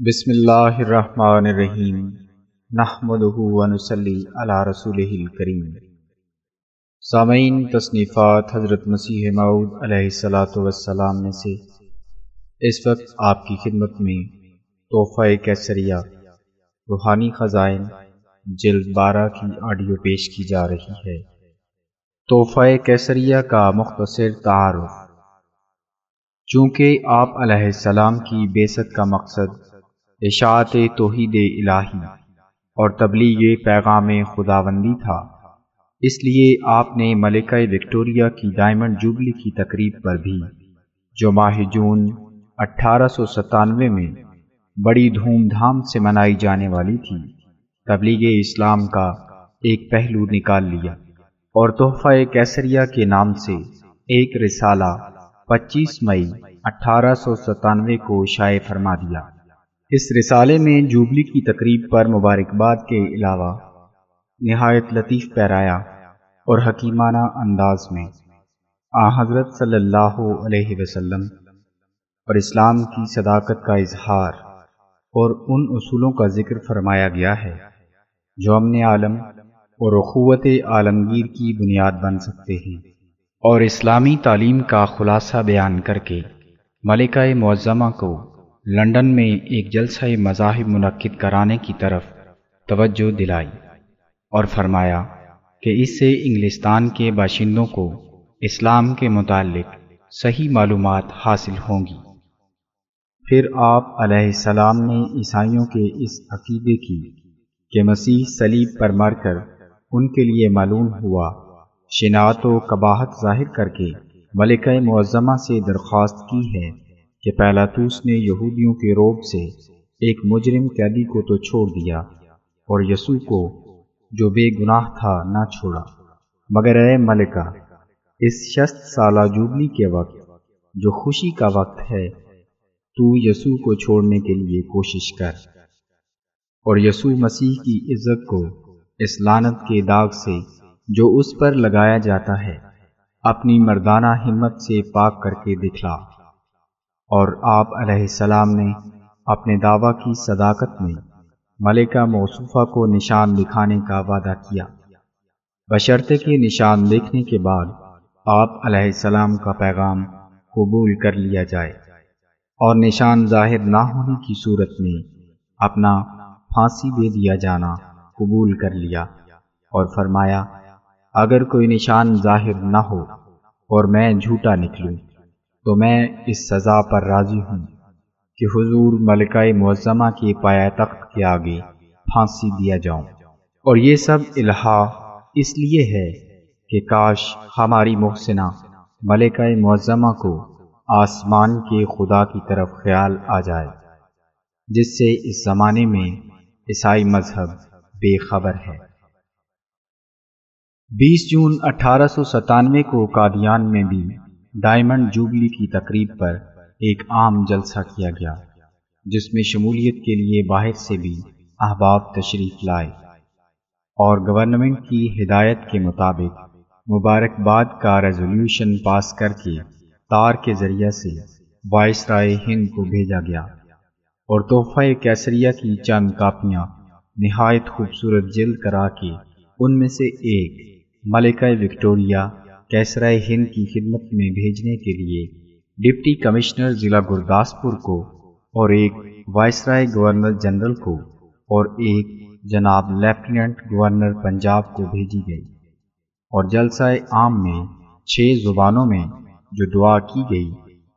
بسم اللہ الرحمن الرحیم۔ نحمده ونسلی علی رسوله الکریم۔ سامعین، تصنیفات حضرت مسیح معود علیہ الصلاۃ والسلام میں سے اس وقت آپ کی خدمت میں تحفہ کیسریہ روحانی خزائن جلد بارہ کی آڈیو پیش کی جا رہی ہے۔ تحفہ کیسریہ کا مختصر تعارف۔ چونکہ آپ علیہ السلام کی بیست کا مقصد اشاعت توحید الہی اور تبلیغ پیغام خداوندی تھا۔ اس لیے آپ نے ملکہ وکٹوریہ کی ڈائمنڈ جوبلی کی تقریب پر بھی، جو ماہ جون اٹھارہ سو ستانوے میں بڑی دھوم دھام سے منائی جانے والی تھی، تبلیغ اسلام کا ایک پہلو نکال لیا اور تحفہ کیسریہ کے نام سے ایک رسالہ پچیس مئی اٹھارہ سو ستانوے کو شائع فرما دیا۔ اس رسالے میں جوبلی کی تقریب پر مبارکباد کے علاوہ نہایت لطیف پیرایا اور حکیمانہ انداز میں آ حضرت صلی اللہ علیہ وسلم اور اسلام کی صداقت کا اظہار اور ان اصولوں کا ذکر فرمایا گیا ہے جو امن عالم اور اخوت عالمگیر کی بنیاد بن سکتے ہیں اور اسلامی تعلیم کا خلاصہ بیان کر کے ملکہ معظمہ کو لنڈن میں ایک جلسہ مذاہب منعقد کرانے کی طرف توجہ دلائی اور فرمایا کہ اس سے انگلستان کے باشندوں کو اسلام کے متعلق صحیح معلومات حاصل ہوں گی۔ پھر آپ علیہ السلام نے عیسائیوں کے اس عقیدے کی کہ مسیح سلیب پر مر کر ان کے لیے معلوم ہوا شناعت و قباحت ظاہر کر کے ملکہ معظمہ سے درخواست کی ہے۔ کہ پیلاتوس نے یہودیوں کے روب سے ایک مجرم قیدی کو تو چھوڑ دیا اور یسوع کو جو بے گناہ تھا نہ چھوڑا۔ مگر اے ملکہ، اس شست سالہ جوبلی کے وقت جو خوشی کا وقت ہے، تو یسوع کو چھوڑنے کے لیے کوشش کر۔ اور یسوع مسیح کی عزت کو اس لانت کے داغ سے جو اس پر لگایا جاتا ہے، اپنی مردانہ ہمت سے پاک کر کے دکھلا۔ اور آپ علیہ السلام نے اپنے دعویٰ کی صداقت میں ملکہ موصوفہ کو نشان دکھانے کا وعدہ کیا۔ بشرطے کے نشان دیکھنے کے بعد آپ علیہ السلام کا پیغام قبول کر لیا جائے اور نشان ظاہر نہ ہونے کی صورت میں اپنا پھانسی دے دیا جانا قبول کر لیا اور فرمایا، اگر کوئی نشان ظاہر نہ ہو اور میں جھوٹا نکلوں تو میں اس سزا پر راضی ہوں کہ حضور ملکہ معظمہ کے پایا تخت کے آگے پھانسی دیا جاؤں۔ اور یہ سب الہا اس لیے ہے کہ کاش ہماری محسنہ ملکہ معظمہ کو آسمان کے خدا کی طرف خیال آ جائے، جس سے اس زمانے میں عیسائی مذہب بے خبر ہے۔ بیس جون اٹھارہ سو ستانوے کو قادیان میں بھی ڈائمنڈ جوبلی کی تقریب پر ایک عام جلسہ کیا گیا، جس میں شمولیت کے لیے باہر سے بھی احباب تشریف لائے اور گورنمنٹ کی ہدایت کے مطابق مبارکباد کا ریزولوشن پاس کر کے تار کے ذریعہ سے وائس رائے ہند کو بھیجا گیا اور تحفہ کیسریہ کی چند کاپیاں نہایت خوبصورت جلد کرا کے ان میں سے ایک ملکہ وکٹوریہ کیسرائے ہند کی خدمت میں بھیجنے کے لیے ڈپٹی کمشنر ضلع گرداسپور کو اور ایک وائسرائے گورنر جنرل کو اور ایک جناب لیفٹیننٹ گورنر پنجاب کو بھیجی گئی اور جلسہ عام میں چھ زبانوں میں جو دعا کی گئی،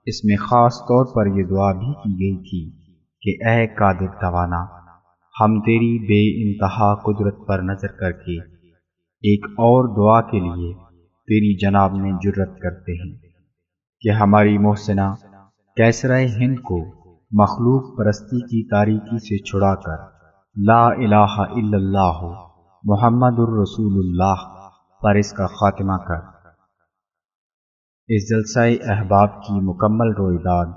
اس میں خاص طور پر یہ دعا بھی کی گئی تھی کہ اے قادر توانا، ہم تیری بے انتہا قدرت پر نظر کر کے ایک اور دعا کے لیے تیری جناب میں جرت کرتے ہیں کہ ہماری محسنہ کیسرائے ہند کو مخلوق پرستی کی تاریکی سے چھڑا کر لا الہ الا اللہ محمد الرسول اللہ پر اس کا خاتمہ کر۔ اس جلسہ احباب کی مکمل رویداد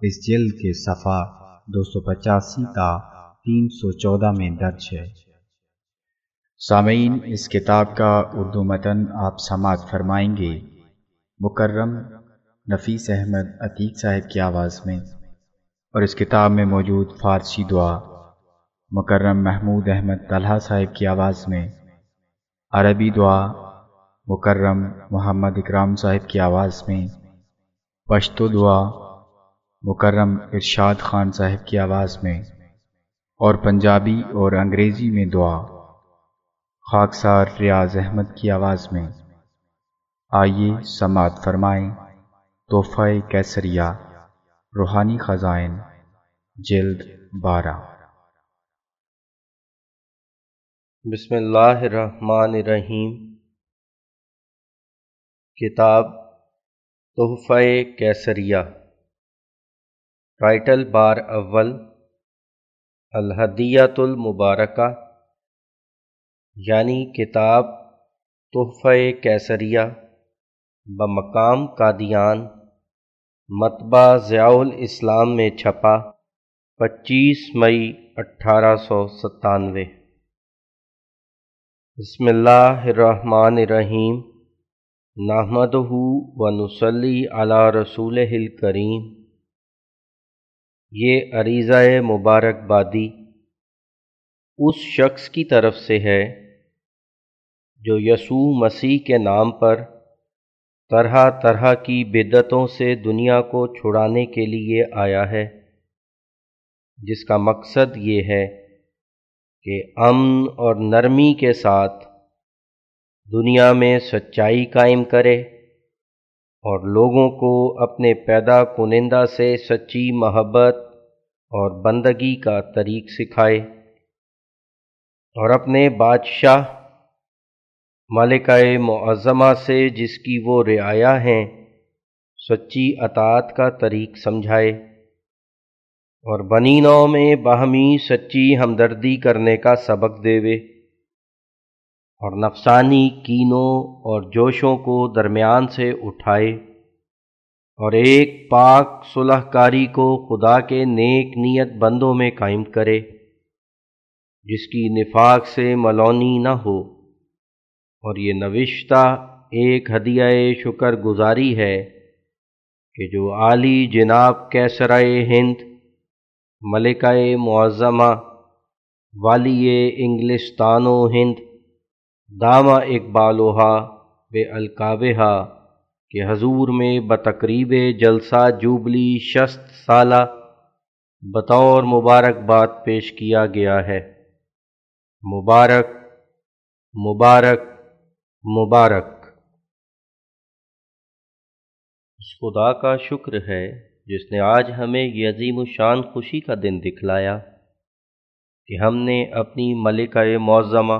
اس جلد کے صفحہ دو سو پچاسی تا تین سو چودہ میں درج ہے۔ سامعین، اس کتاب کا اردو متن آپ سماعت فرمائیں گے۔ مکرم نفیس احمد عتیق صاحب کی آواز میں۔ اور اس کتاب میں موجود فارسی دعا۔ مکرم محمود احمد طلحہ صاحب کی آواز میں۔ عربی دعا۔ مکرم محمد اکرام صاحب کی آواز میں۔ پشتو دعا۔ مکرم ارشاد خان صاحب کی آواز میں۔ اور پنجابی اور انگریزی میں دعا۔ خاکسار ریاض احمد کی آواز میں۔ آئیے سماعت فرمائیں۔ تحفہ کیسریا روحانی خزائن، جلد بارہ۔ بسم اللہ الرحمن الرحیم۔ کتاب تحفہ کیسریا ٹائٹل بار اول الحدیت المبارکہ۔ یعنی کتاب تحفہ کیسریہ، بمقام قادیان متبہ ضیاء الاسلام میں چھپا، پچیس مئی اٹھارہ سو ستانوے۔ بسم اللہ الرحمن الرحیم۔ نحمد و نسلی علی رسول الکریم۔ یہ عریضہ مبارک بادی اس شخص کی طرف سے ہے جو یسوع مسیح کے نام پر طرح طرح کی بدتوں سے دنیا کو چھڑانے کے لیے آیا ہے، جس کا مقصد یہ ہے کہ امن اور نرمی کے ساتھ دنیا میں سچائی قائم کرے اور لوگوں کو اپنے پیدا کنندہ سے سچی محبت اور بندگی کا طریق سکھائے اور اپنے بادشاہ ملکہ معظمہ سے جس کی وہ رعایا ہیں، سچی اطاعت کا طریق سمجھائے۔ اور بنینوں میں باہمی سچی ہمدردی کرنے کا سبق دیوے۔ اور نفسانی کینوں اور جوشوں کو درمیان سے اٹھائے۔ اور ایک پاک صلح کاری کو خدا کے نیک نیت بندوں میں قائم کرے، جس کی نفاق سے ملونی نہ ہو۔ اور یہ نوشتہ ایک ہدیہ شکر گزاری ہے کہ جو عالی جناب کیسرائے ہند، ملکہ معظمہ، والی انگلستان و ہند، دامہ اقبالوہا بے القابہ کہ حضور میں بتقریب جلسہ جوبلی شست سالہ بطور مبارکباد پیش کیا گیا ہے۔ مبارک مبارک مبارک۔ اس خدا کا شکر ہے جس نے آج ہمیں یہ عظیم الشان خوشی کا دن دکھلایا کہ ہم نے اپنی ملکہ معظمہ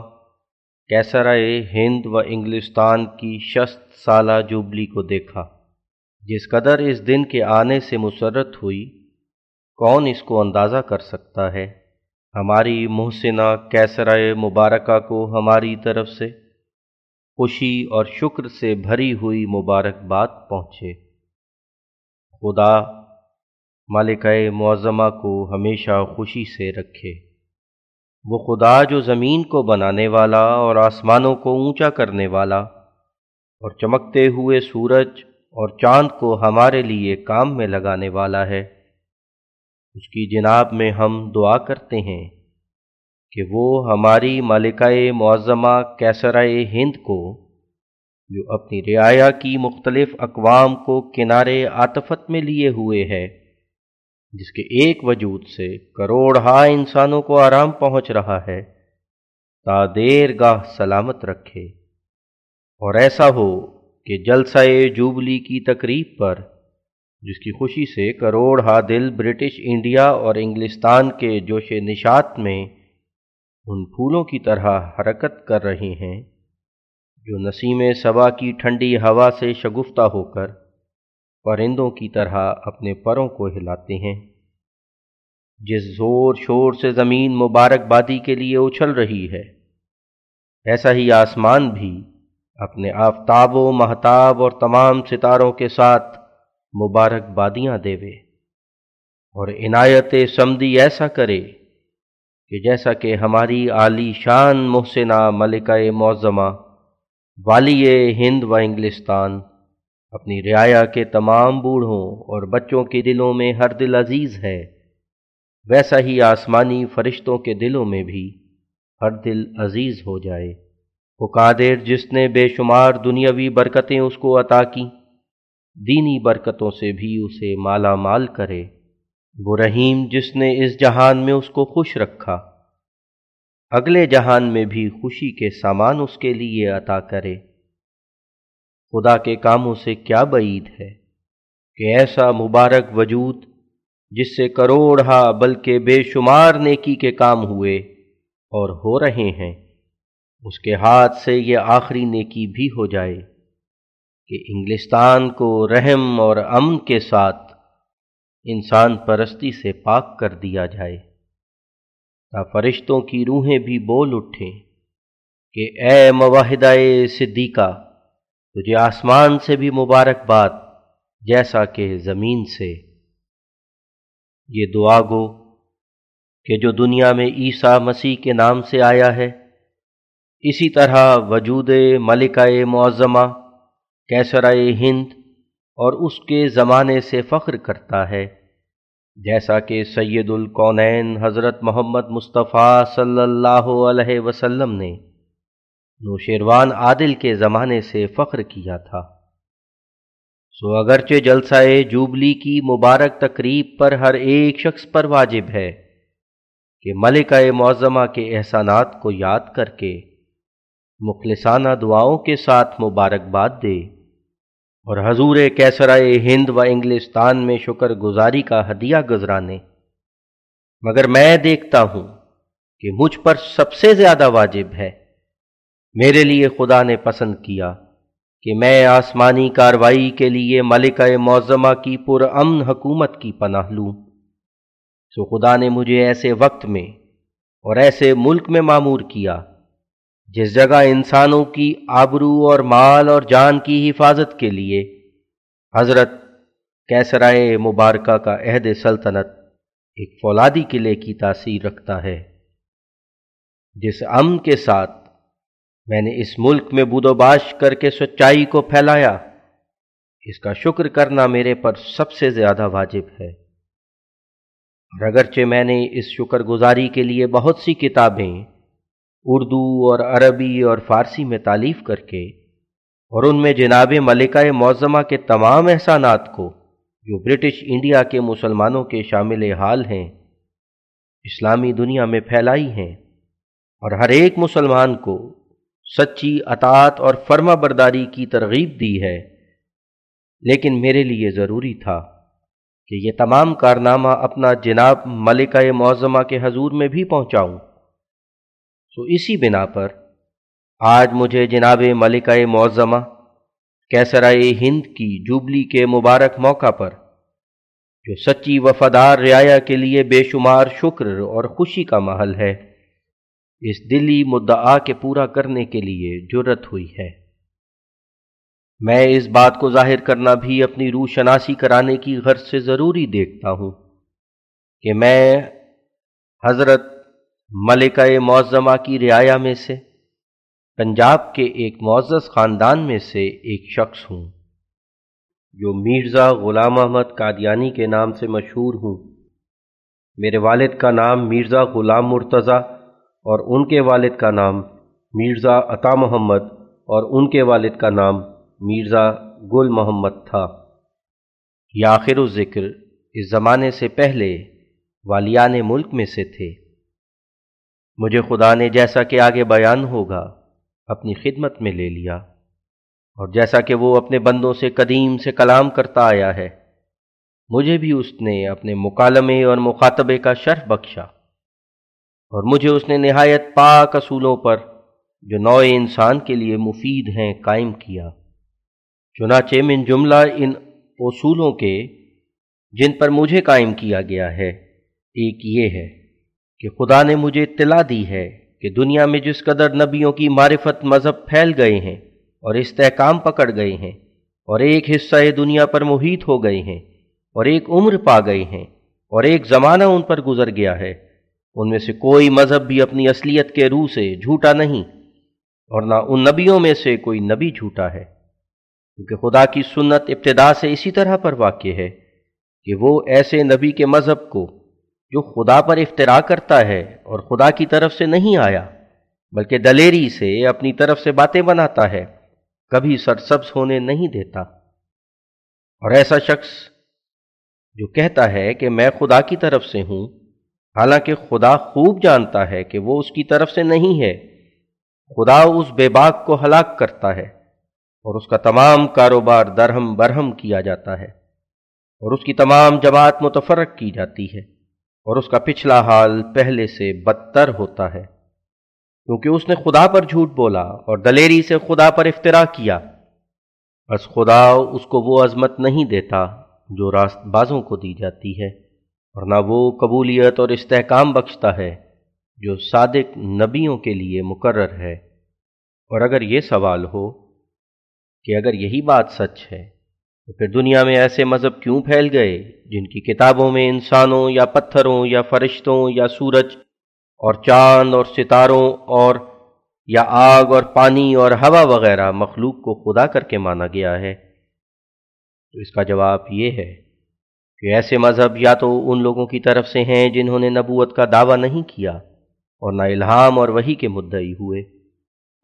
کیسرائے ہند و انگلستان کی شست سالہ جوبلی کو دیکھا، جس قدر اس دن کے آنے سے مسرت ہوئی، کون اس کو اندازہ کر سکتا ہے؟ ہماری محسنہ کیسرائے مبارکہ کو ہماری طرف سے خوشی اور شکر سے بھری ہوئی مبارکباد پہنچے۔ خدا مالکہ معظمہ کو ہمیشہ خوشی سے رکھے۔ وہ خدا جو زمین کو بنانے والا اور آسمانوں کو اونچا کرنے والا اور چمکتے ہوئے سورج اور چاند کو ہمارے لیے کام میں لگانے والا ہے، اس کی جناب میں ہم دعا کرتے ہیں۔ کہ وہ ہماری ملکہ معظمہ کیسرائے ہند کو، جو اپنی رعایا کی مختلف اقوام کو کنارے عاطفت میں لیے ہوئے ہے، جس کے ایک وجود سے کروڑ انسانوں کو آرام پہنچ رہا ہے، تا دیر گاہ سلامت رکھے۔ اور ایسا ہو کہ جلسہ جوبلی کی تقریب پر، جس کی خوشی سے کروڑ ہا دل برٹش انڈیا اور انگلستان کے جوش نشات میں ان پھولوں کی طرح حرکت کر رہے ہیں جو نسیم صبا کی ٹھنڈی ہوا سے شگفتہ ہو کر پرندوں کی طرح اپنے پروں کو ہلاتے ہیں۔ جس زور شور سے زمین مبارک بادی کے لیے اچھل رہی ہے، ایسا ہی آسمان بھی اپنے آفتاب و محتاب اور تمام ستاروں کے ساتھ مبارک بادیاں دیوے، اور عنایت سمدی ایسا کرے کہ جیسا کہ ہماری عالی شان محسنہ ملکہ معظمہ، والی ہند و انگلستان، اپنی رعایا کے تمام بوڑھوں اور بچوں کے دلوں میں ہر دل عزیز ہے، ویسا ہی آسمانی فرشتوں کے دلوں میں بھی ہر دل عزیز ہو جائے۔ وہ قادر جس نے بے شمار دنیاوی برکتیں اس کو عطا کی دینی برکتوں سے بھی اسے مالا مال کرے۔ وہ رحیم جس نے اس جہان میں اس کو خوش رکھا۔ اگلے جہان میں بھی خوشی کے سامان اس کے لیے عطا کرے۔ خدا کے کاموں سے کیا بعید ہے کہ ایسا مبارک وجود جس سے کروڑ ہا بلکہ بے شمار نیکی کے کام ہوئے اور ہو رہے ہیں، اس کے ہاتھ سے یہ آخری نیکی بھی ہو جائے کہ انگلستان کو رحم اور امن کے ساتھ انسان پرستی سے پاک کر دیا جائے۔ تا فرشتوں کی روحیں بھی بول اٹھیں کہ اے مواحدہ صدیقہ، تجھے آسمان سے بھی مبارک بات جیسا کہ زمین سے۔ یہ دعا گو کہ جو دنیا میں عیسیٰ مسیح کے نام سے آیا ہے، اسی طرح وجود ملکہ معظمہ کیسرائے ہند اور اس کے زمانے سے فخر کرتا ہے۔ جیسا کہ سید القونین حضرت محمد مصطفیٰ صلی اللہ علیہ وسلم نے نوشیروان عادل کے زمانے سے فخر کیا تھا۔ سو اگرچہ جلسہ جوبلی کی مبارک تقریب پر ہر ایک شخص پر واجب ہے کہ ملکہ معظمہ کے احسانات کو یاد کر کے مخلصانہ دعاؤں کے ساتھ مبارکباد دے۔ اور حضور کیسرائے ہند و انگلستان میں شکر گزاری کا ہدیہ گزرانے۔ مگر میں دیکھتا ہوں کہ مجھ پر سب سے زیادہ واجب ہے۔ میرے لیے خدا نے پسند کیا کہ میں آسمانی کاروائی کے لیے ملکہ معظمہ کی پر امن حکومت کی پناہ لوں۔ سو خدا نے مجھے ایسے وقت میں اور ایسے ملک میں معمور کیا جس جگہ انسانوں کی آبرو اور مال اور جان کی حفاظت کے لیے حضرت کیسرائے مبارکہ کا عہد سلطنت ایک فولادی قلعے کی تاثیر رکھتا ہے۔ جس امن کے ساتھ میں نے اس ملک میں بود و باش کر کے سچائی کو پھیلایا، اس کا شکر کرنا میرے پر سب سے زیادہ واجب ہے۔ اور اگرچہ میں نے اس شکر گزاری کے لیے بہت سی کتابیں اردو اور عربی اور فارسی میں تعلیف کر کے اور ان میں جناب ملکہ معظمہ کے تمام احسانات کو جو برٹش انڈیا کے مسلمانوں کے شامل حال ہیں، اسلامی دنیا میں پھیلائی ہیں اور ہر ایک مسلمان کو سچی اطاعت اور فرما برداری کی ترغیب دی ہے۔ لیکن میرے لیے ضروری تھا کہ یہ تمام کارنامہ اپنا جناب ملکہ معظمہ کے حضور میں بھی پہنچاؤں۔ سو اسی بنا پر آج مجھے جناب ملکہ معظمہ، کیسرائے ہند کی جوبلی کے مبارک موقع پر، جو سچی وفادار رعایا کے لیے بے شمار شکر اور خوشی کا محل ہے، اس دلی مدعا کے پورا کرنے کے لیے جرت ہوئی ہے۔ میں اس بات کو ظاہر کرنا بھی اپنی روح شناسی کرانے کی غرض سے ضروری دیکھتا ہوں کہ میں حضرت ملکہ معظمہ کی رعایا میں سے، پنجاب کے ایک معزز خاندان میں سے ایک شخص ہوں۔ جو مرزا غلام احمد قادیانی کے نام سے مشہور ہوں۔ میرے والد کا نام مرزا غلام مرتضی اور ان کے والد کا نام مرزا عطا محمد اور ان کے والد کا نام مرزا گل محمد تھا۔ یہ آخر و ذکر اس زمانے سے پہلے والیان ملک میں سے تھے۔ مجھے خدا نے جیسا کہ آگے بیان ہوگا، اپنی خدمت میں لے لیا۔ اور جیسا کہ وہ اپنے بندوں سے قدیم سے کلام کرتا آیا ہے، مجھے بھی اس نے اپنے مکالمے اور مخاطبے کا شرف بخشا۔ اور مجھے اس نے نہایت پاک اصولوں پر، جو نو انسان کے لیے مفید ہیں، قائم کیا۔ چنانچہ من جملہ ان اصولوں کے، جن پر مجھے قائم کیا گیا ہے، ایک یہ ہے۔ کہ خدا نے مجھے اطلاع دی ہے کہ دنیا میں جس قدر نبیوں کی معرفت مذہب پھیل گئے ہیں اور استحکام پکڑ گئے ہیں اور ایک حصہ دنیا پر محیط ہو گئے ہیں اور ایک عمر پا گئے ہیں اور ایک زمانہ ان پر گزر گیا ہے، ان میں سے کوئی مذہب بھی اپنی اصلیت کے روح سے جھوٹا نہیں اور نہ ان نبیوں میں سے کوئی نبی جھوٹا ہے۔ کیونکہ خدا کی سنت ابتدا سے اسی طرح پر واقع ہے کہ وہ ایسے نبی کے مذہب کو جو خدا پر افطرا کرتا ہے اور خدا کی طرف سے نہیں آیا، بلکہ دلیری سے اپنی طرف سے باتیں بناتا ہے، کبھی سرسبز ہونے نہیں دیتا۔ اور ایسا شخص جو کہتا ہے کہ میں خدا کی طرف سے ہوں، حالانکہ خدا خوب جانتا ہے کہ وہ اس کی طرف سے نہیں ہے، خدا اس بے باک کو ہلاک کرتا ہے اور اس کا تمام کاروبار درہم برہم کیا جاتا ہے اور اس کی تمام جماعت متفرق کی جاتی ہے۔ اور اس کا پچھلا حال پہلے سے بدتر ہوتا ہے۔ کیونکہ اس نے خدا پر جھوٹ بولا اور دلیری سے خدا پر افطرا کیا۔ بس خدا اس کو وہ عظمت نہیں دیتا جو راست بازوں کو دی جاتی ہے، اور نہ وہ قبولیت اور استحکام بخشتا ہے جو صادق نبیوں کے لیے مقرر ہے۔ اور اگر یہ سوال ہو کہ اگر یہی بات سچ ہے تو پھر دنیا میں ایسے مذہب کیوں پھیل گئے جن کی کتابوں میں انسانوں یا پتھروں یا فرشتوں یا سورج اور چاند اور ستاروں اور یا آگ اور پانی اور ہوا وغیرہ مخلوق کو خدا کر کے مانا گیا ہے؟ تو اس کا جواب یہ ہے کہ ایسے مذہب یا تو ان لوگوں کی طرف سے ہیں جنہوں نے نبوت کا دعویٰ نہیں کیا اور نہ الہام اور وہی کے مدعی ہوئے،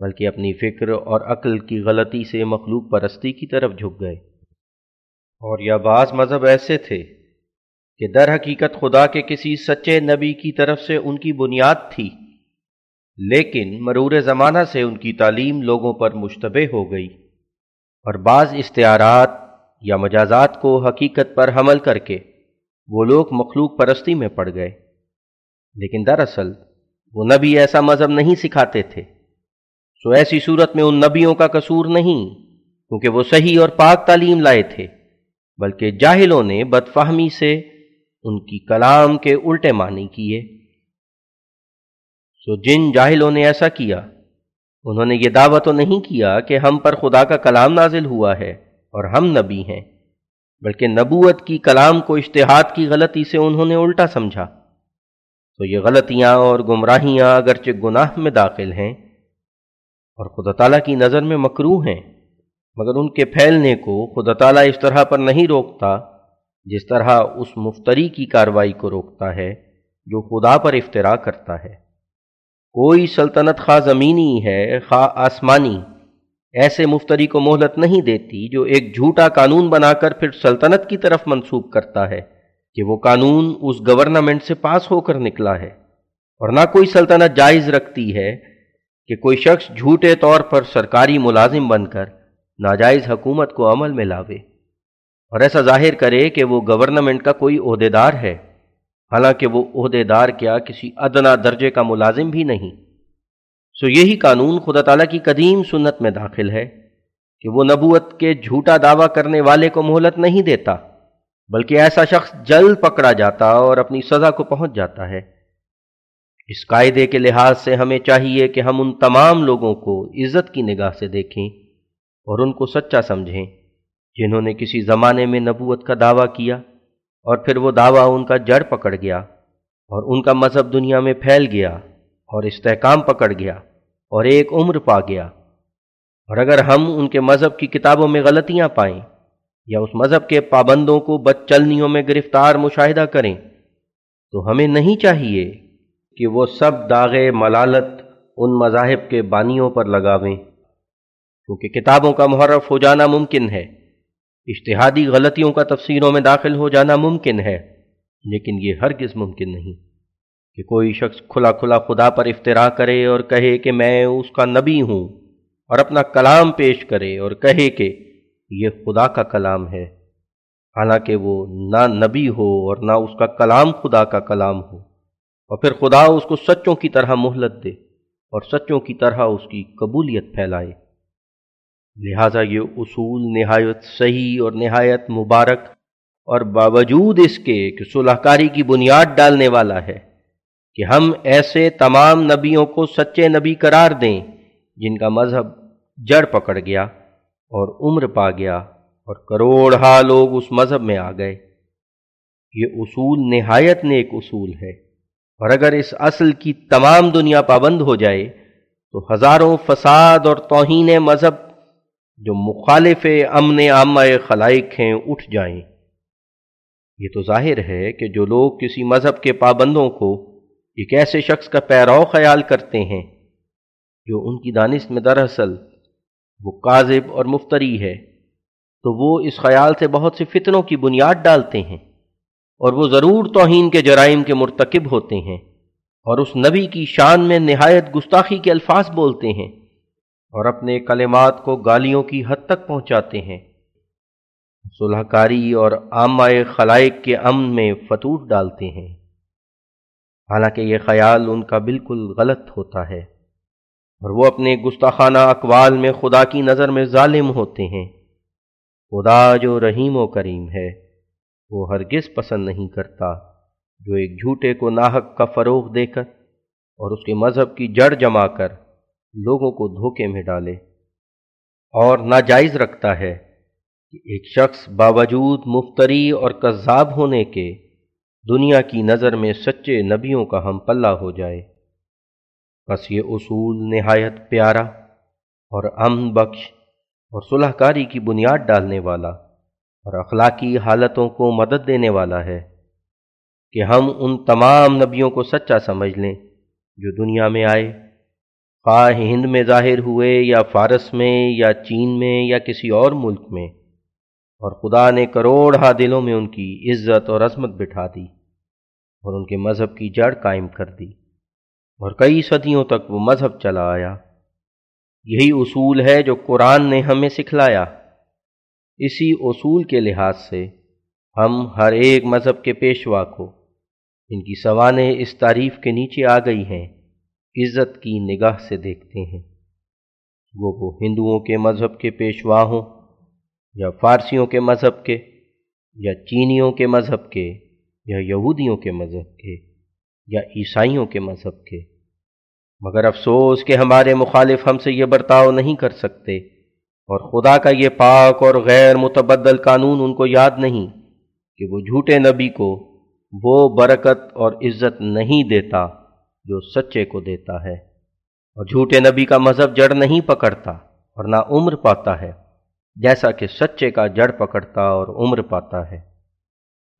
بلکہ اپنی فکر اور عقل کی غلطی سے مخلوق پرستی کی طرف جھک گئے۔ اور یا بعض مذہب ایسے تھے کہ در حقیقت خدا کے کسی سچے نبی کی طرف سے ان کی بنیاد تھی، لیکن مرور زمانہ سے ان کی تعلیم لوگوں پر مشتبہ ہو گئی اور بعض اشتہارات یا مجازات کو حقیقت پر حمل کر کے وہ لوگ مخلوق پرستی میں پڑ گئے۔ لیکن دراصل وہ نبی ایسا مذہب نہیں سکھاتے تھے۔ سو ایسی صورت میں ان نبیوں کا قصور نہیں، کیونکہ وہ صحیح اور پاک تعلیم لائے تھے۔ بلکہ جاہلوں نے بدفہمی سے ان کی کلام کے الٹے معنی کیے۔ سو جن جاہلوں نے ایسا کیا، انہوں نے یہ دعویٰ تو نہیں کیا کہ ہم پر خدا کا کلام نازل ہوا ہے اور ہم نبی ہیں، بلکہ نبوت کی کلام کو اشتہاد کی غلطی سے انہوں نے الٹا سمجھا۔ تو یہ غلطیاں اور گمراہیاں اگرچہ گناہ میں داخل ہیں اور خدا تعالیٰ کی نظر میں مکرو ہیں۔ مگر ان کے پھیلنے کو خدا تعالیٰ اس طرح پر نہیں روکتا جس طرح اس مفتری کی کاروائی کو روکتا ہے جو خدا پر افطرا کرتا ہے۔ کوئی سلطنت خواہ زمینی ہے، خواہ آسمانی، ایسے مفتری کو مہلت نہیں دیتی جو ایک جھوٹا قانون بنا کر پھر سلطنت کی طرف منسوخ کرتا ہے کہ وہ قانون اس گورنمنٹ سے پاس ہو کر نکلا ہے۔ اور نہ کوئی سلطنت جائز رکھتی ہے کہ کوئی شخص جھوٹے طور پر سرکاری ملازم بن کر ناجائز حکومت کو عمل میں لاوے اور ایسا ظاہر کرے کہ وہ گورنمنٹ کا کوئی عہدے دار ہے، حالانکہ وہ عہدے دار کیا کسی ادنا درجے کا ملازم بھی نہیں۔ سو یہی قانون خدا تعالیٰ کی قدیم سنت میں داخل ہے کہ وہ نبوت کے جھوٹا دعویٰ کرنے والے کو مہلت نہیں دیتا، بلکہ ایسا شخص جلد پکڑا جاتا اور اپنی سزا کو پہنچ جاتا ہے۔ اس قاعدے کے لحاظ سے ہمیں چاہیے کہ ہم ان تمام لوگوں کو عزت کی نگاہ سے دیکھیں۔ اور ان کو سچا سمجھیں، جنہوں نے کسی زمانے میں نبوت کا دعویٰ کیا اور پھر وہ دعویٰ ان کا جڑ پکڑ گیا اور ان کا مذہب دنیا میں پھیل گیا اور استحکام پکڑ گیا اور ایک عمر پا گیا۔ اور اگر ہم ان کے مذہب کی کتابوں میں غلطیاں پائیں یا اس مذہب کے پابندوں کو بد چلنیوں میں گرفتار مشاہدہ کریں، تو ہمیں نہیں چاہیے کہ وہ سب داغ ملالت ان مذاہب کے بانیوں پر لگاویں۔ کیونکہ کتابوں کا محرف ہو جانا ممکن ہے۔ اشتہادی غلطیوں کا تفسیروں میں داخل ہو جانا ممکن ہے، لیکن یہ ہرگز ممکن نہیں۔ کہ کوئی شخص کھلا کھلا خدا پر افطرا کرے اور کہے کہ میں اس کا نبی ہوں اور اپنا کلام پیش کرے اور کہے کہ یہ خدا کا کلام ہے۔ حالانکہ وہ نہ نبی ہو اور نہ اس کا کلام خدا کا کلام ہو۔ اور پھر خدا اس کو سچوں کی طرح مہلت دے اور سچوں کی طرح اس کی قبولیت پھیلائے۔ لہذا یہ اصول نہایت صحیح اور نہایت مبارک اور باوجود اس کے کہ صلح کاری کی بنیاد ڈالنے والا ہے کہ ہم ایسے تمام نبیوں کو سچے نبی قرار دیں جن کا مذہب جڑ پکڑ گیا اور عمر پا گیا اور کروڑ ہا لوگ اس مذہب میں آ گئے۔ یہ اصول نہایت نیک اصول ہے۔ اور اگر اس اصل کی تمام دنیا پابند ہو جائے تو ہزاروں فساد اور توہین مذہب جو مخالف امن عامہ خلائق ہیں اٹھ جائیں۔ یہ تو ظاہر ہے کہ جو لوگ کسی مذہب کے پابندوں کو ایک ایسے شخص کا پیرو خیال کرتے ہیں جو ان کی دانست میں دراصل وہ کاذب اور مفتری ہے، تو وہ اس خیال سے بہت سے فتنوں کی بنیاد ڈالتے ہیں اور وہ ضرور توہین کے جرائم کے مرتکب ہوتے ہیں اور اس نبی کی شان میں نہایت گستاخی کے الفاظ بولتے ہیں۔ اور اپنے کلمات کو گالیوں کی حد تک پہنچاتے ہیں۔ صلح کاری اور عامہ خلائق کے امن میں فتوٹ ڈالتے ہیں۔ حالانکہ یہ خیال ان کا بالکل غلط ہوتا ہے اور وہ اپنے گستاخانہ اقوال میں خدا کی نظر میں ظالم ہوتے ہیں۔ خدا جو رحیم و کریم ہے، وہ ہرگز پسند نہیں کرتا جو ایک جھوٹے کو ناحق کا فروغ دے کر اور اس کے مذہب کی جڑ جما کر لوگوں کو دھوکے میں ڈالے اور ناجائز رکھتا ہے کہ ایک شخص باوجود مفتری اور کذاب ہونے کے دنیا کی نظر میں سچے نبیوں کا ہم پلہ ہو جائے۔ بس یہ اصول نہایت پیارا اور امن بخش اور صلح کاری کی بنیاد ڈالنے والا اور اخلاقی حالتوں کو مدد دینے والا ہے کہ ہم ان تمام نبیوں کو سچا سمجھ لیں جو دنیا میں آئے۔ خواہ ہند میں ظاہر ہوئے یا فارس میں یا چین میں یا کسی اور ملک میں، اور خدا نے کروڑ دلوں میں ان کی عزت اور عظمت بٹھا دی اور ان کے مذہب کی جڑ قائم کر دی اور کئی صدیوں تک وہ مذہب چلا آیا۔ یہی اصول ہے جو قرآن نے ہمیں سکھلایا۔ اسی اصول کے لحاظ سے ہم ہر ایک مذہب کے پیشوا کو، ان کی سوانح اس تعریف کے نیچے آ گئی ہیں۔ عزت کی نگاہ سے دیکھتے ہیں۔ وہ وہ ہندوؤں کے مذہب کے پیشوا ہوں، یا فارسیوں کے مذہب کے، یا چینیوں کے مذہب کے، یا یہودیوں کے مذہب کے، یا عیسائیوں کے مذہب کے۔ مگر افسوس کہ ہمارے مخالف ہم سے یہ برتاؤ نہیں کر سکتے، اور خدا کا یہ پاک اور غیر متبدل قانون ان کو یاد نہیں کہ وہ جھوٹے نبی کو وہ برکت اور عزت نہیں دیتا۔ جو سچے کو دیتا ہے، اور جھوٹے نبی کا مذہب جڑ نہیں پکڑتا اور نہ عمر پاتا ہے، جیسا کہ سچے کا جڑ پکڑتا اور عمر پاتا ہے۔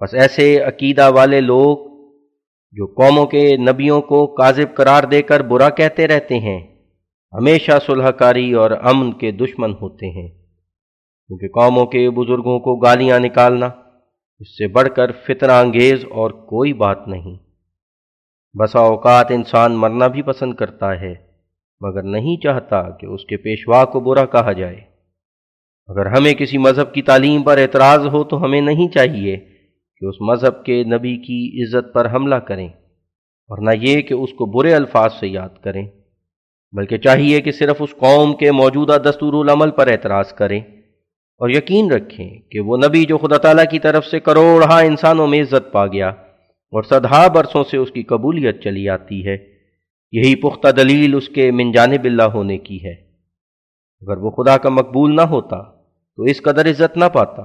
بس ایسے عقیدہ والے لوگ جو قوموں کے نبیوں کو کاذب قرار دے کر برا کہتے رہتے ہیں، ہمیشہ صلح کاری اور امن کے دشمن ہوتے ہیں۔ کیونکہ قوموں کے بزرگوں کو گالیاں نکالنا، اس سے بڑھ کر فتنہ انگیز اور کوئی بات نہیں۔ بسا اوقات انسان مرنا بھی پسند کرتا ہے، مگر نہیں چاہتا کہ اس کے پیشوا کو برا کہا جائے۔ اگر ہمیں کسی مذہب کی تعلیم پر اعتراض ہو تو ہمیں نہیں چاہیے کہ اس مذہب کے نبی کی عزت پر حملہ کریں اور نہ یہ کہ اس کو برے الفاظ سے یاد کریں۔ بلکہ چاہیے کہ صرف اس قوم کے موجودہ دستور العمل پر اعتراض کریں۔ اور یقین رکھیں کہ وہ نبی جو خدا تعالیٰ کی طرف سے کروڑہ انسانوں میں عزت پا گیا اور سدھا برسوں سے اس کی قبولیت چلی آتی ہے۔ یہی پختہ دلیل اس کے من جانب اللہ ہونے کی ہے۔ اگر وہ خدا کا مقبول نہ ہوتا، تو اس قدر عزت نہ پاتا۔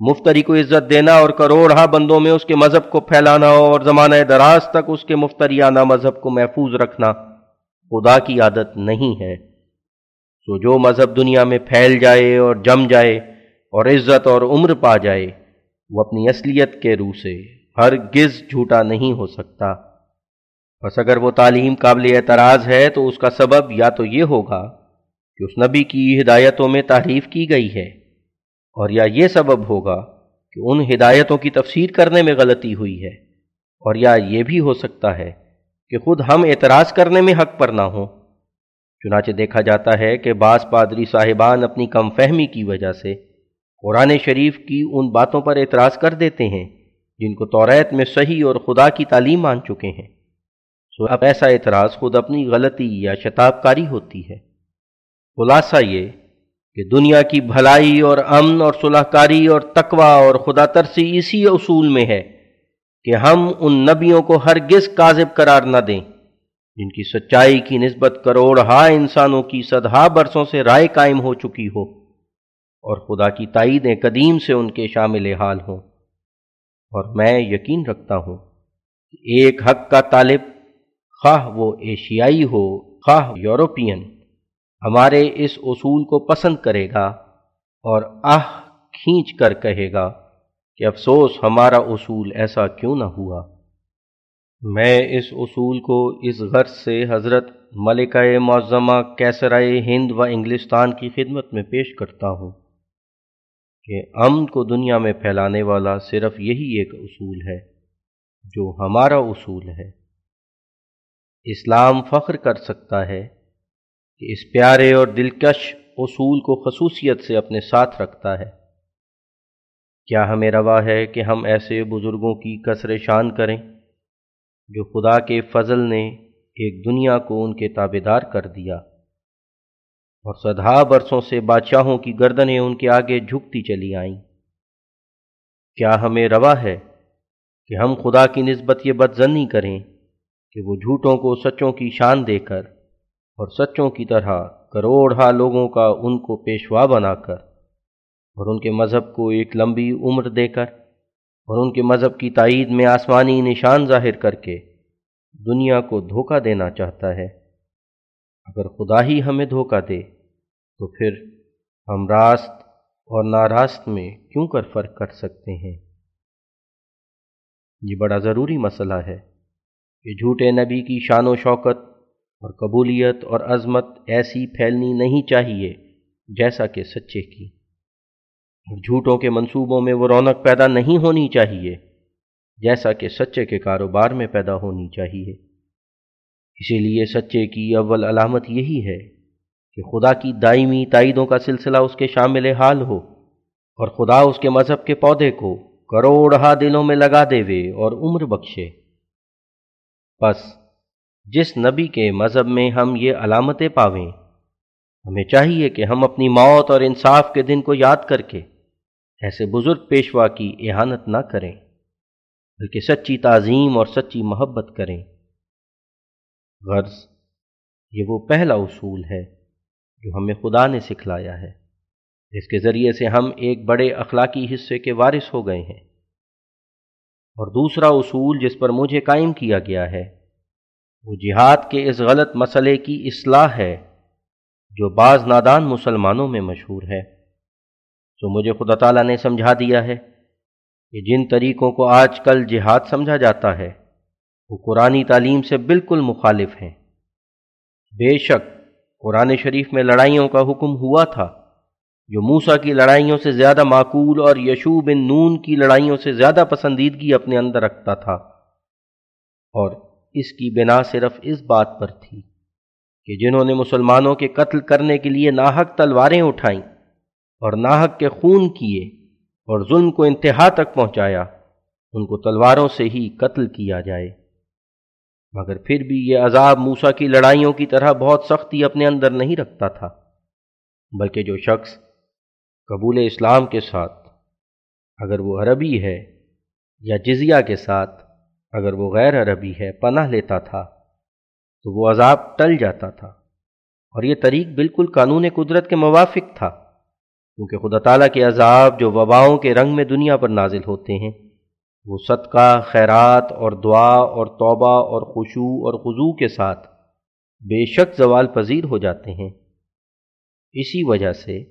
مفتری کو عزت دینا اور کروڑہ بندوں میں اس کے مذہب کو پھیلانا اور زمانہ دراز تک اس کے مفتریانہ مذہب کو محفوظ رکھنا خدا کی عادت نہیں ہے۔ تو جو مذہب دنیا میں پھیل جائے اور جم جائے اور عزت اور عمر پا جائے، وہ اپنی اصلیت کے روح سے ہر گز جھوٹا نہیں ہو سکتا۔ بس اگر وہ تعلیم قابل اعتراض ہے تو اس کا سبب یا تو یہ ہوگا کہ اس نبی کی ہدایتوں میں تعریف کی گئی ہے اور یا یہ سبب ہوگا کہ ان ہدایتوں کی تفسیر کرنے میں غلطی ہوئی ہے اور یا یہ بھی ہو سکتا ہے کہ خود ہم اعتراض کرنے میں حق پر نہ ہوں۔ چنانچہ دیکھا جاتا ہے کہ بعض پادری صاحبان اپنی کم فہمی کی وجہ سے قرآن شریف کی ان باتوں پر اعتراض کر دیتے ہیں۔ جن کو توریت میں صحیح اور خدا کی تعلیم مان چکے ہیں۔ سو اب ایسا اعتراض خود اپنی غلطی یا شتاب کاری ہوتی ہے۔ خلاصہ یہ کہ دنیا کی بھلائی اور امن اور صلاح کاری اور تقوا اور خدا ترسی اسی اصول میں ہے کہ ہم ان نبیوں کو ہرگز کاذب قرار نہ دیں، جن کی سچائی کی نسبت کروڑ ہا انسانوں کی صدہا برسوں سے رائے قائم ہو چکی ہو اور خدا کی تائیدیں قدیم سے ان کے شامل حال ہوں۔ اور میں یقین رکھتا ہوں کہ ایک حق کا طالب خواہ وہ ایشیائی ہو، خواہ یورپین، ہمارے اس اصول کو پسند کرے گا اور آہ کھینچ کر کہے گا کہ افسوس، ہمارا اصول ایسا کیوں نہ ہوا۔ میں اس اصول کو اس غرض سے حضرت ملکہ معظمہ، کیسرائے ہند و انگلستان کی خدمت میں پیش کرتا ہوں۔ کہ امن کو دنیا میں پھیلانے والا صرف یہی ایک اصول ہے جو ہمارا اصول ہے۔ اسلام فخر کر سکتا ہے کہ اس پیارے اور دلکش اصول کو خصوصیت سے اپنے ساتھ رکھتا ہے۔ کیا ہمیں روا ہے کہ ہم ایسے بزرگوں کی کثر شان کریں جو خدا کے فضل نے ایک دنیا کو ان کے تابے دار کر دیا؟ اور سدھا برسوں سے بادشاہوں کی گردنیں ان کے آگے جھکتی چلی آئیں۔ کیا ہمیں روا ہے کہ ہم خدا کی نسبت یہ بدزنی کریں کہ وہ جھوٹوں کو سچوں کی شان دے کر اور سچوں کی طرح کروڑا لوگوں کا ان کو پیشوا بنا کر اور ان کے مذہب کو ایک لمبی عمر دے کر اور ان کے مذہب کی تائید میں آسمانی نشان ظاہر کر کے دنیا کو دھوکہ دینا چاہتا ہے۔ اگر خدا ہی ہمیں دھوکہ دے، تو پھر ہم راست اور ناراست میں کیوں کر فرق کر سکتے ہیں؟ یہ بڑا ضروری مسئلہ ہے کہ جھوٹے نبی کی شان و شوکت اور قبولیت اور عظمت ایسی پھیلنی نہیں چاہیے جیسا کہ سچے کی۔ اور جھوٹوں کے منصوبوں میں وہ رونق پیدا نہیں ہونی چاہیے جیسا کہ سچے کے کاروبار میں پیدا ہونی چاہیے۔ اسی لیے سچے کی اول علامت یہی ہے کہ خدا کی دائمی تائیدوں کا سلسلہ اس کے شامل حال ہو اور خدا اس کے مذہب کے پودے کو کروڑہ دلوں میں لگا دے وے اور عمر بخشے۔ بس جس نبی کے مذہب میں ہم یہ علامتیں پاویں، ہمیں چاہیے کہ ہم اپنی موت اور انصاف کے دن کو یاد کر کے ایسے بزرگ پیشوا کی احانت نہ کریں، بلکہ سچی تعظیم اور سچی محبت کریں۔ غرض، یہ وہ پہلا اصول ہے جو ہمیں خدا نے سکھلایا ہے۔ اس کے ذریعے سے ہم ایک بڑے اخلاقی حصے کے وارث ہو گئے ہیں۔ اور دوسرا اصول جس پر مجھے قائم کیا گیا ہے، وہ جہاد کے اس غلط مسئلے کی اصلاح ہے جو بعض نادان مسلمانوں میں مشہور ہے۔ تو مجھے خدا تعالیٰ نے سمجھا دیا ہے کہ جن طریقوں کو آج کل جہاد سمجھا جاتا ہے وہ قرآن تعلیم سے بالکل مخالف ہیں۔ بے شک، قرآن شریف میں لڑائیوں کا حکم ہوا تھا۔ جو موسا کی لڑائیوں سے زیادہ معقول اور یشو بن نون کی لڑائیوں سے زیادہ پسندیدگی اپنے اندر رکھتا تھا۔ اور اس کی بنا صرف اس بات پر تھی کہ جنہوں نے مسلمانوں کے قتل کرنے کے لیے ناحق تلواریں اٹھائیں اور ناحق کے خون کیے اور ظلم کو انتہا تک پہنچایا، ان کو تلواروں سے ہی قتل کیا جائے۔ مگر پھر بھی یہ عذاب موسا کی لڑائیوں کی طرح بہت سختی اپنے اندر نہیں رکھتا تھا، بلکہ جو شخص قبول اسلام کے ساتھ، اگر وہ عربی ہے یا جزیہ کے ساتھ، اگر وہ غیر عربی ہے، پناہ لیتا تھا، تو وہ عذاب ٹل جاتا تھا۔ اور یہ طریق بالکل قانون قدرت کے موافق تھا، کیونکہ خدا تعالیٰ کے عذاب جو وباؤں کے رنگ میں دنیا پر نازل ہوتے ہیں وہ صدقہ، خیرات اور دعا اور توبہ اور خوشو اور خضو کے ساتھ بے شک زوال پذیر ہو جاتے ہیں۔ اسی وجہ سے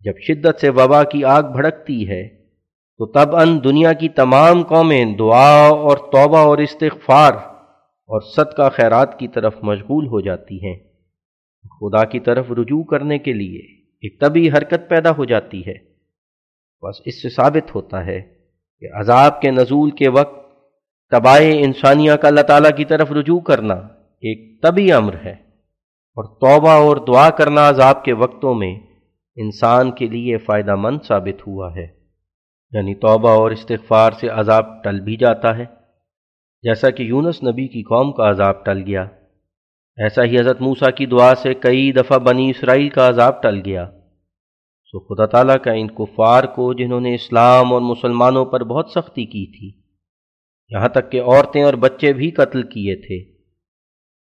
جب شدت سے وبا کی آگ بھڑکتی ہے، تو تب ان دنیا کی تمام قومیں دعا اور توبہ اور استغفار اور صدقہ، خیرات کی طرف مشغول ہو جاتی ہیں۔ خدا کی طرف رجوع کرنے کے لیے ایک طبی حرکت پیدا ہو جاتی ہے۔ بس اس سے ثابت ہوتا ہے کہ عذاب کے نزول کے وقت تباہ انسانیہ کا اللہ تعالیٰ کی طرف رجوع کرنا ایک طبی امر ہے اور توبہ اور دعا کرنا عذاب کے وقتوں میں انسان کے لیے فائدہ مند ثابت ہوا ہے۔ یعنی توبہ اور استغفار سے عذاب ٹل بھی جاتا ہے۔ جیسا کہ یونس نبی کی قوم کا عذاب ٹل گیا، ایسا ہی حضرت موسیٰ کی دعا سے کئی دفعہ بنی اسرائیل کا عذاب ٹل گیا۔ سو خدا تعالیٰ کا ان کفار کو جنہوں نے اسلام اور مسلمانوں پر بہت سختی کی تھی، یہاں تک کہ عورتیں اور بچے بھی قتل کیے تھے۔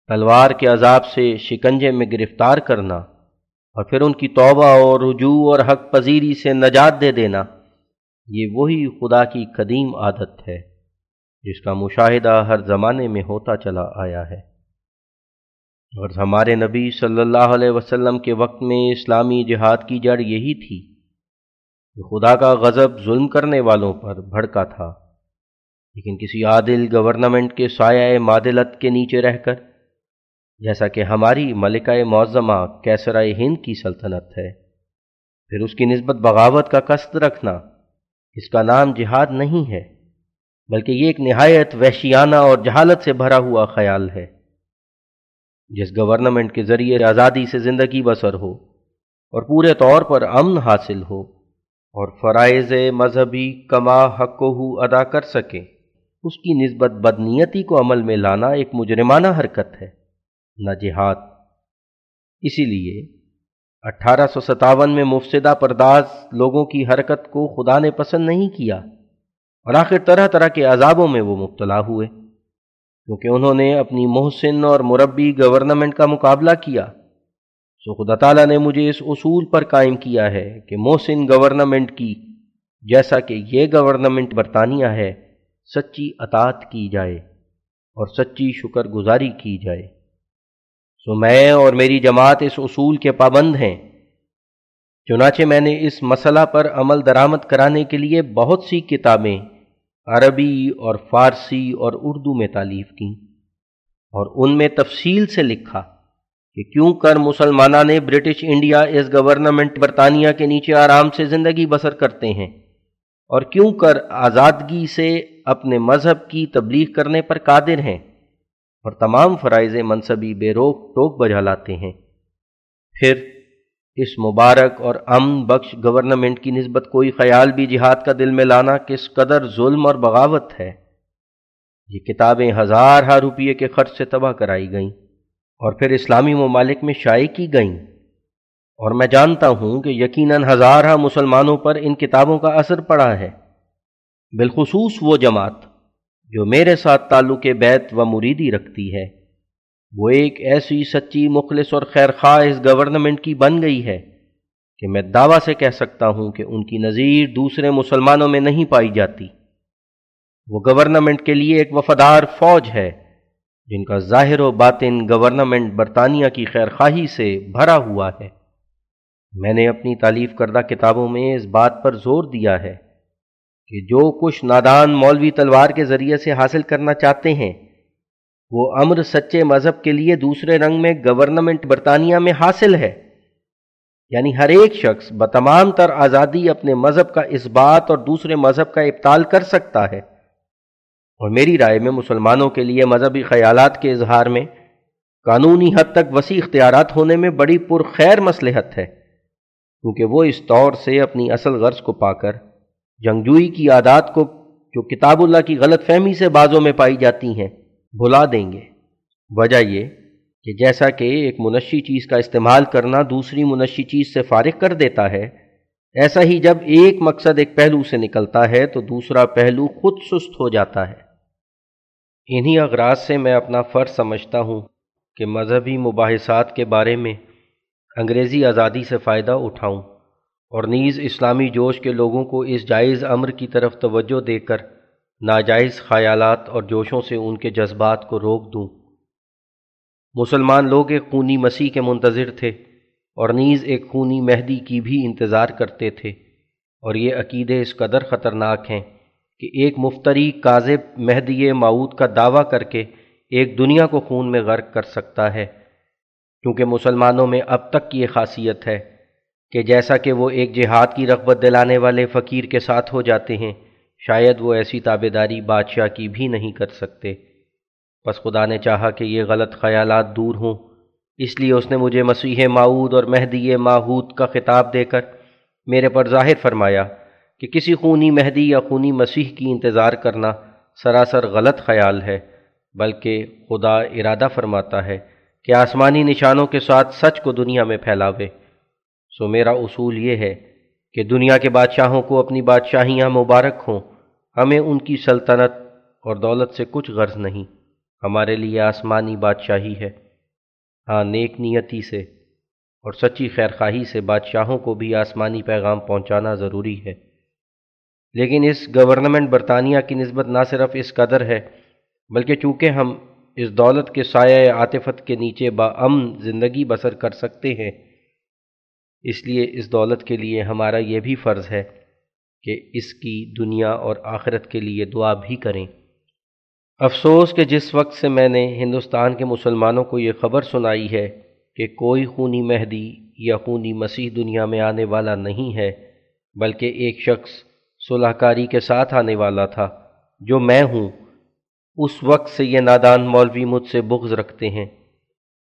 تلوار کے عذاب سے شکنجے میں گرفتار کرنا اور پھر ان کی توبہ اور رجوع اور حق پذیری سے نجات دے دینا، یہ وہی خدا کی قدیم عادت ہے، جس کا مشاہدہ ہر زمانے میں ہوتا چلا آیا ہے۔ اور ہمارے نبی صلی اللہ علیہ وسلم کے وقت میں اسلامی جہاد کی جڑ یہی تھی کہ خدا کا غضب ظلم کرنے والوں پر بھڑکا تھا، لیکن کسی عادل گورنمنٹ کے سایہ معدلت کے نیچے رہ کر، جیسا کہ ہماری ملکہ معظمہ کیسرائے ہند کی سلطنت ہے، پھر اس کی نسبت بغاوت کا قصد رکھنا اس کا نام جہاد نہیں ہے، بلکہ یہ ایک نہایت وحشیانہ اور جہالت سے بھرا ہوا خیال ہے۔ جس گورنمنٹ کے ذریعے آزادی سے زندگی بسر ہو اور پورے طور پر امن حاصل ہو اور فرائض مذہبی کما حق ہو ادا کر سکے، اس کی نسبت بدنیتی کو عمل میں لانا ایک مجرمانہ حرکت ہے، نہ جہاد۔ اسی لیے اٹھارہ سو ستاون میں مفسدہ پرداز لوگوں کی حرکت کو خدا نے پسند نہیں کیا اور آخر طرح طرح کے عذابوں میں وہ مبتلا ہوئے۔ کیونکہ انہوں نے اپنی محسن اور مربی گورنمنٹ کا مقابلہ کیا۔ سو خدا تعالیٰ نے مجھے اس اصول پر قائم کیا ہے کہ محسن گورنمنٹ کی، جیسا کہ یہ گورنمنٹ برطانیہ ہے، سچی اطاعت کی جائے اور سچی شکر گزاری کی جائے۔ سو میں اور میری جماعت اس اصول کے پابند ہیں۔ چنانچہ میں نے اس مسئلہ پر عمل درآمد کرانے کے لیے بہت سی کتابیں عربی اور فارسی اور اردو میں تعلیف کیں اور ان میں تفصیل سے لکھا کہ کیوں کر مسلمانہ نے برٹش انڈیا اس گورنمنٹ برطانیہ کے نیچے آرام سے زندگی بسر کرتے ہیں اور کیوں کر آزادگی سے اپنے مذہب کی تبلیغ کرنے پر قادر ہیں اور تمام فرائض منصبی بے روک ٹوک بجا لاتے ہیں۔ پھر اس مبارک اور امن بخش گورنمنٹ کی نسبت کوئی خیال بھی جہاد کا دل میں لانا کس قدر ظلم اور بغاوت ہے؟ یہ کتابیں ہزار ہزار روپیے کے خرچ سے تباہ کرائی گئیں اور پھر اسلامی ممالک میں شائع کی گئیں۔ اور میں جانتا ہوں کہ یقیناً ہزارہ مسلمانوں پر ان کتابوں کا اثر پڑا ہے۔ بالخصوص وہ جماعت جو میرے ساتھ تعلق بیت و مریدی رکھتی ہے۔ وہ ایک ایسی سچی مخلص اور خیر خواہ اس گورنمنٹ کی بن گئی ہے کہ میں دعویٰ سے کہہ سکتا ہوں کہ ان کی نظیر دوسرے مسلمانوں میں نہیں پائی جاتی۔ وہ گورنمنٹ کے لیے ایک وفادار فوج ہے جن کا ظاہر و باطن گورنمنٹ برطانیہ کی خیر خواہی سے بھرا ہوا ہے۔ میں نے اپنی تعلیف کردہ کتابوں میں اس بات پر زور دیا ہے کہ جو کچھ نادان مولوی تلوار کے ذریعے سے حاصل کرنا چاہتے ہیں وہ امر سچے مذہب کے لیے دوسرے رنگ میں گورنمنٹ برطانیہ میں حاصل ہے۔ یعنی ہر ایک شخص بتمام تر آزادی اپنے مذہب کا اس بات اور دوسرے مذہب کا ابتال کر سکتا ہے۔ اور میری رائے میں مسلمانوں کے لیے مذہبی خیالات کے اظہار میں قانونی حد تک وسیع اختیارات ہونے میں بڑی پرخیر مصلحت ہے۔ کیونکہ وہ اس طور سے اپنی اصل غرض کو پا کر جنگجوئی کی عادات کو جو کتاب اللہ کی غلط فہمی سے بازوں میں پائی جاتی ہیں بھلا دیں گے۔ وجہ یہ کہ جیسا کہ ایک منشی چیز کا استعمال کرنا دوسری منشی چیز سے فارغ کر دیتا ہے، ایسا ہی جب ایک مقصد ایک پہلو سے نکلتا ہے تو دوسرا پہلو خود سست ہو جاتا ہے۔ انہی اغراض سے میں اپنا فرض سمجھتا ہوں کہ مذہبی مباحثات کے بارے میں انگریزی آزادی سے فائدہ اٹھاؤں اور نیز اسلامی جوش کے لوگوں کو اس جائز امر کی طرف توجہ دے کر ناجائز خیالات اور جوشوں سے ان کے جذبات کو روک دوں۔ مسلمان لوگ ایک خونی مسیح کے منتظر تھے اور نیز ایک خونی مہدی کی بھی انتظار کرتے تھے۔ اور یہ عقیدے اس قدر خطرناک ہیں کہ ایک مفتری کاذب مہدی معود کا دعویٰ کر کے ایک دنیا کو خون میں غرق کر سکتا ہے، کیونکہ مسلمانوں میں اب تک کی یہ خاصیت ہے کہ جیسا کہ وہ ایک جہاد کی رغبت دلانے والے فقیر کے ساتھ ہو جاتے ہیں شاید وہ ایسی تابے داری بادشاہ کی بھی نہیں کر سکتے۔ بس خدا نے چاہا کہ یہ غلط خیالات دور ہوں۔ اس لیے اس نے مجھے مسیح معود اور مہدی ماحود کا خطاب دے کر میرے پر ظاہر فرمایا کہ کسی خونی مہدی یا خونی مسیح کی انتظار کرنا سراسر غلط خیال ہے، بلکہ خدا ارادہ فرماتا ہے کہ آسمانی نشانوں کے ساتھ سچ کو دنیا میں پھیلاوے۔ سو میرا اصول یہ ہے کہ دنیا کے بادشاہوں کو اپنی بادشاہیاں مبارک ہوں۔ ہمیں ان کی سلطنت اور دولت سے کچھ غرض نہیں۔ ہمارے لیے آسمانی بادشاہی ہے۔ ہاں نیک نیتی سے اور سچی خیرخواہی سے بادشاہوں کو بھی آسمانی پیغام پہنچانا ضروری ہے۔ لیکن اس گورنمنٹ برطانیہ کی نسبت نہ صرف اس قدر ہے، بلکہ چونکہ ہم اس دولت کے سایہ عاطفت کے نیچے با امن زندگی بسر کر سکتے ہیں، اس لیے اس دولت کے لیے ہمارا یہ بھی فرض ہے۔ کہ اس کی دنیا اور آخرت کے لیے دعا بھی کریں۔ افسوس کہ جس وقت سے میں نے ہندوستان کے مسلمانوں کو یہ خبر سنائی ہے کہ کوئی خونی مہدی یا خونی مسیح دنیا میں آنے والا نہیں ہے، بلکہ ایک شخص صلح کاری کے ساتھ آنے والا تھا، جو میں ہوں۔ اس وقت سے یہ نادان مولوی مجھ سے بغض رکھتے ہیں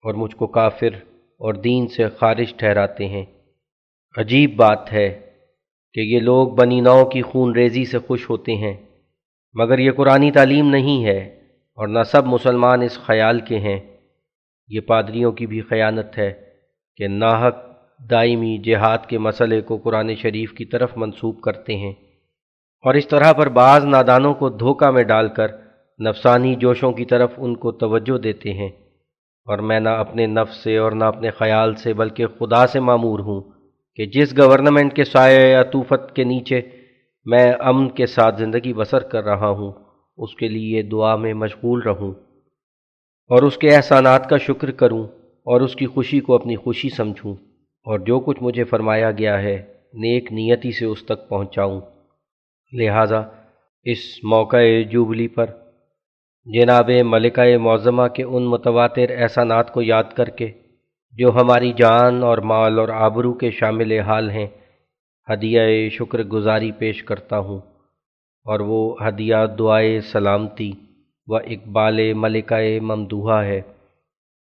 اور مجھ کو کافر اور دین سے خارج ٹھہراتے ہیں۔ عجیب بات ہے کہ یہ لوگ بنی نو کی خون ریزی سے خوش ہوتے ہیں، مگر یہ قرآن تعلیم نہیں ہے اور نہ سب مسلمان اس خیال کے ہیں۔ یہ پادریوں کی بھی خیانت ہے کہ ناحق دائمی جہاد کے مسئلے کو قرآن شریف کی طرف منسوب کرتے ہیں۔ اور اس طرح پر بعض نادانوں کو دھوکہ میں ڈال کر نفسانی جوشوں کی طرف ان کو توجہ دیتے ہیں۔ اور میں نہ اپنے نفس سے اور نہ اپنے خیال سے، بلکہ خدا سے معمور ہوں۔ کہ جس گورنمنٹ کے سائے یا طوفت کے نیچے میں امن کے ساتھ زندگی بسر کر رہا ہوں، اس کے لیے دعا میں مشغول رہوں اور اس کے احسانات کا شکر کروں اور اس کی خوشی کو اپنی خوشی سمجھوں اور جو کچھ مجھے فرمایا گیا ہے، نیک نیتی سے اس تک پہنچاؤں۔ لہٰذا اس موقع جوبلی پر جناب ملکہ معظمہ کے ان متواتر احسانات کو یاد کر کے جو ہماری جان اور مال اور آبرو کے شامل حال ہیں، ہدیہ شکر گزاری پیش کرتا ہوں۔ اور وہ ہدیہ دعائے سلامتی و اقبال ملکہ ممدوحہ ہے،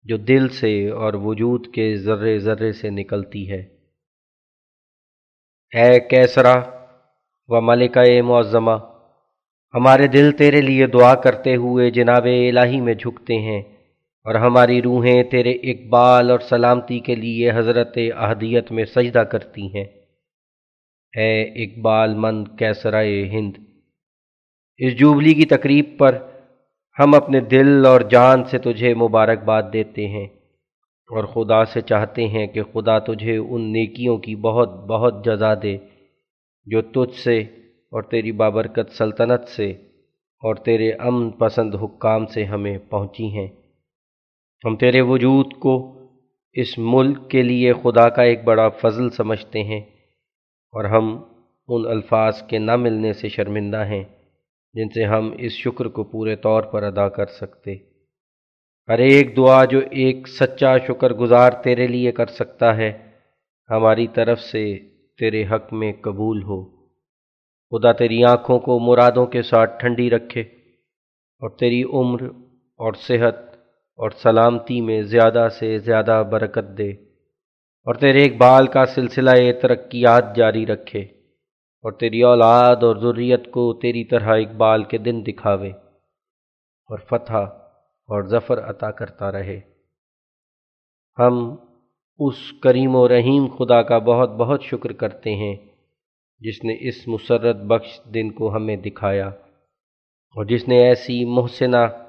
جو دل سے اور وجود کے ذرے ذرے سے نکلتی ہے۔ اے کیسرا و ملکہ معظمہ، ہمارے دل تیرے لیے دعا کرتے ہوئے جناب الہی میں جھکتے ہیں۔ اور ہماری روحیں تیرے اقبال اور سلامتی کے لیے حضرت اہدیت میں سجدہ کرتی ہیں۔ اے اقبال مند کیسرائے ہند، اس جوبلی کی تقریب پر ہم اپنے دل اور جان سے تجھے مبارکباد دیتے ہیں اور خدا سے چاہتے ہیں کہ خدا تجھے ان نیکیوں کی بہت بہت جزا دے جو تجھ سے اور تیری بابرکت سلطنت سے اور تیرے امن پسند حکام سے ہمیں پہنچی ہیں۔ ہم تیرے وجود کو اس ملک کے لیے خدا کا ایک بڑا فضل سمجھتے ہیں اور ہم ان الفاظ کے نہ ملنے سے شرمندہ ہیں جن سے ہم اس شکر کو پورے طور پر ادا کر سکتے۔ ہر ایک دعا جو ایک سچا شکر گزار تیرے لیے کر سکتا ہے، ہماری طرف سے تیرے حق میں قبول ہو۔ خدا تیری آنکھوں کو مرادوں کے ساتھ ٹھنڈی رکھے اور تیری عمر اور صحت اور سلامتی میں زیادہ سے زیادہ برکت دے اور تیرے اقبال کا سلسلہ ترقیات جاری رکھے اور تیری اولاد اور ضروریت کو تیری طرح اقبال کے دن دکھاوے اور فتح اور ظفر عطا کرتا رہے۔ ہم اس کریم و رحیم خدا کا بہت بہت شکر کرتے ہیں جس نے اس مسرت بخش دن کو ہمیں دکھایا اور جس نے ایسی محسنہ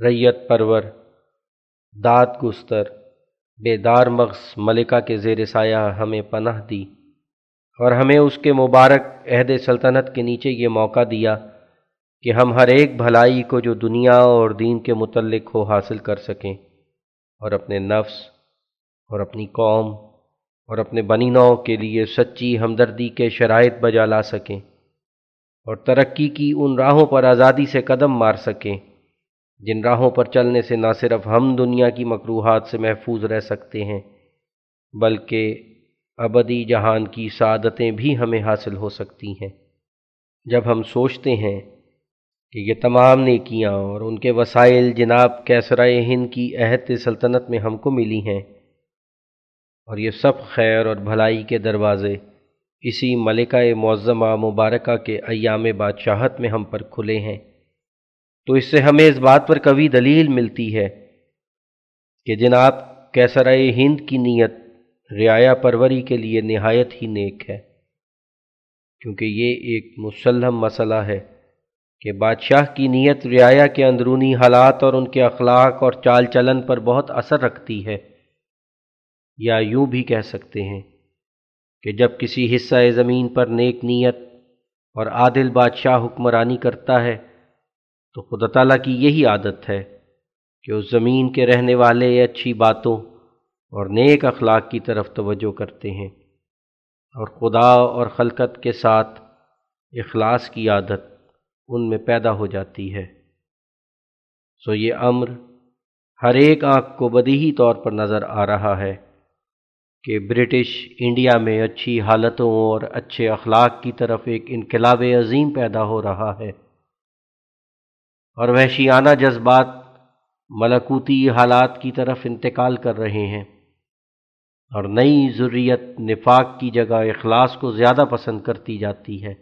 ریت پرور، داد گستر، بیدار مغز ملکہ کے زیر سایہ ہمیں پناہ دی اور ہمیں اس کے مبارک عہد سلطنت کے نیچے یہ موقع دیا کہ ہم ہر ایک بھلائی کو جو دنیا اور دین کے متعلق ہو حاصل کر سکیں اور اپنے نفس اور اپنی قوم اور اپنے بنی نو کے لیے سچی ہمدردی کے شرائط بجا لا سکیں اور ترقی کی ان راہوں پر آزادی سے قدم مار سکیں۔ جن راہوں پر چلنے سے نہ صرف ہم دنیا کی مقروحات سے محفوظ رہ سکتے ہیں، بلکہ ابدی جہان کی سعادتیں بھی ہمیں حاصل ہو سکتی ہیں۔ جب ہم سوچتے ہیں کہ یہ تمام نیکیاں اور ان کے وسائل جناب کیسرائے ہند کی عہد سلطنت میں ہم کو ملی ہیں، اور یہ سب خیر اور بھلائی کے دروازے اسی ملکہ معظمہ مبارکہ کے ایام بادشاہت میں ہم پر کھلے ہیں۔ تو اس سے ہمیں اس بات پر کبھی دلیل ملتی ہے کہ جناب کیسرائے ہند کی نیت رعایا پروری کے لیے نہایت ہی نیک ہے، کیونکہ یہ ایک مسلم مسئلہ ہے کہ بادشاہ کی نیت رعایا کے اندرونی حالات اور ان کے اخلاق اور چال چلن پر بہت اثر رکھتی ہے۔ یا یوں بھی کہہ سکتے ہیں کہ جب کسی حصہ زمین پر نیک نیت اور عادل بادشاہ حکمرانی کرتا ہے تو خدا تعالیٰ کی یہی عادت ہے کہ اس زمین کے رہنے والے اچھی باتوں اور نیک اخلاق کی طرف توجہ کرتے ہیں اور خدا اور خلقت کے ساتھ اخلاص کی عادت ان میں پیدا ہو جاتی ہے۔ سو یہ امر ہر ایک آنکھ کو بدیہی طور پر نظر آ رہا ہے کہ برٹش انڈیا میں اچھی حالتوں اور اچھے اخلاق کی طرف ایک انقلاب عظیم پیدا ہو رہا ہے۔ اور وحشیانہ جذبات ملکوتی حالات کی طرف انتقال کر رہے ہیں اور نئی ضروریت نفاق کی جگہ اخلاص کو زیادہ پسند کرتی جاتی ہے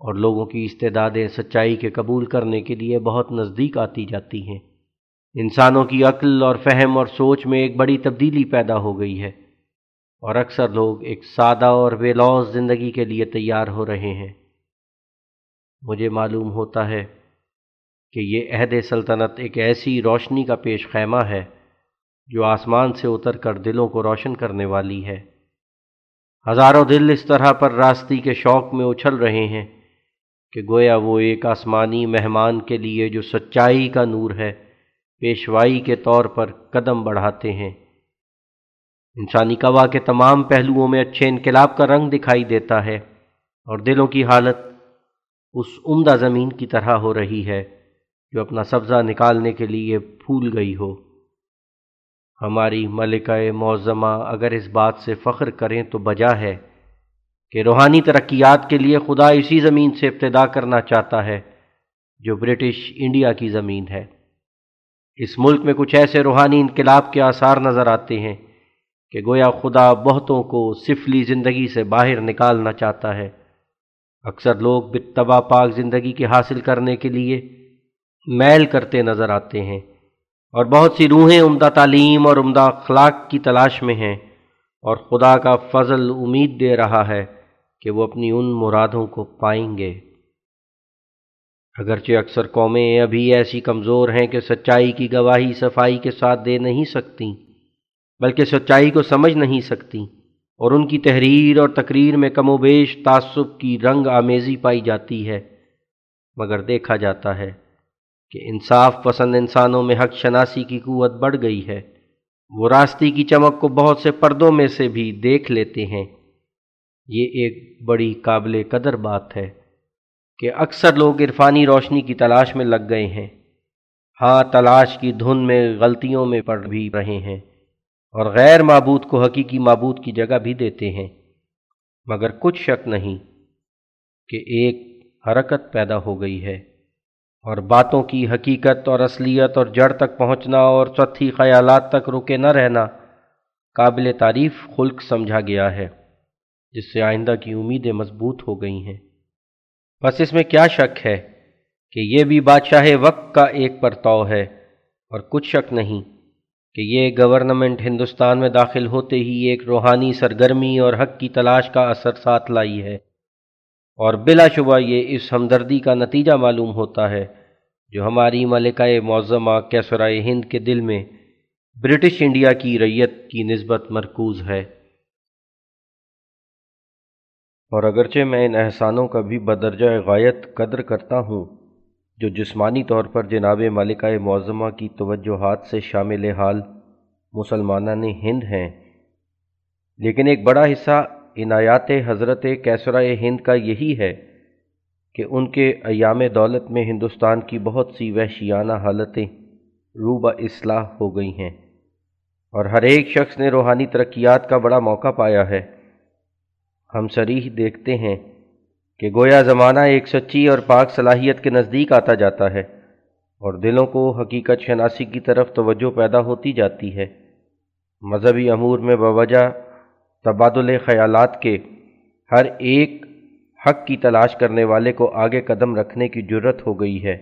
اور لوگوں کی استعدادیں سچائی کے قبول کرنے کے لیے بہت نزدیک آتی جاتی ہیں۔ انسانوں کی عقل اور فہم اور سوچ میں ایک بڑی تبدیلی پیدا ہو گئی ہے اور اکثر لوگ ایک سادہ اور بے لوز زندگی کے لیے تیار ہو رہے ہیں۔ مجھے معلوم ہوتا ہے کہ یہ عہد سلطنت ایک ایسی روشنی کا پیش خیمہ ہے جو آسمان سے اتر کر دلوں کو روشن کرنے والی ہے۔ ہزاروں دل اس طرح پر راستی کے شوق میں اچھل رہے ہیں کہ گویا وہ ایک آسمانی مہمان کے لیے جو سچائی کا نور ہے، پیشوائی کے طور پر قدم بڑھاتے ہیں۔ انسانی قوا کے تمام پہلوؤں میں اچھے انقلاب کا رنگ دکھائی دیتا ہے اور دلوں کی حالت اس عمدہ زمین کی طرح ہو رہی ہے۔ جو اپنا سبزہ نکالنے کے لیے پھول گئی ہو۔ ہماری ملکہ معظمہ اگر اس بات سے فخر کریں تو بجا ہے کہ روحانی ترقیات کے لیے خدا اسی زمین سے ابتدا کرنا چاہتا ہے جو برٹش انڈیا کی زمین ہے۔ اس ملک میں کچھ ایسے روحانی انقلاب کے آثار نظر آتے ہیں کہ گویا خدا بہتوں کو سفلی زندگی سے باہر نکالنا چاہتا ہے۔ اکثر لوگ بتبا پاک زندگی کے حاصل کرنے کے لیے میل کرتے نظر آتے ہیں اور بہت سی روحیں عمدہ تعلیم اور عمدہ اخلاق کی تلاش میں ہیں اور خدا کا فضل امید دے رہا ہے کہ وہ اپنی ان مرادوں کو پائیں گے۔ اگرچہ اکثر قومیں ابھی ایسی کمزور ہیں کہ سچائی کی گواہی صفائی کے ساتھ دے نہیں سکتیں، بلکہ سچائی کو سمجھ نہیں سکتیں، اور ان کی تحریر اور تقریر میں کم و بیش تعصب کی رنگ آمیزی پائی جاتی ہے، مگر دیکھا جاتا ہے کہ انصاف پسند انسانوں میں حق شناسی کی قوت بڑھ گئی ہے۔ وہ راستی کی چمک کو بہت سے پردوں میں سے بھی دیکھ لیتے ہیں۔ یہ ایک بڑی قابل قدر بات ہے کہ اکثر لوگ عرفانی روشنی کی تلاش میں لگ گئے ہیں۔ ہاں تلاش کی دھن میں غلطیوں میں پڑ بھی رہے ہیں اور غیر معبود کو حقیقی معبود کی جگہ بھی دیتے ہیں۔ مگر کچھ شک نہیں کہ ایک حرکت پیدا ہو گئی ہے۔ اور باتوں کی حقیقت اور اصلیت اور جڑ تک پہنچنا اور سطحی خیالات تک رکے نہ رہنا قابل تعریف خلق سمجھا گیا ہے، جس سے آئندہ کی امیدیں مضبوط ہو گئی ہیں۔ بس اس میں کیا شک ہے کہ یہ بھی بادشاہ وقت کا ایک پرتاؤ ہے، اور کچھ شک نہیں کہ یہ گورنمنٹ ہندوستان میں داخل ہوتے ہی ایک روحانی سرگرمی اور حق کی تلاش کا اثر ساتھ لائی ہے۔ اور بلا شبہ یہ اس ہمدردی کا نتیجہ معلوم ہوتا ہے جو ہماری ملکہ معظمہ کیسرائے ہند کے دل میں برٹش انڈیا کی ریت کی نسبت مرکوز ہے۔ اور اگرچہ میں ان احسانوں کا بھی بدرجہ غایت قدر کرتا ہوں، جو جسمانی طور پر جناب ملکہ معظمہ کی توجہات سے شامل حال مسلمانہ ہند ہیں، لیکن ایک بڑا حصہ عنایات حضرت کیسرائے ہند کا یہی ہے کہ ان کے ایام دولت میں ہندوستان کی بہت سی وحشیانہ حالتیں روبہ اصلاح ہو گئی ہیں اور ہر ایک شخص نے روحانی ترقیات کا بڑا موقع پایا ہے۔ ہم سریح دیکھتے ہیں کہ گویا زمانہ ایک سچی اور پاک صلاحیت کے نزدیک آتا جاتا ہے اور دلوں کو حقیقت شناسی کی طرف توجہ پیدا ہوتی جاتی ہے۔ مذہبی امور میں بوجہ تبادل خیالات کے ہر ایک حق کی تلاش کرنے والے کو آگے قدم رکھنے کی جرت ہو گئی ہے۔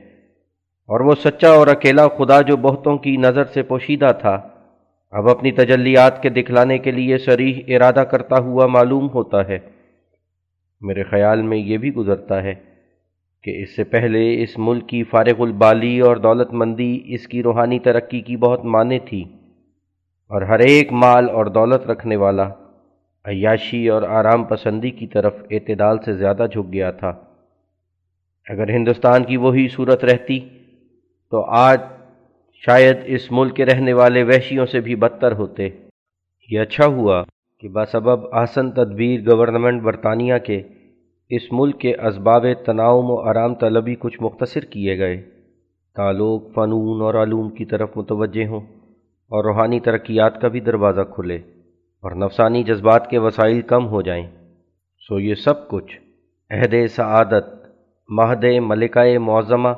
اور وہ سچا اور اکیلا خدا جو بہتوں کی نظر سے پوشیدہ تھا، اب اپنی تجلیات کے دکھلانے کے لیے سریح ارادہ کرتا ہوا معلوم ہوتا ہے۔ میرے خیال میں یہ بھی گزرتا ہے کہ اس سے پہلے اس ملک کی فارغ البالی اور دولت مندی اس کی روحانی ترقی کی بہت معنی تھی، اور ہر ایک مال اور دولت رکھنے والا عیاشی اور آرام پسندی کی طرف اعتدال سے زیادہ جھک گیا تھا۔ اگر ہندوستان کی وہی صورت رہتی تو آج شاید اس ملک کے رہنے والے وحشیوں سے بھی بدتر ہوتے۔ یہ اچھا ہوا کہ بسبب آسن تدبیر گورنمنٹ برطانیہ کے اس ملک کے اسباب تناؤم و آرام طلبی کچھ مختصر کیے گئے۔ تعلق، فنون اور علوم کی طرف متوجہ ہوں اور روحانی ترقیات کا بھی دروازہ کھلے۔ اور نفسانی جذبات کے وسائل کم ہو جائیں، سو یہ سب کچھ عہد سعادت، مہد ملکہ معظمہ،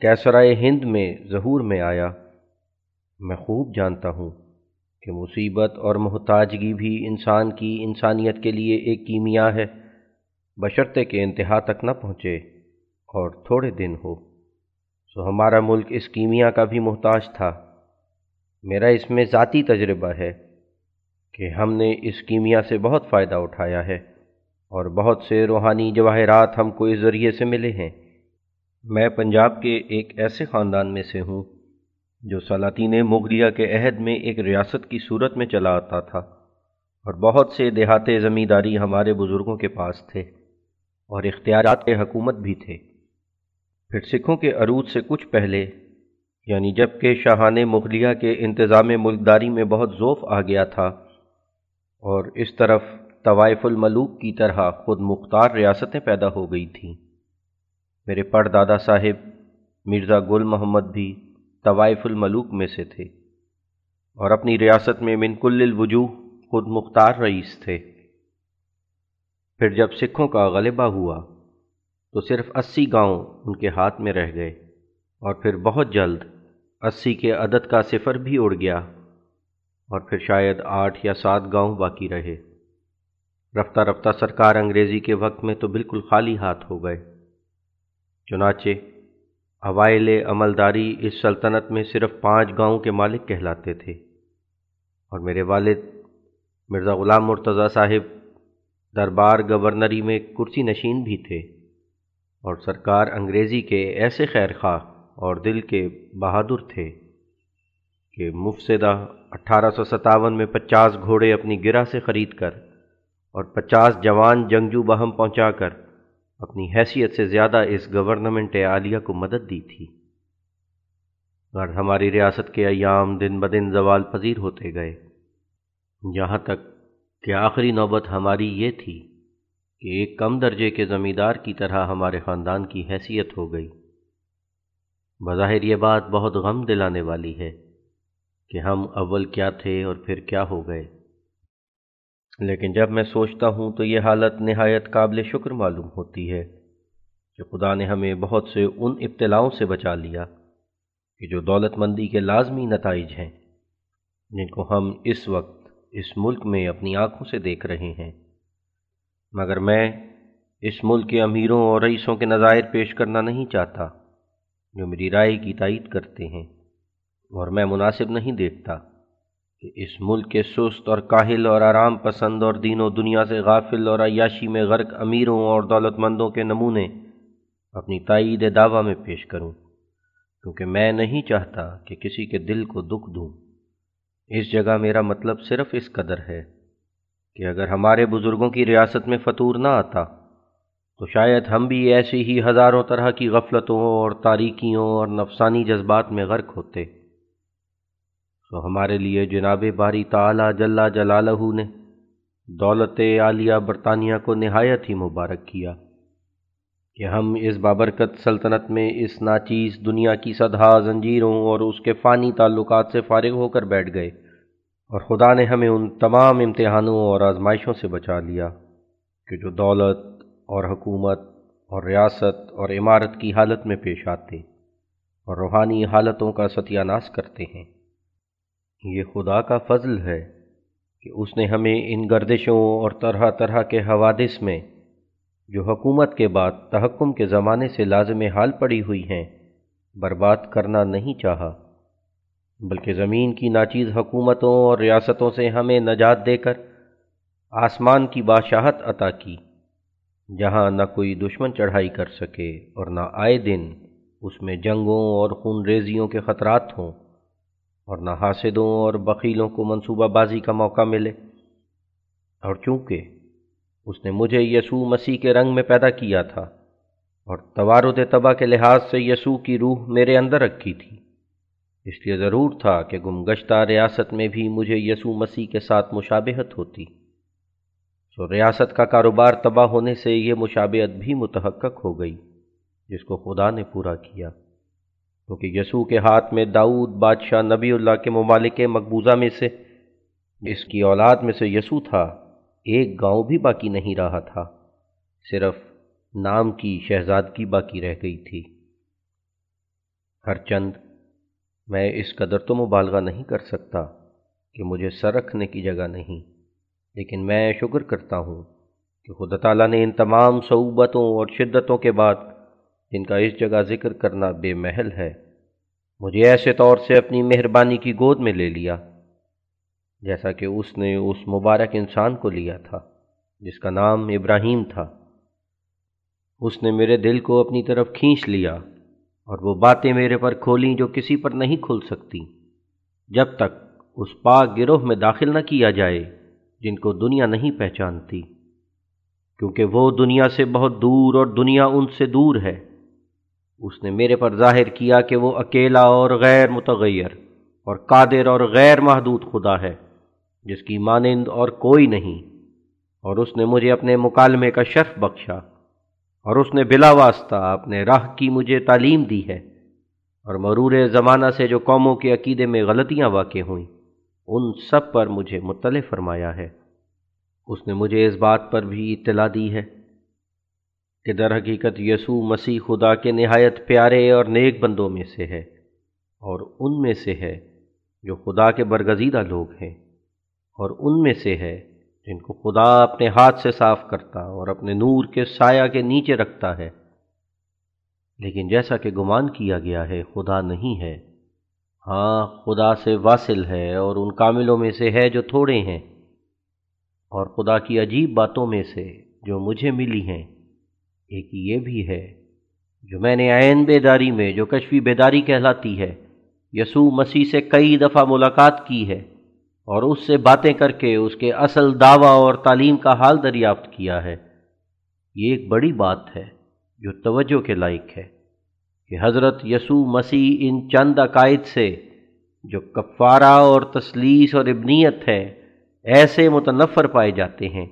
کیسرائے ہند میں ظہور میں آیا۔ میں خوب جانتا ہوں کہ مصیبت اور محتاجگی بھی انسان کی انسانیت کے لیے ایک کیمیا ہے۔ بشرطے کے انتہا تک نہ پہنچے اور تھوڑے دن ہو۔ سو ہمارا ملک اس کیمیا کا بھی محتاج تھا۔ میرا اس میں ذاتی تجربہ ہے۔ کہ ہم نے اس کیمیا سے بہت فائدہ اٹھایا ہے اور بہت سے روحانی جواہرات ہم کو اس ذریعے سے ملے ہیں۔ میں پنجاب کے ایک ایسے خاندان میں سے ہوں جو سلاطین مغلیہ کے عہد میں ایک ریاست کی صورت میں چلا آتا تھا اور بہت سے دیہاتے زمینداری ہمارے بزرگوں کے پاس تھے اور اختیارات کے حکومت بھی تھے۔ پھر سکھوں کے عروج سے کچھ پہلے یعنی جبکہ شاہان مغلیہ کے انتظام ملکداری میں بہت ذوف آ گیا تھا اور اس طرف طوائف الملوک کی طرح خود مختار ریاستیں پیدا ہو گئی تھیں۔ میرے پڑ دادا صاحب، مرزا گل محمد بھی طوائف الملوک میں سے تھے اور اپنی ریاست میں من کل الوجوہ خود مختار رئیس تھے۔ پھر جب سکھوں کا غلبہ ہوا تو صرف اسی گاؤں ان کے ہاتھ میں رہ گئے اور پھر بہت جلد اسی کے عدد کا صفر بھی اڑ گیا۔ اور پھر شاید آٹھ یا سات گاؤں باقی رہے۔ رفتہ رفتہ سرکار انگریزی کے وقت میں تو بالکل خالی ہاتھ ہو گئے۔ چنانچہ، اوائل عملداری اس سلطنت میں صرف پانچ گاؤں کے مالک کہلاتے تھے۔ اور میرے والد مرزا غلام مرتضیٰ صاحب دربار گورنری میں کرسی نشین بھی تھے۔ اور سرکار انگریزی کے ایسے خیر خواہ اور دل کے بہادر تھے کہ مفسدہ اٹھارہ سو ستاون میں پچاس گھوڑے اپنی گرہ سے خرید کر اور پچاس جوان جنگجو بہم پہنچا کر اپنی حیثیت سے زیادہ اس گورنمنٹ عالیہ کو مدد دی تھی۔ اور ہماری ریاست کے ایام دن بدن زوال پذیر ہوتے گئے۔ یہاں تک کہ آخری نوبت ہماری یہ تھی کہ ایک کم درجے کے زمیندار کی طرح ہمارے خاندان کی حیثیت ہو گئی۔ بظاہر یہ بات بہت غم دلانے والی ہے۔ کہ ہم اول کیا تھے اور پھر کیا ہو گئے۔ لیکن جب میں سوچتا ہوں تو یہ حالت نہایت قابل شکر معلوم ہوتی ہے کہ خدا نے ہمیں بہت سے ان ابتلاؤں سے بچا لیا کہ جو دولت مندی کے لازمی نتائج ہیں، جن کو ہم اس وقت، اس ملک میں اپنی آنکھوں سے دیکھ رہے ہیں۔ مگر میں اس ملک کے امیروں اور رئیسوں کے نظائر پیش کرنا نہیں چاہتا جو میری رائے کی تائید کرتے ہیں۔ اور میں مناسب نہیں دیکھتا کہ اس ملک کے سست اور کاہل اور آرام پسند اور دین و دنیا سے غافل اور عیاشی میں غرق امیروں اور دولت مندوں کے نمونے اپنی تائید دعویٰ میں پیش کروں، کیونکہ میں نہیں چاہتا کہ کسی کے دل کو دکھ دوں۔ اس جگہ میرا مطلب صرف اس قدر ہے کہ اگر ہمارے بزرگوں کی ریاست میں فطور نہ آتا، تو شاید ہم بھی ایسی ہی ہزاروں طرح کی غفلتوں اور تاریکیوں اور نفسانی جذبات میں غرق ہوتے۔ تو ہمارے لیے جناب باری تعالی جلا جلالہ نے دولت عالیہ برطانیہ کو نہایت ہی مبارک کیا کہ ہم اس بابرکت سلطنت میں اس ناچیز دنیا کی صدہ زنجیروں اور اس کے فانی تعلقات سے فارغ ہو کر بیٹھ گئے اور خدا نے ہمیں ان تمام امتحانوں اور آزمائشوں سے بچا لیا کہ جو دولت اور حکومت اور ریاست اور عمارت کی حالت میں پیش آتے اور روحانی حالتوں کا ستیہ ناس کرتے ہیں۔ یہ خدا کا فضل ہے کہ اس نے ہمیں ان گردشوں اور طرح طرح کے حوادث میں جو حکومت کے بعد تحکم کے زمانے سے لازم حال پڑی ہوئی ہیں، برباد کرنا نہیں چاہا، بلکہ زمین کی ناچیز حکومتوں اور ریاستوں سے ہمیں نجات دے کر آسمان کی بادشاہت عطا کی، جہاں نہ کوئی دشمن چڑھائی کر سکے اور نہ آئے دن اس میں جنگوں اور خون ریزیوں کے خطرات ہوں۔ اور نہ حاسدوں اور بخیلوں کو منصوبہ بازی کا موقع ملے۔ اور چونکہ اس نے مجھے یسوع مسیح کے رنگ میں پیدا کیا تھا اور توارد تباہ کے لحاظ سے یسوع کی روح میرے اندر رکھی تھی، اس لیے ضرور تھا کہ گمگشتہ ریاست میں بھی مجھے یسوع مسیح کے ساتھ مشابہت ہوتی۔ تو ریاست کا کاروبار تباہ ہونے سے یہ مشابہت بھی متحقق ہو گئی، جس کو خدا نے پورا کیا۔ کیونکہ یسوع کے ہاتھ میں داؤد بادشاہ نبی اللہ کے ممالک مقبوضہ میں سے، اس کی اولاد میں سے یسوع تھا، ایک گاؤں بھی باقی نہیں رہا تھا، صرف نام کی شہزادگی باقی رہ گئی تھی۔ ہر چند میں اس قدر تو مبالغہ نہیں کر سکتا کہ مجھے سر رکھنے کی جگہ نہیں، لیکن میں شکر کرتا ہوں کہ خدا تعالیٰ نے ان تمام صعوبتوں اور شدتوں کے بعد جن کا اس جگہ ذکر کرنا بے محل ہے، مجھے ایسے طور سے اپنی مہربانی کی گود میں لے لیا، جیسا کہ اس نے اس مبارک انسان کو لیا تھا، جس کا نام ابراہیم تھا۔ اس نے میرے دل کو اپنی طرف کھینچ لیا اور وہ باتیں میرے پر کھولیں جو کسی پر نہیں کھل سکتی۔ جب تک اس پاک گروہ میں داخل نہ کیا جائے، جن کو دنیا نہیں پہچانتی، کیونکہ وہ دنیا سے بہت دور اور دنیا ان سے دور ہے۔ اس نے میرے پر ظاہر کیا کہ وہ اکیلا اور غیر متغیر اور قادر اور غیر محدود خدا ہے، جس کی مانند اور کوئی نہیں۔ اور اس نے مجھے اپنے مکالمے کا شرف بخشا، اور اس نے بلا واسطہ اپنے راہ کی مجھے تعلیم دی ہے۔ اور مرور زمانہ سے جو قوموں کے عقیدے میں غلطیاں واقع ہوئیں، ان سب پر مجھے مطلع فرمایا ہے۔ اس نے مجھے اس بات پر بھی اطلاع دی ہے۔ کہ در حقیقت یسوع مسیح خدا کے نہایت پیارے اور نیک بندوں میں سے ہے اور ان میں سے ہے جو خدا کے برگزیدہ لوگ ہیں اور ان میں سے ہے جن کو خدا اپنے ہاتھ سے صاف کرتا اور اپنے نور کے سایہ کے نیچے رکھتا ہے۔ لیکن جیسا کہ گمان کیا گیا ہے، خدا نہیں ہے۔ ہاں خدا سے واصل ہے اور ان کاملوں میں سے ہے جو تھوڑے ہیں اور خدا کی عجیب باتوں میں سے جو مجھے ملی ہیں۔ ایک یہ بھی ہے، جو میں نے عین بیداری میں، جو کشفی بیداری کہلاتی ہے، یسوع مسیح سے کئی دفعہ ملاقات کی ہے اور اس سے باتیں کر کے اس کے اصل دعویٰ اور تعلیم کا حال دریافت کیا ہے۔ یہ ایک بڑی بات ہے جو توجہ کے لائق ہے کہ حضرت یسوع مسیح ان چند عقائد سے جو کفارہ اور تسلیس اور ابنیت ہے ایسے متنفر پائے جاتے ہیں۔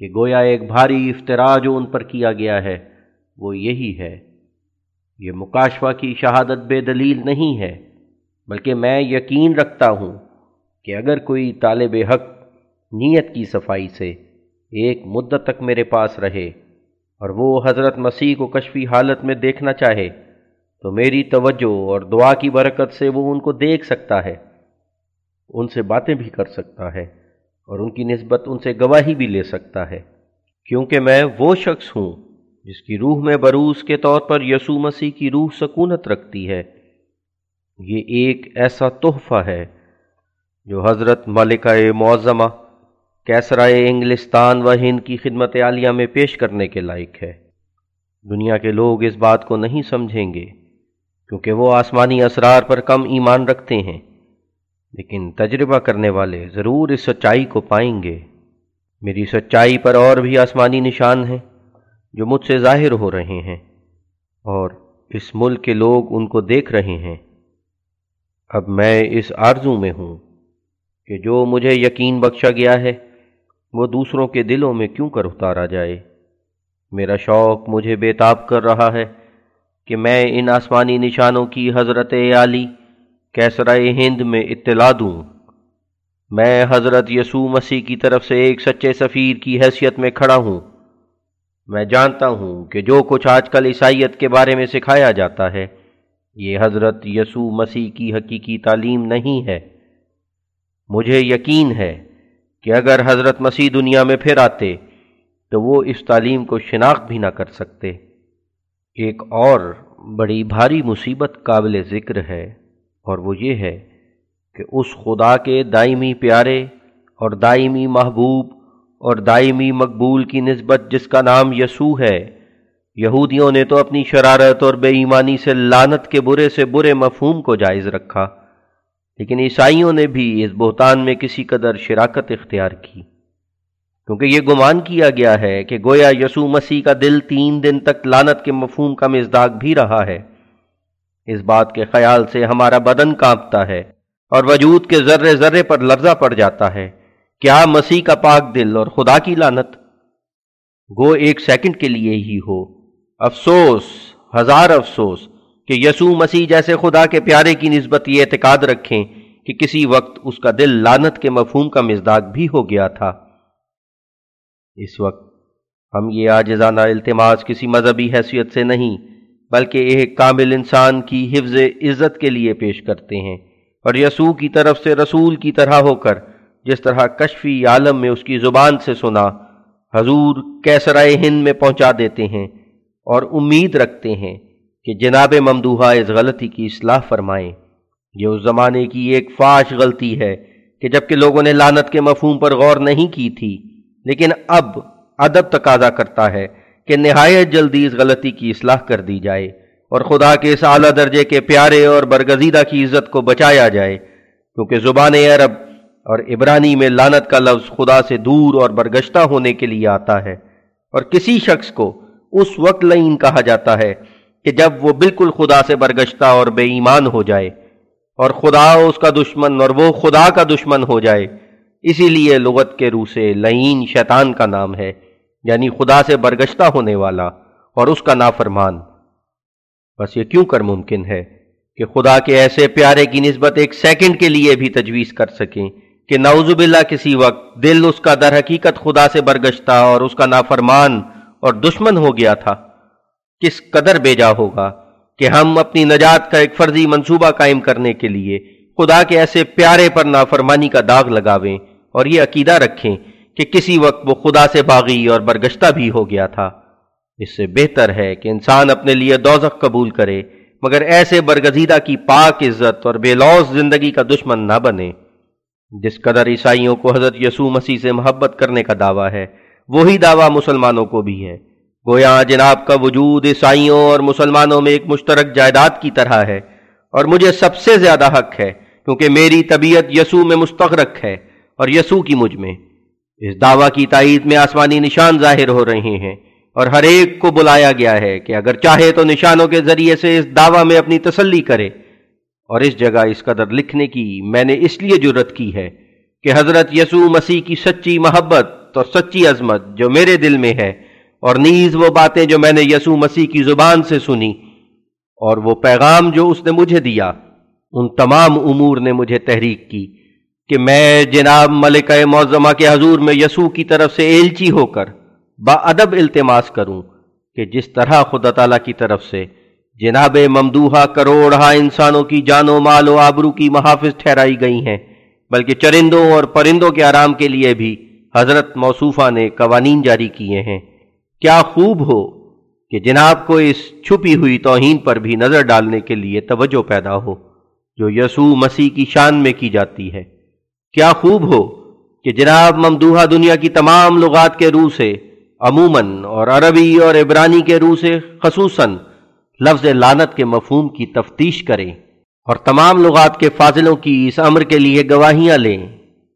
کہ گویا ایک بھاری افطرا جو ان پر کیا گیا ہے۔ وہ یہی ہے۔ یہ مکاشفہ کی شہادت بے دلیل نہیں ہے، بلکہ میں یقین رکھتا ہوں کہ اگر کوئی طالب حق نیت کی صفائی سے ایک مدت تک میرے پاس رہے اور وہ حضرت مسیح کو کشفی حالت میں دیکھنا چاہے، تو میری توجہ اور دعا کی برکت سے وہ ان کو دیکھ سکتا ہے، ان سے باتیں بھی کر سکتا ہے۔ اور ان کی نسبت ان سے گواہی بھی لے سکتا ہے، کیونکہ میں وہ شخص ہوں جس کی روح میں بروس کے طور پر یسوع مسیح کی روح سکونت رکھتی ہے۔ یہ ایک ایسا تحفہ ہے جو حضرت ملکہ معظمہ، کیسرائے انگلستان و ہند کی خدمت عالیہ میں پیش کرنے کے لائق ہے۔ دنیا کے لوگ اس بات کو نہیں سمجھیں گے، کیونکہ وہ آسمانی اسرار پر کم ایمان رکھتے ہیں۔ لیکن تجربہ کرنے والے ضرور اس سچائی کو پائیں گے۔ میری سچائی پر اور بھی آسمانی نشان ہیں جو مجھ سے ظاہر ہو رہے ہیں اور اس ملک کے لوگ ان کو دیکھ رہے ہیں۔ اب میں اس آرزوں میں ہوں کہ جو مجھے یقین بخشا گیا ہے، وہ دوسروں کے دلوں میں کیوں کر اتارا جائے؟ میرا شوق مجھے بےتاب کر رہا ہے کہ میں ان آسمانی نشانوں کی حضرت عالی کیسرائے ہند میں اطلاع دوں۔ میں حضرت یسوع مسیح کی طرف سے ایک سچے سفیر کی حیثیت میں کھڑا ہوں۔ میں جانتا ہوں کہ جو کچھ آج کل عیسائیت کے بارے میں سکھایا جاتا ہے، یہ حضرت یسوع مسیح کی حقیقی تعلیم نہیں ہے۔ مجھے یقین ہے کہ اگر حضرت مسیح دنیا میں پھر آتے، تو وہ اس تعلیم کو شناخت بھی نہ کر سکتے۔ ایک اور بڑی بھاری مصیبت قابل ذکر ہے۔ اور وہ یہ ہے کہ اس خدا کے دائمی پیارے اور دائمی محبوب اور دائمی مقبول کی نسبت جس کا نام یسوع ہے، یہودیوں نے تو اپنی شرارت اور بے ایمانی سے لانت کے برے سے برے مفہوم کو جائز رکھا، لیکن عیسائیوں نے بھی اس بہتان میں کسی قدر شراکت اختیار کی۔ کیونکہ یہ گمان کیا گیا ہے کہ گویا یسوع مسیح کا دل تین دن تک لانت کے مفہوم کا مزداق بھی رہا ہے۔ اس بات کے خیال سے ہمارا بدن کانپتا ہے اور وجود کے ذرے ذرے پر لرزہ پڑ جاتا ہے، کیا مسیح کا پاک دل اور خدا کی لانت گو ایک سیکنڈ کے لیے ہی ہو۔ افسوس، ہزار افسوس کہ یسوع مسیح جیسے خدا کے پیارے کی نسبت یہ اعتقاد رکھیں کہ کسی وقت اس کا دل لانت کے مفہوم کا مزداق بھی ہو گیا تھا۔ اس وقت ہم یہ آجزانہ التماس کسی مذہبی حیثیت سے نہیں بلکہ ایک کامل انسان کی حفظ عزت کے لیے پیش کرتے ہیں اور یسوع کی طرف سے رسول کی طرح ہو کر جس طرح کشفی عالم میں اس کی زبان سے سنا، حضور کیسرائے ہند میں پہنچا دیتے ہیں اور امید رکھتے ہیں کہ جناب ممدوحہ اس غلطی کی اصلاح فرمائیں۔ یہ اس زمانے کی ایک فاش غلطی ہے کہ جبکہ لوگوں نے لانت کے مفہوم پر غور نہیں کی تھی، لیکن اب ادب تقاضا کرتا ہے کہ نہایت جلدی اس غلطی کی اصلاح کر دی جائے اور خدا کے اس اعلیٰ درجے کے پیارے اور برگزیدہ کی عزت کو بچایا جائے، کیونکہ زبان عرب اور عبرانی میں لانت کا لفظ خدا سے دور اور برگشتہ ہونے کے لیے آتا ہے۔ اور کسی شخص کو اس وقت لعین کہا جاتا ہے کہ جب وہ بالکل خدا سے برگشتہ اور بے ایمان ہو جائے اور خدا اس کا دشمن اور وہ خدا کا دشمن ہو جائے۔ اسی لیے لغت کے روح سے لعین شیطان کا نام ہے۔ یعنی خدا سے برگشتہ ہونے والا اور اس کا نافرمان۔ بس یہ کیوں کر ممکن ہے کہ خدا کے ایسے پیارے کی نسبت ایک سیکنڈ کے لیے بھی تجویز کر سکیں کہ نعوذ باللہ کسی وقت دل اس کا در حقیقت خدا سے برگشتہ اور اس کا نافرمان اور دشمن ہو گیا تھا۔ کس قدر بیجا ہوگا کہ ہم اپنی نجات کا ایک فرضی منصوبہ قائم کرنے کے لیے خدا کے ایسے پیارے پر نافرمانی کا داغ لگاویں اور یہ عقیدہ رکھیں کہ کسی وقت وہ خدا سے باغی اور برگشتہ بھی ہو گیا تھا۔ اس سے بہتر ہے کہ انسان اپنے لیے دوزخ قبول کرے، مگر ایسے برگزیدہ کی پاک عزت اور بے لوس زندگی کا دشمن نہ بنے۔ جس قدر عیسائیوں کو حضرت یسوع مسیح سے محبت کرنے کا دعویٰ ہے، وہی دعویٰ مسلمانوں کو بھی ہے۔ گویا جناب کا وجود عیسائیوں اور مسلمانوں میں ایک مشترک جائیداد کی طرح ہے، اور مجھے سب سے زیادہ حق ہے کیونکہ میری طبیعت یسوع میں مستغرق ہے اور یسوع کی مجھ میں۔ اس دعویٰ کی تائید میں آسمانی نشان ظاہر ہو رہے ہیں اور ہر ایک کو بلایا گیا ہے کہ اگر چاہے تو نشانوں کے ذریعے سے اس دعویٰ میں اپنی تسلی کرے۔ اور اس جگہ اس قدر لکھنے کی میں نے اس لیے جرت کی ہے کہ حضرت یسوع مسیح کی سچی محبت اور سچی عظمت جو میرے دل میں ہے اور نیز وہ باتیں جو میں نے یسوع مسیح کی زبان سے سنی اور وہ پیغام جو اس نے مجھے دیا، ان تمام امور نے مجھے تحریک کی۔ کہ میں جناب ملکہ معظمہ کے حضور میں یسوع کی طرف سے ایلچی ہو کر با ادب التماس کروں کہ جس طرح خدا تعالیٰ کی طرف سے جناب ممدوحہ کروڑہ انسانوں کی جان و مال و آبرو کی محافظ ٹھہرائی گئی ہیں، بلکہ چرندوں اور پرندوں کے آرام کے لیے بھی حضرت موصوفہ نے قوانین جاری کیے ہیں۔ کیا خوب ہو کہ جناب کو اس چھپی ہوئی توہین پر بھی نظر ڈالنے کے لیے توجہ پیدا ہو، جو یسوع مسیح کی شان میں کی جاتی ہے۔ کیا خوب ہو کہ جناب ممدوحہ دنیا کی تمام لغات کے روح سے، عموماً اور عربی اور عبرانی کے روح سے، خصوصاً لفظ لانت کے مفہوم کی تفتیش کریں اور تمام لغات کے فاضلوں کی اس امر کے لیے گواہیاں لیں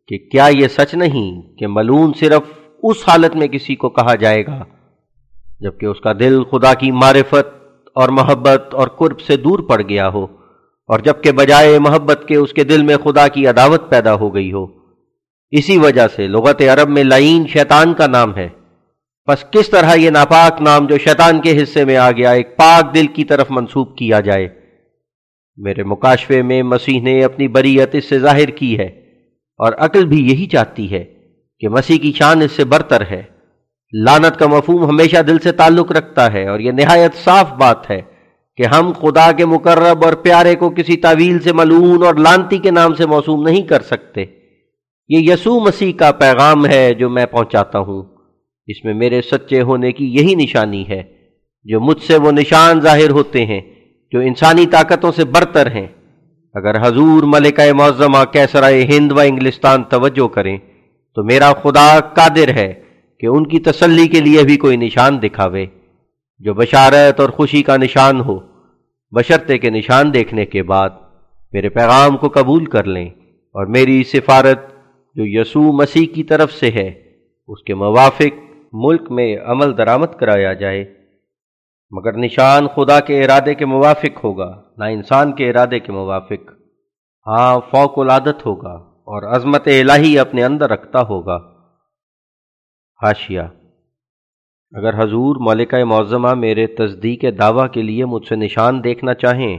کہ کیا یہ سچ نہیں کہ ملون صرف اس حالت میں کسی کو کہا جائے گا، جبکہ اس کا دل خدا کی معرفت اور محبت اور قرب سے دور پڑ گیا ہو۔ اور جبکہ بجائے محبت کے اس کے دل میں خدا کی عداوت پیدا ہو گئی ہو۔ اسی وجہ سے لغت عرب میں لعین شیطان کا نام ہے۔ بس کس طرح یہ ناپاک نام جو شیطان کے حصے میں آ گیا، ایک پاک دل کی طرف منسوب کیا جائے۔ میرے مکاشفے میں مسیح نے اپنی بریت اس سے ظاہر کی ہے اور عقل بھی یہی چاہتی ہے کہ مسیح کی شان اس سے برتر ہے۔ لانت کا مفہوم ہمیشہ دل سے تعلق رکھتا ہے اور یہ نہایت صاف بات ہے۔ کہ ہم خدا کے مقرب اور پیارے کو کسی تعویل سے ملون اور لانتی کے نام سے موسوم نہیں کر سکتے۔ یہ یسوع مسیح کا پیغام ہے جو میں پہنچاتا ہوں۔ اس میں میرے سچے ہونے کی یہی نشانی ہے۔ جو مجھ سے وہ نشان ظاہر ہوتے ہیں، جو انسانی طاقتوں سے برتر ہیں۔ اگر حضور ملکہ معظمہ، کیسرائے ہند و انگلستان توجہ کریں، تو میرا خدا قادر ہے کہ ان کی تسلی کے لیے بھی کوئی نشان دکھاوے۔ جو بشارت اور خوشی کا نشان ہو، بشرتے کے نشان دیکھنے کے بعد میرے پیغام کو قبول کر لیں اور میری سفارت جو یسوع مسیح کی طرف سے ہے، اس کے موافق ملک میں عمل درآمد کرایا جائے۔ مگر نشان خدا کے ارادے کے موافق ہوگا، نہ انسان کے ارادے کے موافق۔ ہاں فوق العادت ہوگا اور عظمت الہی اپنے اندر رکھتا ہوگا۔ ہاشیہ اگر حضور ملکہ معظمہ میرے تصدیق دعویٰ کے لیے مجھ سے نشان دیکھنا چاہیں،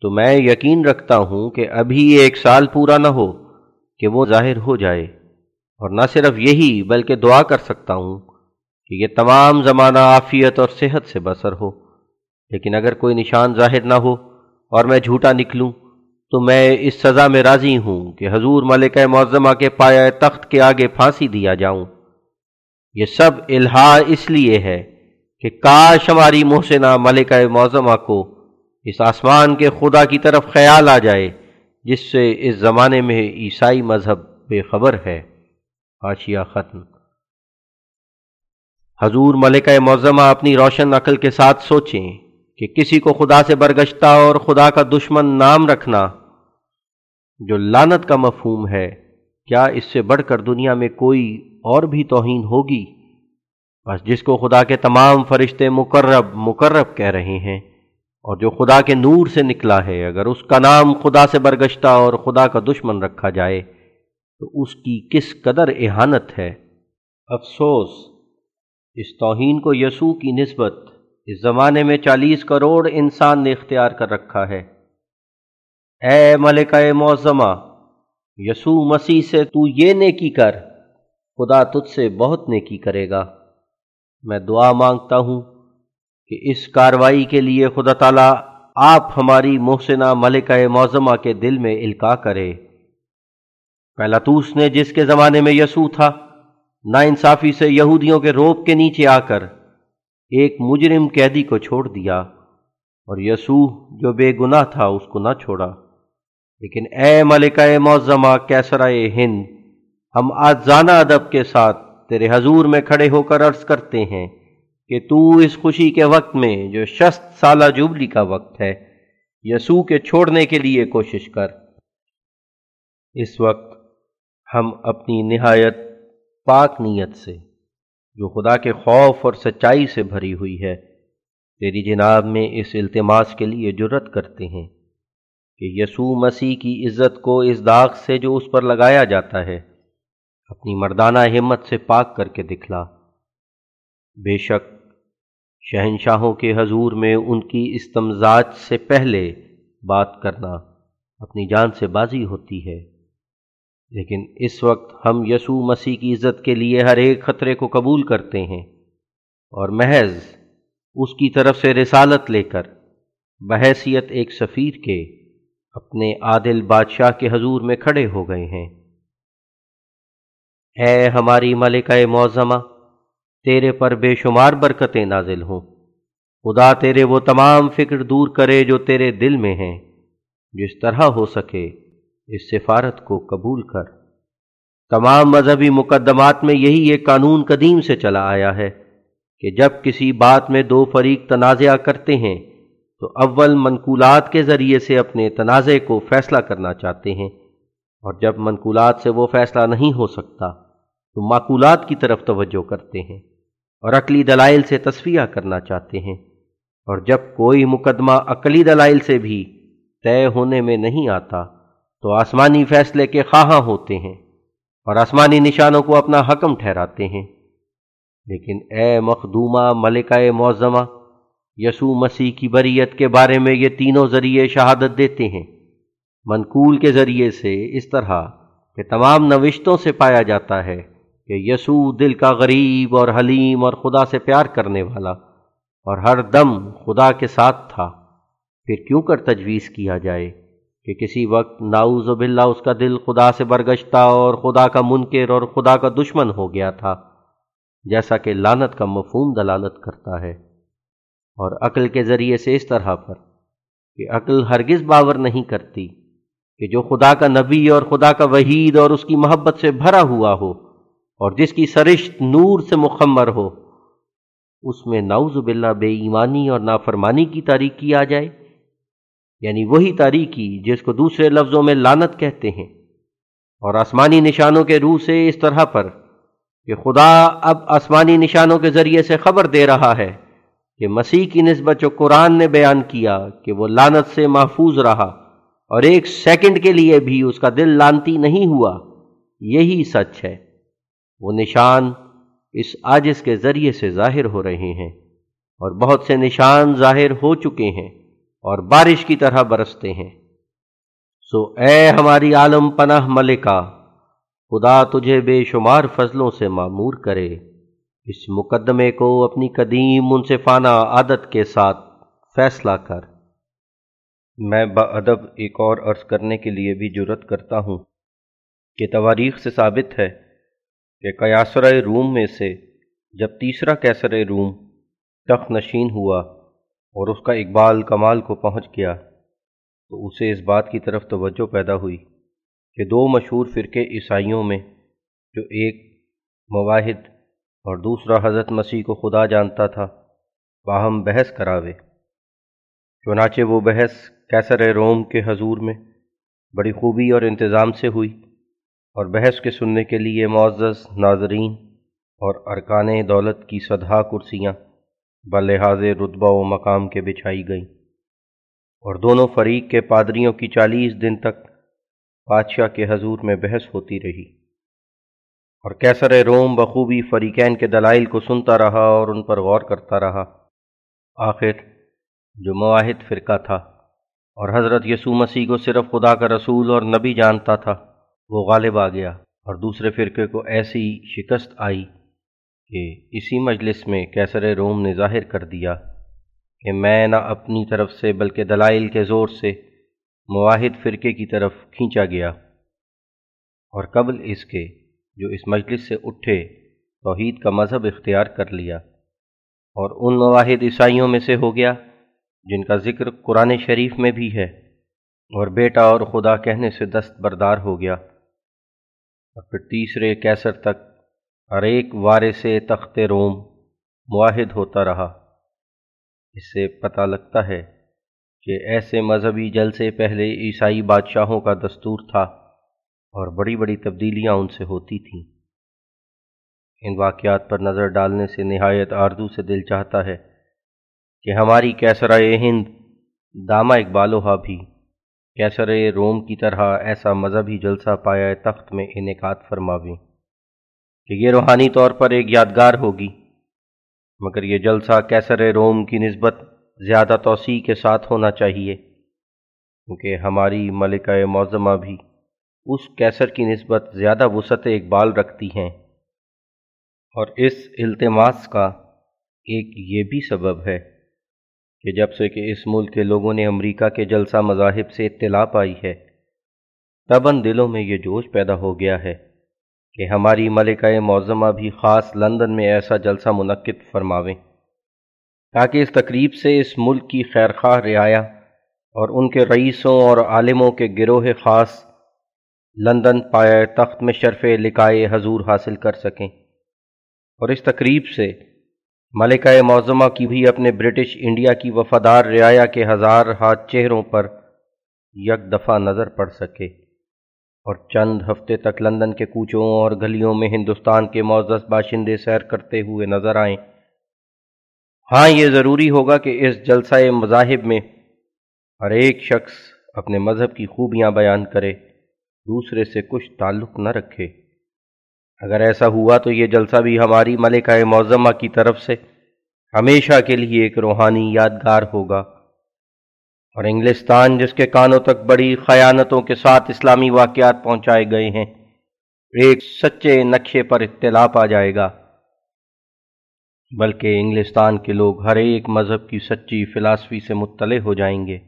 تو میں یقین رکھتا ہوں کہ ابھی ایک سال پورا نہ ہو کہ وہ ظاہر ہو جائے۔ اور نہ صرف یہی، بلکہ دعا کر سکتا ہوں کہ یہ تمام زمانہ عافیت اور صحت سے بسر ہو۔ لیکن اگر کوئی نشان ظاہر نہ ہو اور میں جھوٹا نکلوں، تو میں اس سزا میں راضی ہوں کہ حضور ملکہ معظمہ کے پایا تخت کے آگے پھانسی دیا جاؤں۔ یہ سب الہا اس لیے ہے کہ کاش ہماری محسنہ ملکہ معظمہ کو اس آسمان کے خدا کی طرف خیال آ جائے، جس سے اس زمانے میں عیسائی مذہب بے خبر ہے۔ آشیا ختم۔ حضور ملکہ معظمہ اپنی روشن عقل کے ساتھ سوچیں کہ کسی کو خدا سے برگشتہ اور خدا کا دشمن نام رکھنا جو لانت کا مفہوم ہے، کیا اس سے بڑھ کر دنیا میں کوئی اور بھی توہین ہوگی۔ بس جس کو خدا کے تمام فرشتے مقرب مقرب کہہ رہے ہیں، اور جو خدا کے نور سے نکلا ہے، اگر اس کا نام خدا سے برگشتہ اور خدا کا دشمن رکھا جائے، تو اس کی کس قدر احانت ہے؟ افسوس، اس توہین کو یسوع کی نسبت اس زمانے میں چالیس کروڑ انسان نے اختیار کر رکھا ہے۔ اے ملکہ معظمہ، یسوع مسیح سے تو یہ نیکی کر خدا تجھ سے بہت نیکی کرے گا۔ میں دعا مانگتا ہوں کہ اس کاروائی کے لیے خدا تعالیٰ آپ ہماری محسنہ ملکہ معظمہ کے دل میں القاع کرے۔ پہلاتوس نے جس کے زمانے میں یسوع تھا نا انصافی سے یہودیوں کے روپ کے نیچے آ کر ایک مجرم قیدی کو چھوڑ دیا اور یسوع جو بے گناہ تھا اس کو نہ چھوڑا۔ لیکن اے ملکہ معظمہ، کیسرائے ہند ہم آزانہ ادب کے ساتھ تیرے حضور میں کھڑے ہو کر عرض کرتے ہیں کہ تو اس خوشی کے وقت میں جو شست سالہ جوبلی کا وقت ہے، یسوع کے چھوڑنے کے لیے کوشش کر۔ اس وقت ہم اپنی نہایت پاک نیت سے، جو خدا کے خوف اور سچائی سے بھری ہوئی ہے، تیری جناب میں اس التماس کے لیے جرت کرتے ہیں کہ یسوع مسیح کی عزت کو اس داغ سے جو اس پر لگایا جاتا ہے اپنی مردانہ ہمت سے پاک کر کے دکھلا۔ بے شک شہنشاہوں کے حضور میں ان کی استمزاج سے پہلے بات کرنا اپنی جان سے بازی ہوتی ہے، لیکن اس وقت ہم یسوع مسیح کی عزت کے لیے ہر ایک خطرے کو قبول کرتے ہیں اور محض اس کی طرف سے رسالت لے کر بحیثیت ایک سفیر کے اپنے عادل بادشاہ کے حضور میں کھڑے ہو گئے ہیں۔ اے ہماری ملکہ معظمہ، تیرے پر بے شمار برکتیں نازل ہوں۔ خدا تیرے وہ تمام فکر دور کرے جو تیرے دل میں ہیں، جس طرح ہو سکے اس سفارت کو قبول کر۔ تمام مذہبی مقدمات میں یہی ایک قانون قدیم سے چلا آیا ہے کہ جب کسی بات میں دو فریق تنازعہ کرتے ہیں، تو اول منقولات کے ذریعے سے اپنے تنازع کو فیصلہ کرنا چاہتے ہیں۔ اور جب منقولات سے وہ فیصلہ نہیں ہو سکتا، تو معقولات کی طرف توجہ کرتے ہیں اور عقلی دلائل سے تصفیہ کرنا چاہتے ہیں۔ اور جب کوئی مقدمہ عقلی دلائل سے بھی طے ہونے میں نہیں آتا، تو آسمانی فیصلے کے خواہاں ہوتے ہیں اور آسمانی نشانوں کو اپنا حکم ٹھہراتے ہیں۔ لیکن اے مخدومہ ملکہ معظمہ، یسوع مسیح کی بریت کے بارے میں یہ تینوں ذریعے شہادت دیتے ہیں۔ منقول کے ذریعے سے اس طرح کہ تمام نوشتوں سے پایا جاتا ہے کہ یسوع دل کا غریب اور حلیم اور خدا سے پیار کرنے والا اور ہر دم خدا کے ساتھ تھا۔ پھر کیوں کر تجویز کیا جائے کہ کسی وقت ناؤز و باللہ اس کا دل خدا سے برگشتہ اور خدا کا منکر اور خدا کا دشمن ہو گیا تھا، جیسا کہ لانت کا مفہوم دلالت کرتا ہے۔ اور عقل کے ذریعے سے اس طرح پر کہ عقل ہرگز باور نہیں کرتی۔ کہ جو خدا کا نبی اور خدا کا وحید اور اس کی محبت سے بھرا ہوا ہو اور جس کی سرشت نور سے مخمر ہو، اس میں نعوذ باللہ بے ایمانی اور نافرمانی کی تاریکی آ جائے۔ یعنی وہی تاریکی جس کو دوسرے لفظوں میں لانت کہتے ہیں۔ اور آسمانی نشانوں کے روح سے اس طرح پر کہ خدا اب آسمانی نشانوں کے ذریعے سے خبر دے رہا ہے کہ مسیح کی نسبت جو قرآن نے بیان کیا کہ وہ لانت سے محفوظ رہا۔ اور ایک سیکنڈ کے لیے بھی اس کا دل لانتی نہیں ہوا، یہی سچ ہے۔ وہ نشان اس آجز کے ذریعے سے ظاہر ہو رہے ہیں اور بہت سے نشان ظاہر ہو چکے ہیں اور بارش کی طرح برستے ہیں۔ سو اے ہماری عالم پناہ ملکہ، خدا تجھے بے شمار فضلوں سے معمور کرے۔ اس مقدمے کو اپنی قدیم منصفانہ عادت کے ساتھ فیصلہ کر۔ میں ادب ایک اور عرض کرنے کے لیے بھی جرت کرتا ہوں کہ تواریخ سے ثابت ہے کہ قیاسر روم میں سے جب تیسرا کیسر روم تخت نشین ہوا اور اس کا اقبال کمال کو پہنچ گیا، تو اسے اس بات کی طرف توجہ پیدا ہوئی کہ دو مشہور فرقے عیسائیوں میں جو ایک مواحد اور دوسرا حضرت مسیح کو خدا جانتا تھا، باہم بحث کراوے۔ چنانچہ وہ بحث کیسر روم کے حضور میں بڑی خوبی اور انتظام سے ہوئی اور بحث کے سننے کے لیے معزز ناظرین اور ارکان دولت کی سدھا کرسیاں بلحاظ رتبہ و مقام کے بچھائی گئیں اور دونوں فریق کے پادریوں کی چالیس دن تک بادشاہ کے حضور میں بحث ہوتی رہی اور کیسر روم بخوبی فریقین کے دلائل کو سنتا رہا اور ان پر غور کرتا رہا۔ آخر جو معاہد فرقہ تھا۔ اور حضرت یسوع مسیح کو صرف خدا کا رسول اور نبی جانتا تھا، وہ غالب آ گیا اور دوسرے فرقے کو ایسی شکست آئی کہ اسی مجلس میں کیسر روم نے ظاہر کر دیا کہ میں نہ اپنی طرف سے بلکہ دلائل کے زور سے مواحد فرقے کی طرف کھینچا گیا اور قبل اس کے جو اس مجلس سے اٹھے توحید کا مذہب اختیار کر لیا اور ان مواحد عیسائیوں میں سے ہو گیا جن کا ذکر قرآن شریف میں بھی ہے، اور بیٹا اور خدا کہنے سے دست بردار ہو گیا۔ اور پھر تیسرے کیسر تک ہر ایک وارے سے تخت روم معاہد ہوتا رہا۔ اس سے پتہ لگتا ہے کہ ایسے مذہبی جل سے پہلے عیسائی بادشاہوں کا دستور تھا، اور بڑی بڑی تبدیلیاں ان سے ہوتی تھیں۔ ان واقعات پر نظر ڈالنے سے نہایت آردو سے دل چاہتا ہے کہ ہماری کیسرائے ہند دامہ اقبالوہا بھی کیسر روم کی طرح ایسا مذہبی جلسہ پایا تخت میں انعقاد فرماویں کہ یہ روحانی طور پر ایک یادگار ہوگی، مگر یہ جلسہ کیسر روم کی نسبت زیادہ توسیع کے ساتھ ہونا چاہیے، کیونکہ ہماری ملکہ معظمہ بھی اس کیسر کی نسبت زیادہ وسعت اقبال رکھتی ہیں۔ اور اس التماس کا ایک یہ بھی سبب ہے کہ جب سے کہ اس ملک کے لوگوں نے امریکہ کے جلسہ مذاہب سے اطلاع پائی ہے، تب ان دلوں میں یہ جوش پیدا ہو گیا ہے کہ ہماری ملکہ معظمہ بھی خاص لندن میں ایسا جلسہ منعقد فرماویں۔ تاکہ اس تقریب سے اس ملک کی خیرخواہ رعایا اور ان کے رئیسوں اور عالموں کے گروہ خاص لندن پایا تخت میں شرف لکھائے حضور حاصل کر سکیں۔ اور اس تقریب سے ملکہ معظمہ کی بھی اپنے برٹش انڈیا کی وفادار رعایا کے ہزار ہاتھ چہروں پر یک دفعہ نظر پڑ سکے اور چند ہفتے تک لندن کے کوچوں اور گلیوں میں ہندوستان کے معزز باشندے سیر کرتے ہوئے نظر آئیں۔ ہاں یہ ضروری ہوگا کہ اس جلسہ مذاہب میں ہر ایک شخص اپنے مذہب کی خوبیاں بیان کرے، دوسرے سے کچھ تعلق نہ رکھے۔ اگر ایسا ہوا تو یہ جلسہ بھی ہماری ملکہ معظمہ کی طرف سے ہمیشہ کے لیے ایک روحانی یادگار ہوگا۔ اور انگلستان، جس کے کانوں تک بڑی خیانتوں کے ساتھ اسلامی واقعات پہنچائے گئے ہیں، ایک سچے نقشے پر اطلاع آ جائے گا۔ بلکہ انگلستان کے لوگ ہر ایک مذہب کی سچی فلاسفی سے مطلع ہو جائیں گے۔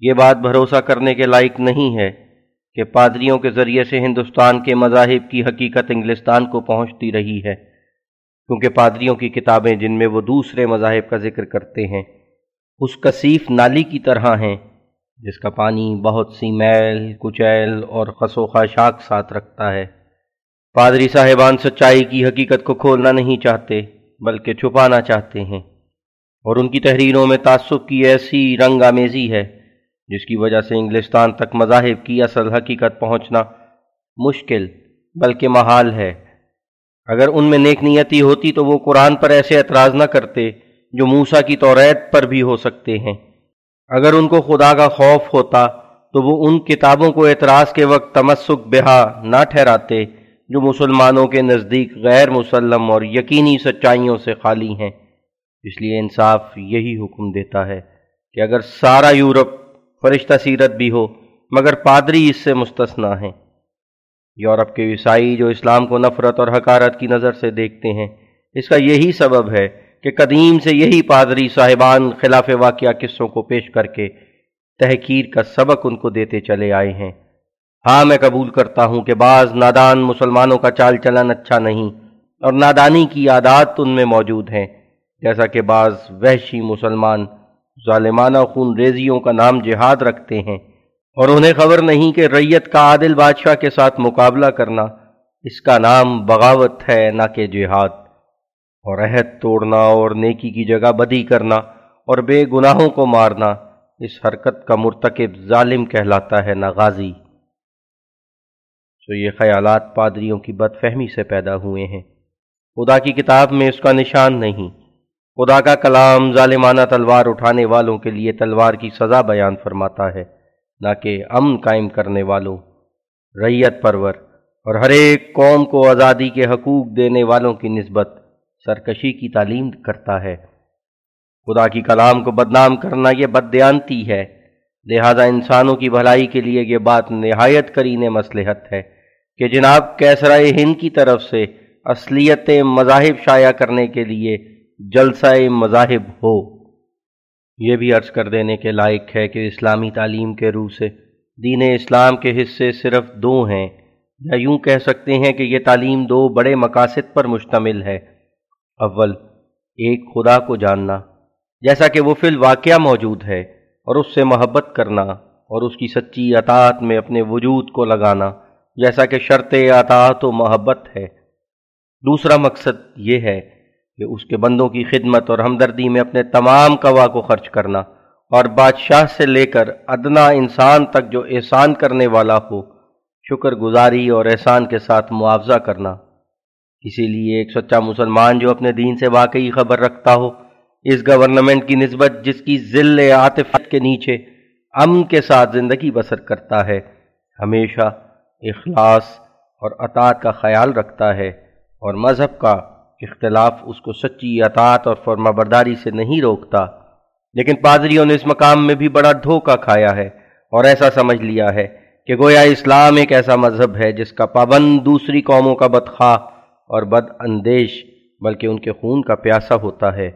یہ بات بھروسہ کرنے کے لائق نہیں ہے۔ کہ پادریوں کے ذریعے سے ہندوستان کے مذاہب کی حقیقت انگلستان کو پہنچتی رہی ہے، کیونکہ پادریوں کی کتابیں جن میں وہ دوسرے مذاہب کا ذکر کرتے ہیں، اس کثیف نالی کی طرح ہیں، جس کا پانی بہت سی میل، کچیل اور خسو خاشاک ساتھ رکھتا ہے۔ پادری صاحبان سچائی کی حقیقت کو کھولنا نہیں چاہتے، بلکہ چھپانا چاہتے ہیں۔ اور ان کی تحریروں میں تعصب کی ایسی رنگ آمیزی ہے جس کی وجہ سے انگلستان تک مذاہب کی اصل حقیقت پہنچنا مشکل، بلکہ محال ہے۔ اگر ان میں نیک نیتی ہوتی تو وہ قرآن پر ایسے اعتراض نہ کرتے جو موسا کی توریت پر بھی ہو سکتے ہیں۔ اگر ان کو خدا کا خوف ہوتا تو وہ ان کتابوں کو اعتراض کے وقت تمسک بہا نہ ٹھہراتے جو مسلمانوں کے نزدیک غیر مسلم اور یقینی سچائیوں سے خالی ہیں۔ اس لیے انصاف یہی حکم دیتا ہے کہ اگر سارا یورپ فرشتہ سیرت بھی ہو، مگر پادری اس سے مستثنا ہیں۔ یورپ کے عیسائی جو اسلام کو نفرت اور حکارت کی نظر سے دیکھتے ہیں، اس کا یہی سبب ہے کہ قدیم سے یہی پادری صاحبان خلاف واقعہ قصوں کو پیش کر کے تحقیر کا سبق ان کو دیتے چلے آئے ہیں۔ ہاں میں قبول کرتا ہوں کہ بعض نادان مسلمانوں کا چال چلن اچھا نہیں، اور نادانی کی عادات ان میں موجود ہیں، جیسا کہ بعض وحشی مسلمان ظالمانہ خون ریزیوں کا نام جہاد رکھتے ہیں اور انہیں خبر نہیں کہ ریت کا عادل بادشاہ کے ساتھ مقابلہ کرنا اس کا نام بغاوت ہے، نہ کہ جہاد۔ اور عہد توڑنا اور نیکی کی جگہ بدی کرنا اور بے گناہوں کو مارنا اس حرکت کا مرتکب ظالم کہلاتا ہے ناغازی تو یہ خیالات پادریوں کی بد فہمی سے پیدا ہوئے ہیں۔ خدا کی کتاب میں اس کا نشان نہیں۔ خدا کا کلام ظالمانہ تلوار اٹھانے والوں کے لیے تلوار کی سزا بیان فرماتا ہے، نہ کہ امن قائم کرنے والوں ریت پرور اور ہر ایک قوم کو آزادی کے حقوق دینے والوں کی نسبت سرکشی کی تعلیم کرتا ہے۔ خدا کی کلام کو بدنام کرنا یہ بددیانتی ہے، لہذا انسانوں کی بھلائی کے لیے یہ بات نہایت کرین مصلحت ہے کہ جناب کیسرائے ہند کی طرف سے اصلیت مذاہب شائع کرنے کے لیے جلسہ مذاہب ہو۔ یہ بھی عرض کر دینے کے لائق ہے کہ اسلامی تعلیم کے روح سے، دین اسلام کے حصے صرف دو ہیں۔ یا یوں کہہ سکتے ہیں کہ یہ تعلیم دو بڑے مقاصد پر مشتمل ہے۔ اول، ایک خدا کو جاننا، جیسا کہ وہ فی الواقعہ موجود ہے، اور اس سے محبت کرنا، اور اس کی سچی اطاعت میں اپنے وجود کو لگانا، جیسا کہ شرط اطاعت و محبت ہے۔ دوسرا مقصد یہ ہے کہ اس کے بندوں کی خدمت اور ہمدردی میں اپنے تمام قوا کو خرچ کرنا اور بادشاہ سے لے کر ادنا انسان تک جو احسان کرنے والا ہو، شکر گزاری اور احسان کے ساتھ معاوضہ کرنا۔ اسی لیے ایک سچا مسلمان جو اپنے دین سے واقعی خبر رکھتا ہو، اس گورنمنٹ کی نسبت جس کی ذل عاطفت کے نیچے امن کے ساتھ زندگی بسر کرتا ہے، ہمیشہ اخلاص اور اطاعت کا خیال رکھتا ہے اور مذہب کا اختلاف اس کو سچی اطاعت اور فرما برداری سے نہیں روکتا، لیکن پادریوں نے اس مقام میں بھی بڑا دھوکہ کھایا ہے اور ایسا سمجھ لیا ہے کہ گویا اسلام ایک ایسا مذہب ہے جس کا پابند دوسری قوموں کا بدخواہ اور بد اندیش، بلکہ ان کے خون کا پیاسا ہوتا ہے۔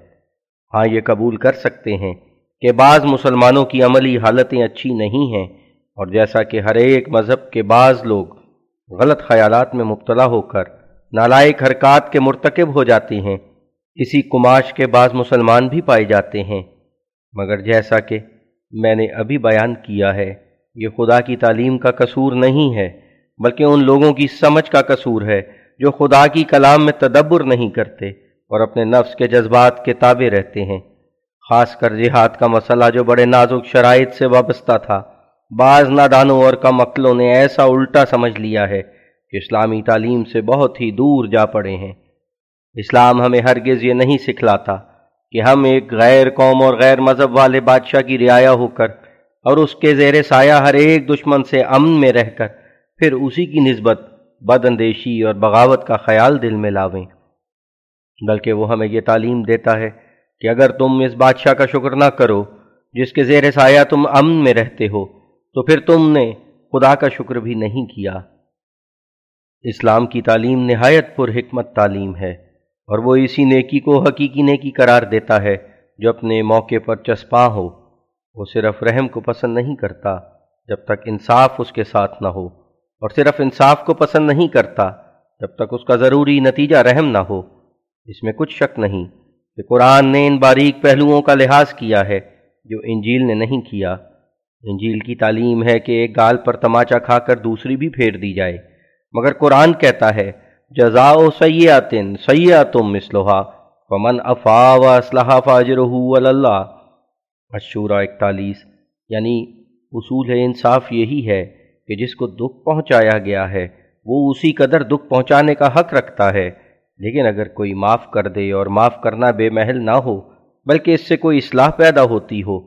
ہاں یہ قبول کر سکتے ہیں کہ بعض مسلمانوں کی عملی حالتیں اچھی نہیں ہیں اور جیسا کہ ہر ایک مذہب کے بعض لوگ غلط خیالات میں مبتلا ہو کر نالائق حرکات کے مرتکب ہو جاتی ہیں۔ اسی کماش کے بعض مسلمان بھی پائے جاتے ہیں۔ مگر جیسا کہ میں نے ابھی بیان کیا ہے، یہ خدا کی تعلیم کا قصور نہیں ہے، بلکہ ان لوگوں کی سمجھ کا قصور ہے جو خدا کی کلام میں تدبر نہیں کرتے اور اپنے نفس کے جذبات کے تابع رہتے ہیں۔ خاص کر جہاد کا مسئلہ جو بڑے نازک شرائط سے وابستہ تھا۔ بعض نادانوں اور کم عقلوں نے ایسا الٹا سمجھ لیا ہے۔ کہ اسلامی تعلیم سے بہت ہی دور جا پڑے ہیں۔ اسلام ہمیں ہرگز یہ نہیں سکھلاتا کہ ہم ایک غیر قوم اور غیر مذہب والے بادشاہ کی رعایا ہو کر اور اس کے زیر سایہ ہر ایک دشمن سے امن میں رہ کر پھر اسی کی نسبت بد اندیشی اور بغاوت کا خیال دل میں لاویں۔ بلکہ وہ ہمیں یہ تعلیم دیتا ہے کہ اگر تم اس بادشاہ کا شکر نہ کرو جس کے زیر سایہ تم امن میں رہتے ہو تو پھر تم نے خدا کا شکر بھی نہیں کیا۔ اسلام کی تعلیم نہایت پر حکمت تعلیم ہے اور وہ اسی نیکی کو حقیقی نیکی قرار دیتا ہے جو اپنے موقع پر چسپاں ہو۔ وہ صرف رحم کو پسند نہیں کرتا جب تک انصاف اس کے ساتھ نہ ہو، اور صرف انصاف کو پسند نہیں کرتا جب تک اس کا ضروری نتیجہ رحم نہ ہو۔ اس میں کچھ شک نہیں کہ قرآن نے ان باریک پہلوؤں کا لحاظ کیا ہے جو انجیل نے نہیں کیا۔ انجیل کی تعلیم ہے کہ ایک گال پر تماچا کھا کر دوسری بھی پھیر دی جائے۔ مگر قرآن کہتا ہے جزا و سیاتن سیاتم مسلحا فمن افا و اسلحہ فاجر اللہ اشورا اکتالیس یعنی اصول انصاف یہی ہے کہ جس کو دکھ پہنچایا گیا ہے، وہ اسی قدر دکھ پہنچانے کا حق رکھتا ہے۔ لیکن اگر کوئی معاف کر دے اور معاف کرنا بے محل نہ ہو، بلکہ اس سے کوئی اصلاح پیدا ہوتی ہو،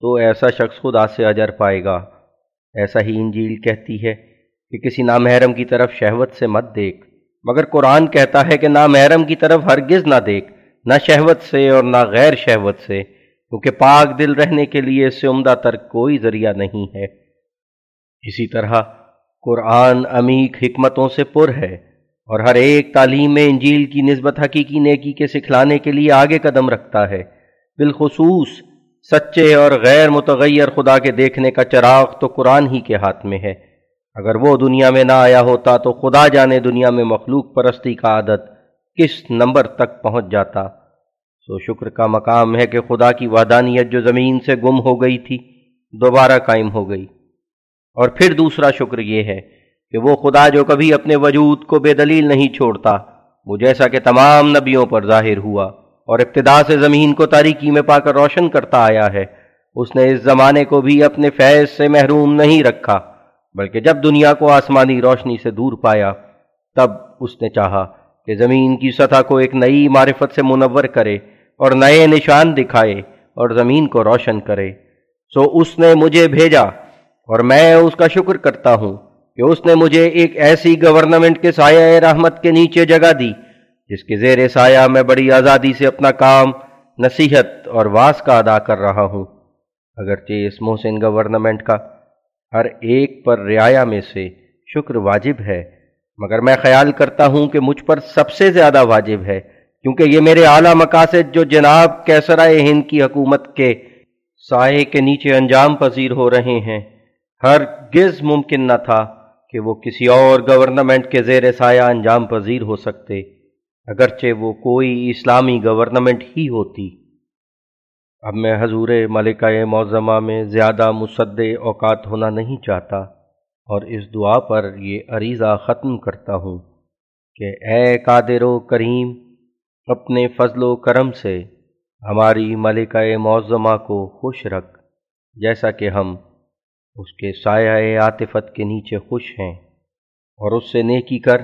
تو ایسا شخص خدا سے اجر پائے گا۔ ایسا ہی انجیل کہتی ہے۔ کہ کسی نامحرم کی طرف شہوت سے مت دیکھ۔ مگر قرآن کہتا ہے کہ نامحرم کی طرف ہرگز نہ دیکھ، نہ شہوت سے اور نہ غیر شہوت سے، کیونکہ پاک دل رہنے کے لیے اس سے عمدہ تر کوئی ذریعہ نہیں ہے۔ اسی طرح قرآن عمیق حکمتوں سے پر ہے اور ہر ایک تعلیم میں انجیل کی نسبت حقیقی نیکی کے سکھلانے کے لیے آگے قدم رکھتا ہے۔ بالخصوص سچے اور غیر متغیر خدا کے دیکھنے کا چراغ تو قرآن ہی کے ہاتھ میں ہے۔ اگر وہ دنیا میں نہ آیا ہوتا تو خدا جانے دنیا میں مخلوق پرستی کا عادت کس نمبر تک پہنچ جاتا۔ سو شکر کا مقام ہے کہ خدا کی وحدانیت جو زمین سے گم ہو گئی تھی، دوبارہ قائم ہو گئی۔ اور پھر دوسرا شکر یہ ہے کہ وہ خدا جو کبھی اپنے وجود کو بے دلیل نہیں چھوڑتا، وہ جیسا کہ تمام نبیوں پر ظاہر ہوا اور ابتدا سے زمین کو تاریکی میں پا کر روشن کرتا آیا ہے، اس نے اس زمانے کو بھی اپنے فیض سے محروم نہیں رکھا۔ بلکہ جب دنیا کو آسمانی روشنی سے دور پایا، تب اس نے چاہا کہ زمین کی سطح کو ایک نئی معرفت سے منور کرے اور نئے نشان دکھائے اور زمین کو روشن کرے۔ سو اس نے مجھے بھیجا اور میں اس کا شکر کرتا ہوں کہ اس نے مجھے ایک ایسی گورنمنٹ کے سایہ رحمت کے نیچے جگہ دی، جس کے زیر سایہ میں بڑی آزادی سے اپنا کام، نصیحت اور واس کا ادا کر رہا ہوں۔ اگرچہ اس محسن گورنمنٹ کا ہر ایک پر رعایا میں سے شکر واجب ہے۔ مگر میں خیال کرتا ہوں کہ مجھ پر سب سے زیادہ واجب ہے، کیونکہ یہ میرے اعلیٰ مقاصد جو جناب کیسرائے ہند کی حکومت کے سائے کے نیچے انجام پذیر ہو رہے ہیں۔ ہر گز ممکن نہ تھا کہ وہ کسی اور گورنمنٹ کے زیر سایہ انجام پذیر ہو سکتے، اگرچہ وہ کوئی اسلامی گورنمنٹ ہی ہوتی۔ اب میں حضور ملکہ معظمہ میں زیادہ مصد اوقات ہونا نہیں چاہتا اور اس دعا پر یہ عریضہ ختم کرتا ہوں کہ اے قادر و کریم، اپنے فضل و کرم سے ہماری ملکہ معظمہ کو خوش رکھ، جیسا کہ ہم اس کے سایہ عاطفت کے نیچے خوش ہیں، اور اس سے نیکی کر،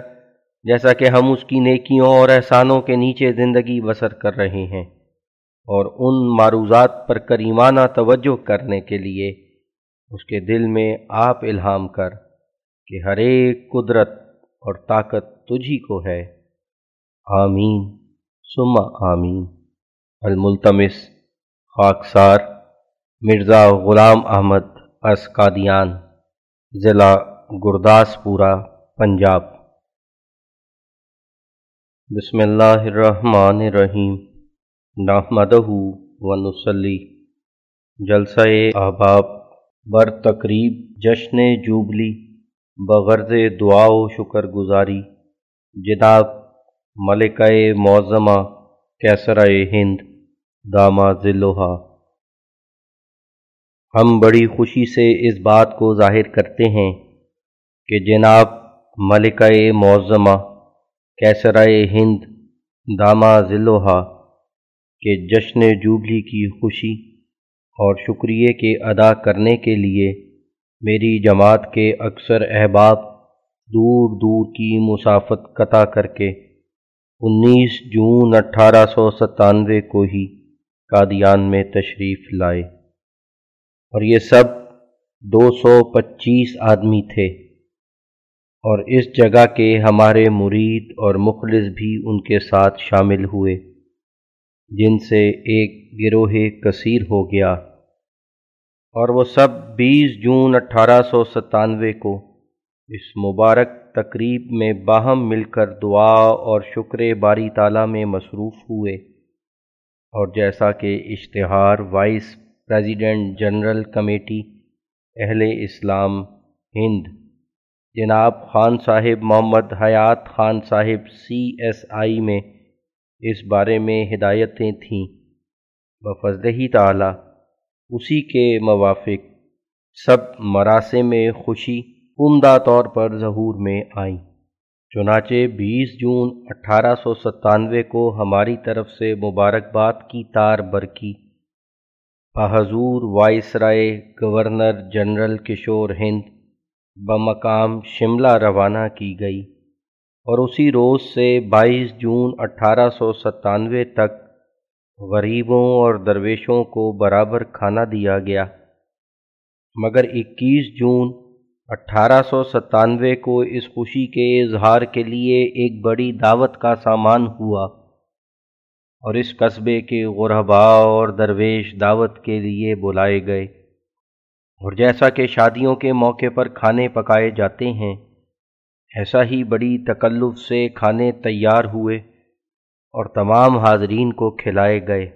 جیسا کہ ہم اس کی نیکیوں اور احسانوں کے نیچے زندگی بسر کر رہے ہیں۔ اور ان معروضات پر کریمانہ توجہ کرنے کے لیے اس کے دل میں آپ الہام کر کہ ہر ایک قدرت اور طاقت تجھی کو ہے۔ آمین۔ سما آمین۔ الملتمس، خاکسار، مرزا غلام احمد اسکادیان ضلع گرداسپورہ، پنجاب۔ بسم اللہ الرحمن الرحیم۔ نحمدہ و نسلی جلسہ احباب بر تقریب جشن جوبلی۔ بغرض دعا و شکر گزاری۔ جناب ملکہ معظمہ کیسرہ ہند دامہ ذلوحا ہم بڑی خوشی سے اس بات کو ظاہر کرتے ہیں کہ جناب ملکہ معظمہ کیسرائے ہند داما ذلوحا کے جشن جوبلی کی خوشی اور شکریہ کے ادا کرنے کے لیے میری جماعت کے اکثر احباب دور دور کی مسافت قطع کر کے انیس جون اٹھارہ سو ستانوے کو ہی قادیان میں تشریف لائے۔ اور یہ سب دو سو پچیس آدمی تھے۔ اور اس جگہ کے ہمارے مرید اور مخلص بھی ان کے ساتھ شامل ہوئے۔ جن سے ایک گروہ کثیر ہو گیا اور وہ سب بیس جون اٹھارہ سو ستانوے کو اس مبارک تقریب میں باہم مل کر دعا اور شکر باری تعالیٰ میں مصروف ہوئے اور جیسا کہ اشتہار وائس پریزیڈنٹ جنرل کمیٹی اہل اسلام ہند، جناب خان صاحب محمد حیات خان صاحب سی ایس آئی میں اس بارے میں ہدایتیں تھیں۔ بفضل ہی تعالی، اسی کے موافق سب مراسم میں خوشی عمدہ طور پر ظہور میں آئیں۔ چنانچہ بیس جون اٹھارہ سو ستانوے کو ہماری طرف سے مبارکباد کی تار برکی۔ بحضور وائس رائے گورنر جنرل کشور ہند بمقام شملہ روانہ کی گئی۔ اور اسی روز سے بائیس جون اٹھارہ سو ستانوے تک غریبوں اور درویشوں کو برابر کھانا دیا گیا۔ مگر اکیس جون اٹھارہ سو ستانوے کو اس خوشی کے اظہار کے لیے ایک بڑی دعوت کا سامان ہوا اور اس قصبے کے غربا اور درویش دعوت کے لیے بلائے گئے۔ اور جیسا کہ شادیوں کے موقع پر کھانے پکائے جاتے ہیں ایسا ہی بڑی تکلف سے کھانے تیار ہوئے اور تمام حاضرین کو کھلائے گئے۔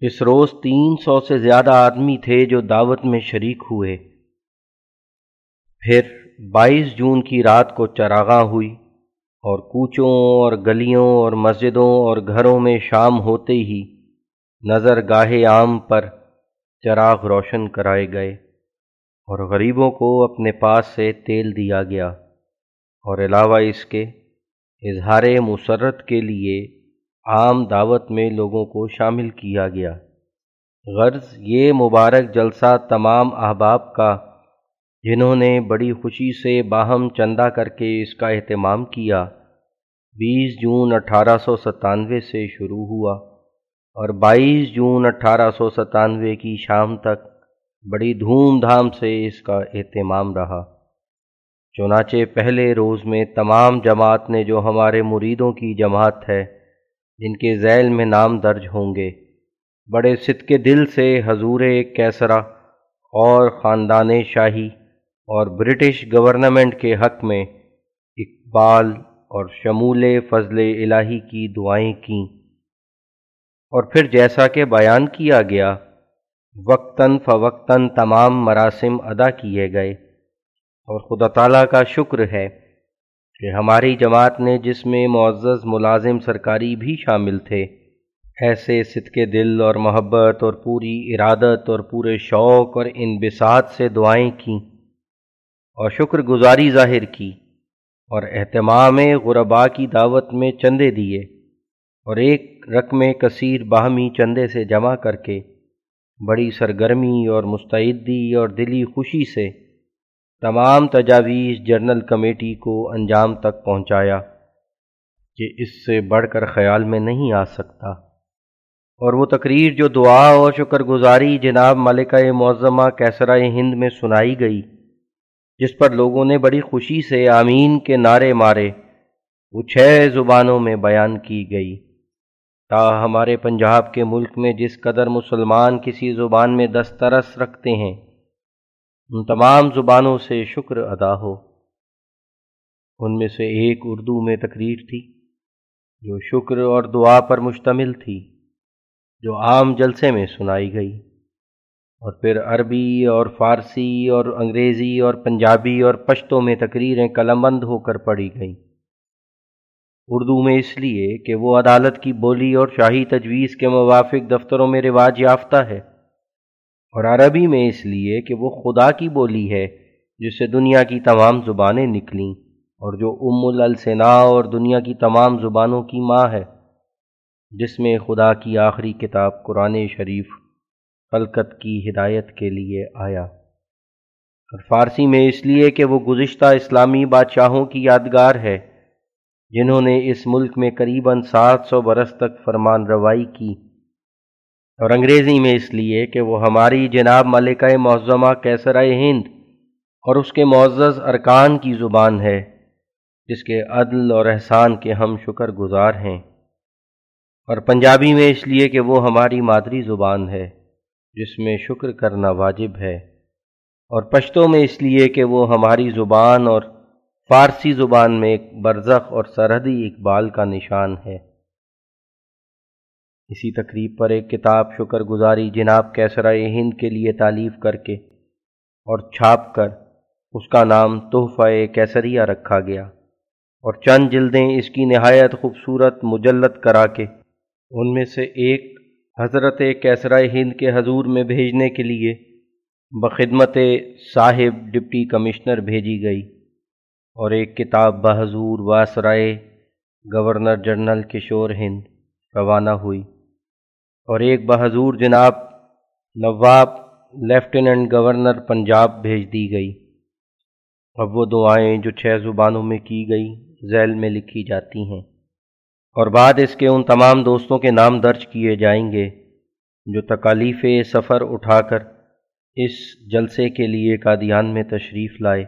اس روز تین سو سے زیادہ آدمی تھے جو دعوت میں شریک ہوئے۔ پھر بائیس جون کی رات کو چراغاں ہوئی اور کوچوں اور گلیوں اور مسجدوں اور گھروں میں شام ہوتے ہی نظر گاہے عام پر چراغ روشن کرائے گئے۔ اور غریبوں کو اپنے پاس سے تیل دیا گیا اور علاوہ اس کے اظہار مسرت کے لیے عام دعوت میں لوگوں کو شامل کیا گیا۔ غرض یہ مبارک جلسہ تمام احباب کا جنہوں نے بڑی خوشی سے باہم چندہ کر کے اس کا اہتمام کیا، بیس جون اٹھارہ سو ستانوے سے شروع ہوا اور بائیس جون اٹھارہ سو ستانوے کی شام تک بڑی دھوم دھام سے اس کا اہتمام رہا۔ چنانچہ پہلے روز میں تمام جماعت نے جو ہمارے مریدوں کی جماعت ہے، جن کے ذیل میں نام درج ہوں گے، بڑے صدقے دل سے حضور کیسرا اور خاندان شاہی اور برٹش گورنمنٹ کے حق میں اقبال اور شمول فضل الہی کی دعائیں کیں۔ اور پھر جیسا کہ بیان کیا گیا وقتاً فوقتاً تمام مراسم ادا کیے گئے۔ اور خدا تعالیٰ کا شکر ہے کہ ہماری جماعت نے جس میں معزز، ملازم سرکاری بھی شامل تھے، ایسے صدقے دل اور محبت اور پوری ارادت اور پورے شوق اور ان بسات سے دعائیں کیں اور شکر گزاری ظاہر کی اور اہتمام غربا کی دعوت میں چندے دیے اور ایک رقم کثیر باہمی چندے سے جمع کر کے بڑی سرگرمی اور مستعدی اور دلی خوشی سے تمام تجاویز جنرل کمیٹی کو انجام تک پہنچایا کہ اس سے بڑھ کر خیال میں نہیں آ سکتا۔ اور وہ تقریر جو دعا اور شکر گزاری جناب ملکہ معظمہ کیسرا ہند میں سنائی گئی، جس پر لوگوں نے بڑی خوشی سے آمین کے نعرے مارے، وہ چھ زبانوں میں بیان کی گئی۔ تا ہمارے پنجاب کے ملک میں جس قدر مسلمان کسی زبان میں دسترس رکھتے ہیں، ان تمام زبانوں سے شکر ادا ہو۔ ان میں سے ایک اردو میں تقریر تھی، جو شکر اور دعا پر مشتمل تھی، جو عام جلسے میں سنائی گئی۔ اور پھر عربی اور فارسی اور انگریزی اور پنجابی اور پشتوں میں تقریریں قلم بند ہو کر پڑھی گئیں۔ اردو میں اس لیے کہ وہ عدالت کی بولی اور شاہی تجویز کے موافق دفتروں میں رواج یافتہ ہے اور عربی میں اس لیے کہ وہ خدا کی بولی ہے جس سے دنیا کی تمام زبانیں نکلیں اور جو ام السنا اور دنیا کی تمام زبانوں کی ماں ہے، جس میں خدا کی آخری کتاب قرآن شریف فلکت کی ہدایت کے لیے آیا۔ اور فارسی میں اس لیے کہ وہ گزشتہ اسلامی بادشاہوں کی یادگار ہے۔ جنہوں نے اس ملک میں قریباً سات سو برس تک فرمان روائی کی۔ اور انگریزی میں اس لیے کہ وہ ہماری جناب ملکہ معظمہ کیسرۂ ہند اور اس کے معزز ارکان کی زبان ہے، جس کے عدل اور احسان کے ہم شکر گزار ہیں۔ اور پنجابی میں اس لیے کہ وہ ہماری مادری زبان ہے، جس میں شکر کرنا واجب ہے۔ اور پشتوں میں اس لیے کہ وہ ہماری زبان اور فارسی زبان میں ایک برزخ اور سرحدی اقبال کا نشان ہے۔ اسی تقریب پر ایک کتاب شکر گزاری جناب کیسرا ہند کے لیے تعلیف کر کے اور چھاپ کر اس کا نام تحفہ کیسریہ رکھا گیا اور چند جلدیں اس کی نہایت خوبصورت مجلت کرا کے ان میں سے ایک حضرت کیسرا ہند کے حضور میں بھیجنے کے لیے بخدمت صاحب ڈپٹی کمشنر بھیجی گئی۔ اور ایک کتاب بحضور واسرائے گورنر جنرل کشور ہند روانہ ہوئی۔ اور ایک بحضور جناب نواب لیفٹیننٹ گورنر پنجاب بھیج دی گئی۔ اب وہ دعائیں جو چھ زبانوں میں کی گئی، ذیل میں لکھی جاتی ہیں۔ اور بعد اس کے ان تمام دوستوں کے نام درج کیے جائیں گے، جو تکالیف سفر اٹھا کر اس جلسے کے لیے قادیان میں تشریف لائے۔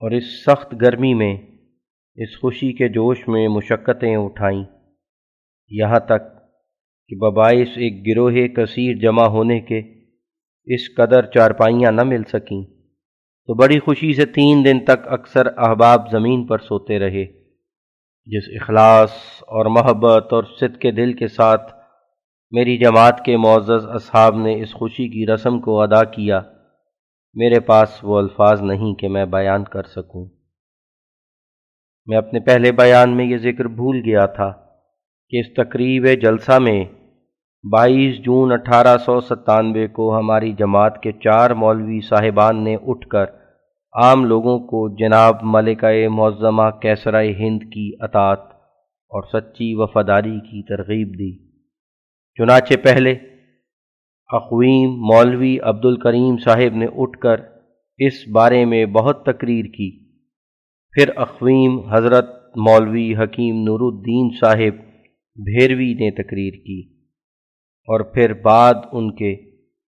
اور اس سخت گرمی میں، اس خوشی کے جوش میں مشقتیں اٹھائیں۔ یہاں تک کہ بباعث ایک گروہ کثیر جمع ہونے کے اس قدر چارپائیاں نہ مل سکیں۔ تو بڑی خوشی سے تین دن تک اکثر احباب زمین پر سوتے رہے، جس اخلاص اور محبت اور صد کے دل کے ساتھ میری جماعت کے معزز اصحاب نے اس خوشی کی رسم کو ادا کیا۔ میرے پاس وہ الفاظ نہیں کہ میں بیان کر سکوں۔ میں اپنے پہلے بیان میں یہ ذکر بھول گیا تھا کہ اس تقریب جلسہ میں بائیس جون اٹھارہ سو ستانوے کو ہماری جماعت کے چار مولوی صاحبان نے اٹھ کر عام لوگوں کو جناب ملکہ معظمہ کیسرائے ہند کی اطاعت اور سچی وفاداری کی ترغیب دی۔ چنانچہ پہلے اقویم مولوی عبد الکریم صاحب نے اٹھ کر اس بارے میں بہت تقریر کی۔ پھر اقویم حضرت مولوی حکیم نور الدین صاحب بھیروی نے تقریر کی۔ اور پھر بعد ان کے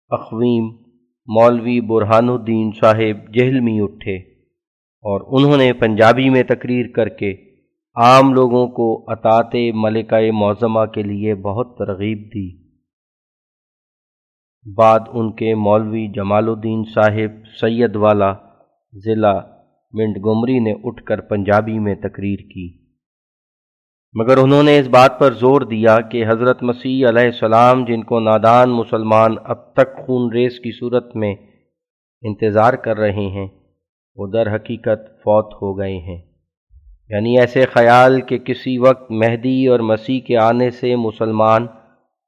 اقویم مولوی برہان الدین صاحب جہلمی اٹھے۔ اور انہوں نے پنجابی میں تقریر کر کے عام لوگوں کو اطاط ملکہ معظمہ کے لیے بہت ترغیب دی۔ بعد ان کے مولوی جمال الدین صاحب سید والا ضلع منٹگمری نے اٹھ کر پنجابی میں تقریر کی۔ مگر انہوں نے اس بات پر زور دیا کہ حضرت مسیح علیہ السلام جن کو نادان مسلمان اب تک خون ریس کی صورت میں انتظار کر رہے ہیں، وہ در حقیقت فوت ہو گئے ہیں۔ یعنی ایسے خیال کہ کسی وقت مہدی اور مسیح کے آنے سے مسلمان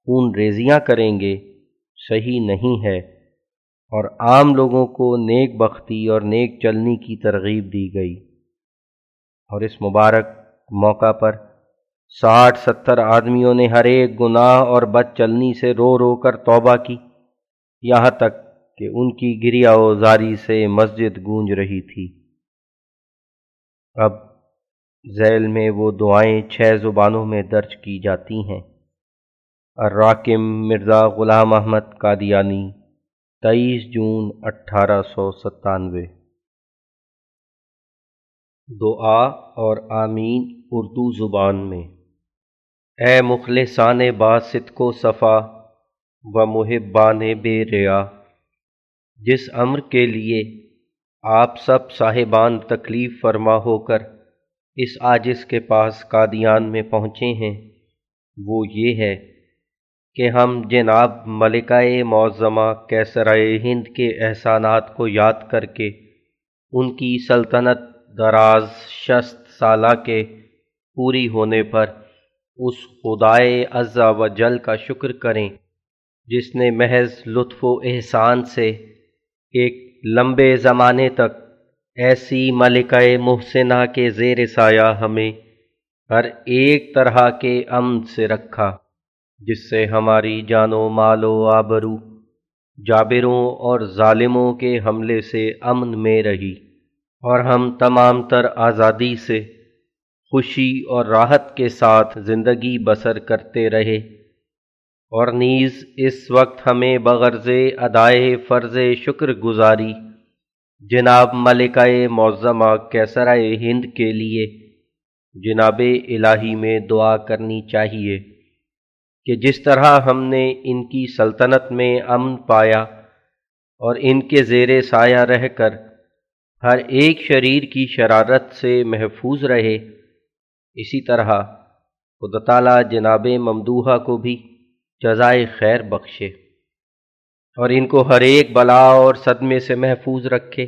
خون ریزیاں کریں گے صحیح نہیں ہے اور عام لوگوں کو نیک بختی اور نیک چلنی کی ترغیب دی گئی۔ اور اس مبارک موقع پر ساٹھ ستر آدمیوں نے ہر ایک گناہ اور بد چلنی سے رو رو کر توبہ کی۔ یہاں تک کہ ان کی گریا و زاری سے مسجد گونج رہی تھی۔ اب ذیل میں وہ دعائیں چھ زبانوں میں درج کی جاتی ہیں۔ الراکم مرزا غلام احمد قادیانی تیئیس جون اٹھارہ سو ستانوے۔ دعا اور آمین اردو زبان میں۔ اے مخلصان باسط کو صفا و محبان بے ریا، جس امر کے لیے آپ سب صاحبان تکلیف فرما ہو کر اس آجز کے پاس قادیان میں پہنچے ہیں، وہ یہ ہے کہ ہم جناب ملکہ معظمہ کیسرائے ہند کے احسانات کو یاد کر کے، ان کی سلطنت دراز شست سالہ کے پوری ہونے پر اس خدائے اعضا و جل کا شکر کریں، جس نے محض لطف و احسان سے ایک لمبے زمانے تک ایسی ملکہ محسنہ کے زیر سایہ ہمیں ہر ایک طرح کے امن سے رکھا۔ جس سے ہماری جان و مال و آبرو، جابروں اور ظالموں کے حملے سے امن میں رہی اور ہم تمام تر آزادی سے خوشی اور راحت کے ساتھ زندگی بسر کرتے رہے اور نیز اس وقت ہمیں بغرض ادائے فرض شکر گزاری جناب ملکہ معظمہ کیسرائے ہند کے لیے جناب الہی میں دعا کرنی چاہیے۔ کہ جس طرح ہم نے ان کی سلطنت میں امن پایا اور ان کے زیر سایہ رہ کر ہر ایک شریر کی شرارت سے محفوظ رہے، اسی طرح خدا تعالیٰ جناب ممدوحہ کو بھی جزائے خیر بخشے اور ان کو ہر ایک بلا اور صدمے سے محفوظ رکھے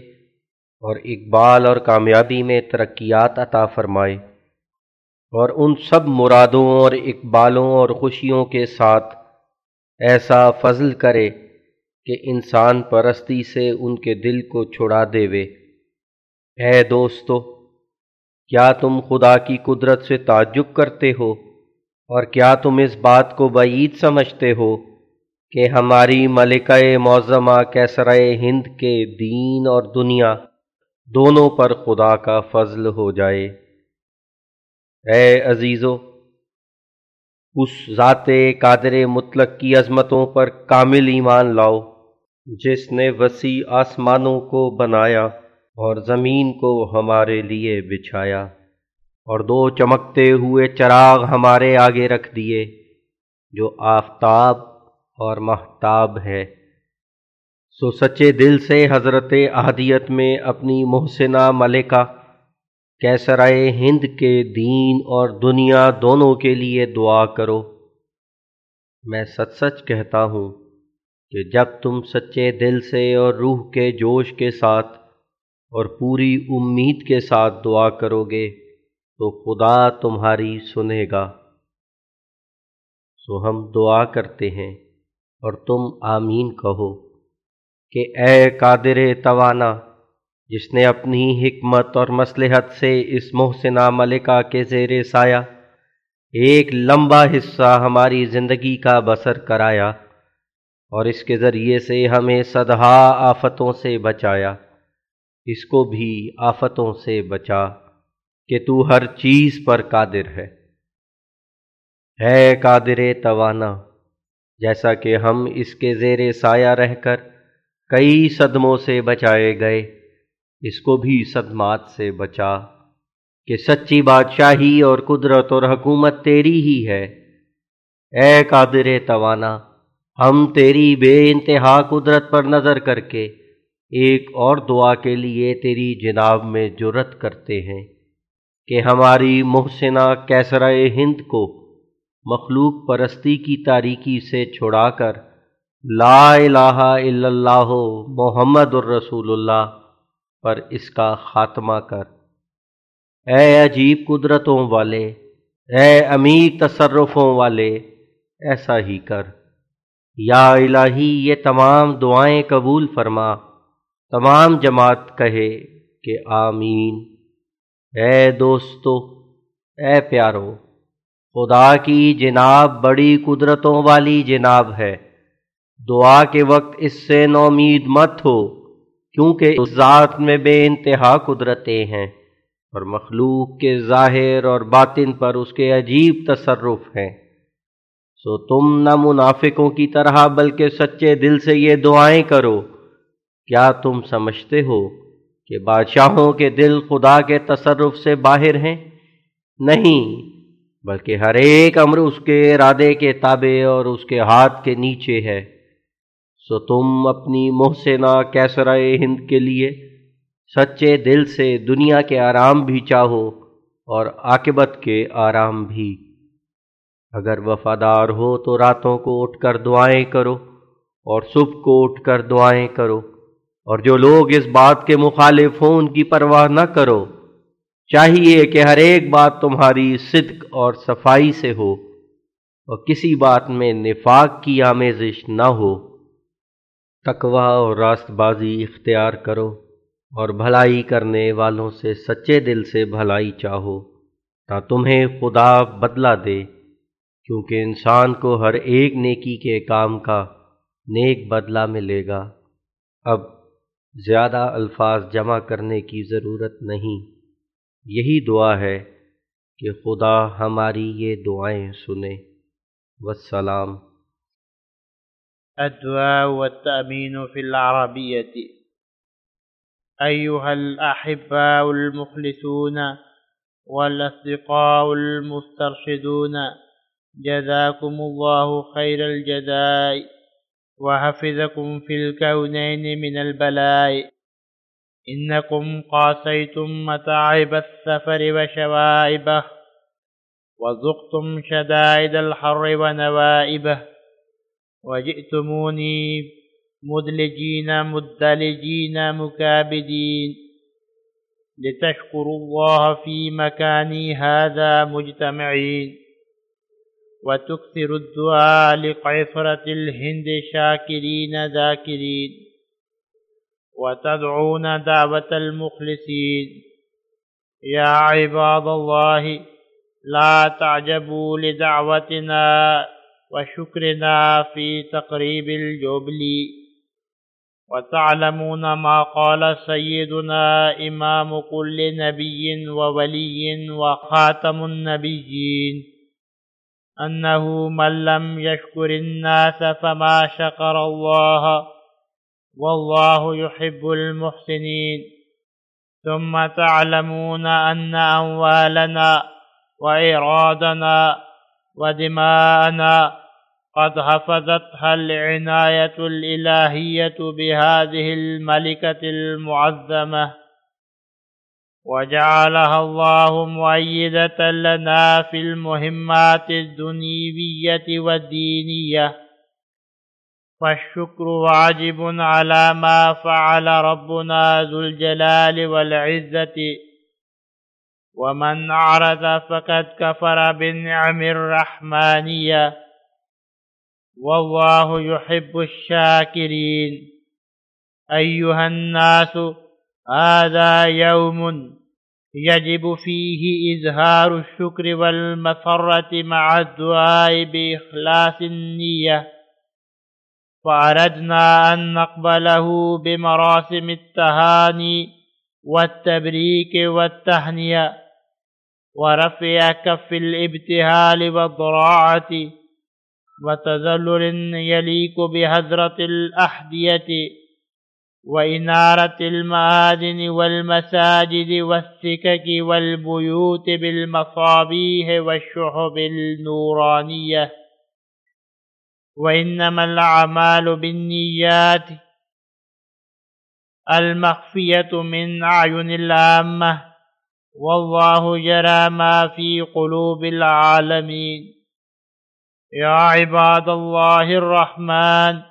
اور اقبال اور کامیابی میں ترقیات عطا فرمائے۔ اور ان سب مرادوں اور اقبالوں اور خوشیوں کے ساتھ ایسا فضل کرے کہ انسان پرستی سے ان کے دل کو چھڑا دے وے اے دوستو، کیا تم خدا کی قدرت سے تعجب کرتے ہو؟ اور کیا تم اس بات کو بعید سمجھتے ہو کہ ہماری ملکہ معظمہ کیسرائے ہند کے دین اور دنیا دونوں پر خدا کا فضل ہو جائے؟ اے عزیزو، اس ذات قادر مطلق کی عظمتوں پر کامل ایمان لاؤ، جس نے وسیع آسمانوں کو بنایا اور زمین کو ہمارے لیے بچھایا اور دو چمکتے ہوئے چراغ ہمارے آگے رکھ دیے، جو آفتاب اور محتاب ہے۔ سو سچے دل سے حضرت اہدیت میں اپنی محسنہ ملکہ کیسرائے ہند کے دین اور دنیا دونوں کے لیے دعا کرو۔ میں سچ سچ کہتا ہوں کہ جب تم سچے دل سے اور روح کے جوش کے ساتھ اور پوری امید کے ساتھ دعا کرو گے، تو خدا تمہاری سنے گا۔ سو ہم دعا کرتے ہیں اور تم آمین کہو کہ اے قادر توانا جس نے اپنی حکمت اور مصلحت سے اس محسنہ ملکہ کے زیر سایہ ایک لمبا حصہ ہماری زندگی کا بسر کرایا اور اس کے ذریعے سے ہمیں صدہا آفتوں سے بچایا، اس کو بھی آفتوں سے بچا کہ تو ہر چیز پر قادر ہے۔ ہے قادر توانا، جیسا کہ ہم اس کے زیر سایہ رہ کر کئی صدموں سے بچائے گئے اس کو بھی صدمات سے بچا کہ سچی بادشاہی اور قدرت اور حکومت تیری ہی ہے۔ اے قادر توانا، ہم تیری بے انتہا قدرت پر نظر کر کے ایک اور دعا کے لیے تیری جناب میں جرت کرتے ہیں کہ ہماری محسنہ کیسرائے ہند کو مخلوق پرستی کی تاریکی سے چھڑا کر لا الہ الا اللہ محمد الرسول اللہ پر اس کا خاتمہ کر۔ اے عجیب قدرتوں والے، اے امیر تصرفوں والے، ایسا ہی کر۔ یا الہی، یہ تمام دعائیں قبول فرما۔ تمام جماعت کہے کہ آمین۔ اے دوستو، اے پیارو، خدا کی جناب بڑی قدرتوں والی جناب ہے۔ دعا کے وقت اس سے نومید مت ہو۔ کیونکہ اس ذات میں بے انتہا قدرتیں ہیں اور مخلوق کے ظاہر اور باطن پر اس کے عجیب تصرف ہیں۔ سو تم نہ منافقوں کی طرح بلکہ سچے دل سے یہ دعائیں کرو۔ کیا تم سمجھتے ہو کہ بادشاہوں کے دل خدا کے تصرف سے باہر ہیں؟ نہیں، بلکہ ہر ایک امر اس کے ارادے کے تابع اور اس کے ہاتھ کے نیچے ہے۔ سو تم اپنی محسنہ کیسرائے ہند کے لیے سچے دل سے دنیا کے آرام بھی چاہو اور عاقبت کے آرام بھی۔ اگر وفادار ہو تو راتوں کو اٹھ کر دعائیں کرو اور صبح کو اٹھ کر دعائیں کرو اور جو لوگ اس بات کے مخالف ہوں ان کی پرواہ نہ کرو۔ چاہیے کہ ہر ایک بات تمہاری صدق اور صفائی سے ہو اور کسی بات میں نفاق کی آمیزش نہ ہو۔ تقوا اور راست بازی اختیار کرو اور بھلائی کرنے والوں سے سچے دل سے بھلائی چاہو تا تمہیں خدا بدلہ دے، کیونکہ انسان کو ہر ایک نیکی کے کام کا نیک بدلہ ملے گا۔ اب زیادہ الفاظ جمع کرنے کی ضرورت نہیں۔ یہی دعا ہے کہ خدا ہماری یہ دعائیں سنے۔ والسلام۔ الدعاء والتأمين في العربية. أيها الأحباء المخلصون والأصدقاء المسترشدون جزاكم الله خير الجزاء وحفظكم في الكونين من البلاء. إنكم قاسيتم متاعب السفر وشوائبه وذقتم شدائد الحر ونوائبه. وجئتموني مدلجين مدلجين مكابدين لتشكروا الله في مكاني هذا مجتمعين وتكثروا الدعاء لقيصرة الهند شاكرين ذاكرين وتدعون دعوة المخلصين يا عباد الله لا تعجبوا لدعوتنا وشكرنا في تقريب الجبل. وتعلمون ما قال سيدنا إمام كل نبي وولي وخاتم النبيين أنه من لم يشكر الناس فما شكر الله والله يحب المحسنين. ثم تعلمون أن أموالنا وإرادنا ودماءنا قد حفظتها العناية الإلهية بهذه الملكة المعظمة. وجعلها الله مؤيدة لنا في المهمات الدنيوية والدينية. فالشكر واجب على ما فعل ربنا ذو الجلال والعزة ومن أعرض فقد كفر بالنعم الرحمانية. والله يحب الشاكرين. أيها الناس هذا يوم يجب فيه إظهار الشكر والمسرة مع الدعاء بإخلاص النية. فأردنا أن نقبله بمراسم التهاني والتبريك والتهنئة ورفع كف الابتهال والضراعة وتذلل يليق بهزرة الأحدية وإنارة المآذن والمساجد والسكك والبيوت بالمصابيح والشحب النورانية. وإنما الأعمال بالنيات المخفية من أعين العامة والله جرى ما في قلوب العالمين. يا عباد الله الرحمن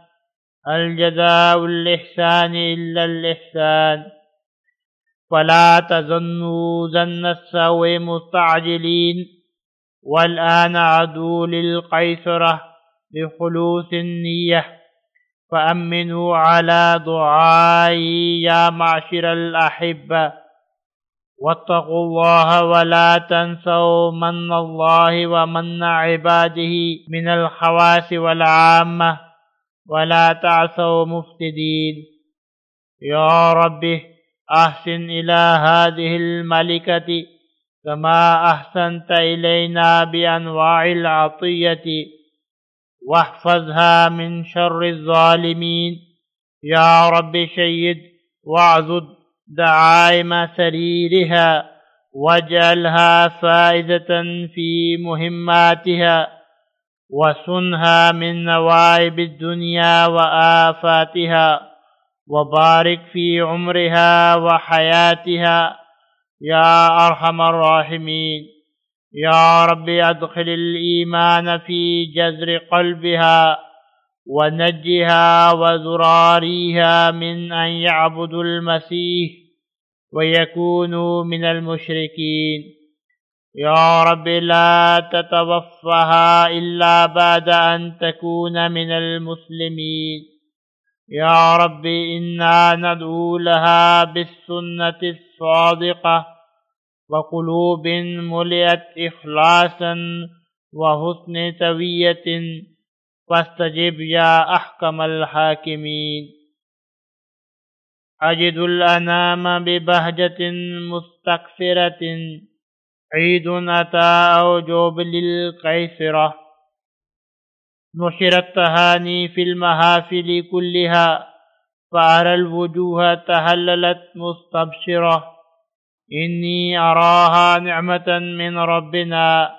الجزاء الإحسان إلا الإحسان. فلا تظنوا ظن السوء مستعجلين. والآن عدوا للقيصرة بخلوص النية. فأمنوا على دعائي يا معشر الأحبة. واتقوا الله ولا تنسوا من الله ومن عباده من الخواس والعامة ولا تعثوا مفتدين يا رب أحسن إلى هذه الملكة كما أحسنت إلينا بأنواع العطية واحفظها من شر الظالمين. يا رب شيد واعزد دعائم سريرها واجعلها فائدة في مهماتها وسنها من نوائب الدنيا وآفاتها وبارك في عمرها وحياتها. يا أرحم الراحمين. يا رب أدخل الإيمان في جذر قلبها. ونجها وذراريها من أن يعبدوا المسيح ويكونوا من المشركين. يا رب لا تتوفها إلا بعد أن تكون من المسلمين. يا رب إنا ندعو لها بالسنة الصادقة وقلوب ملئت إخلاصا وحسن توية فاستجب يا أحكم الحاكمين. أجد الأنام ببهجة مستكثرة. عيد أتى أو جوب للقيصرة نشر التهاني في المحافل كلها. فأرى الوجوه تهللت مستبشرة إني أراها نعمة من ربنا.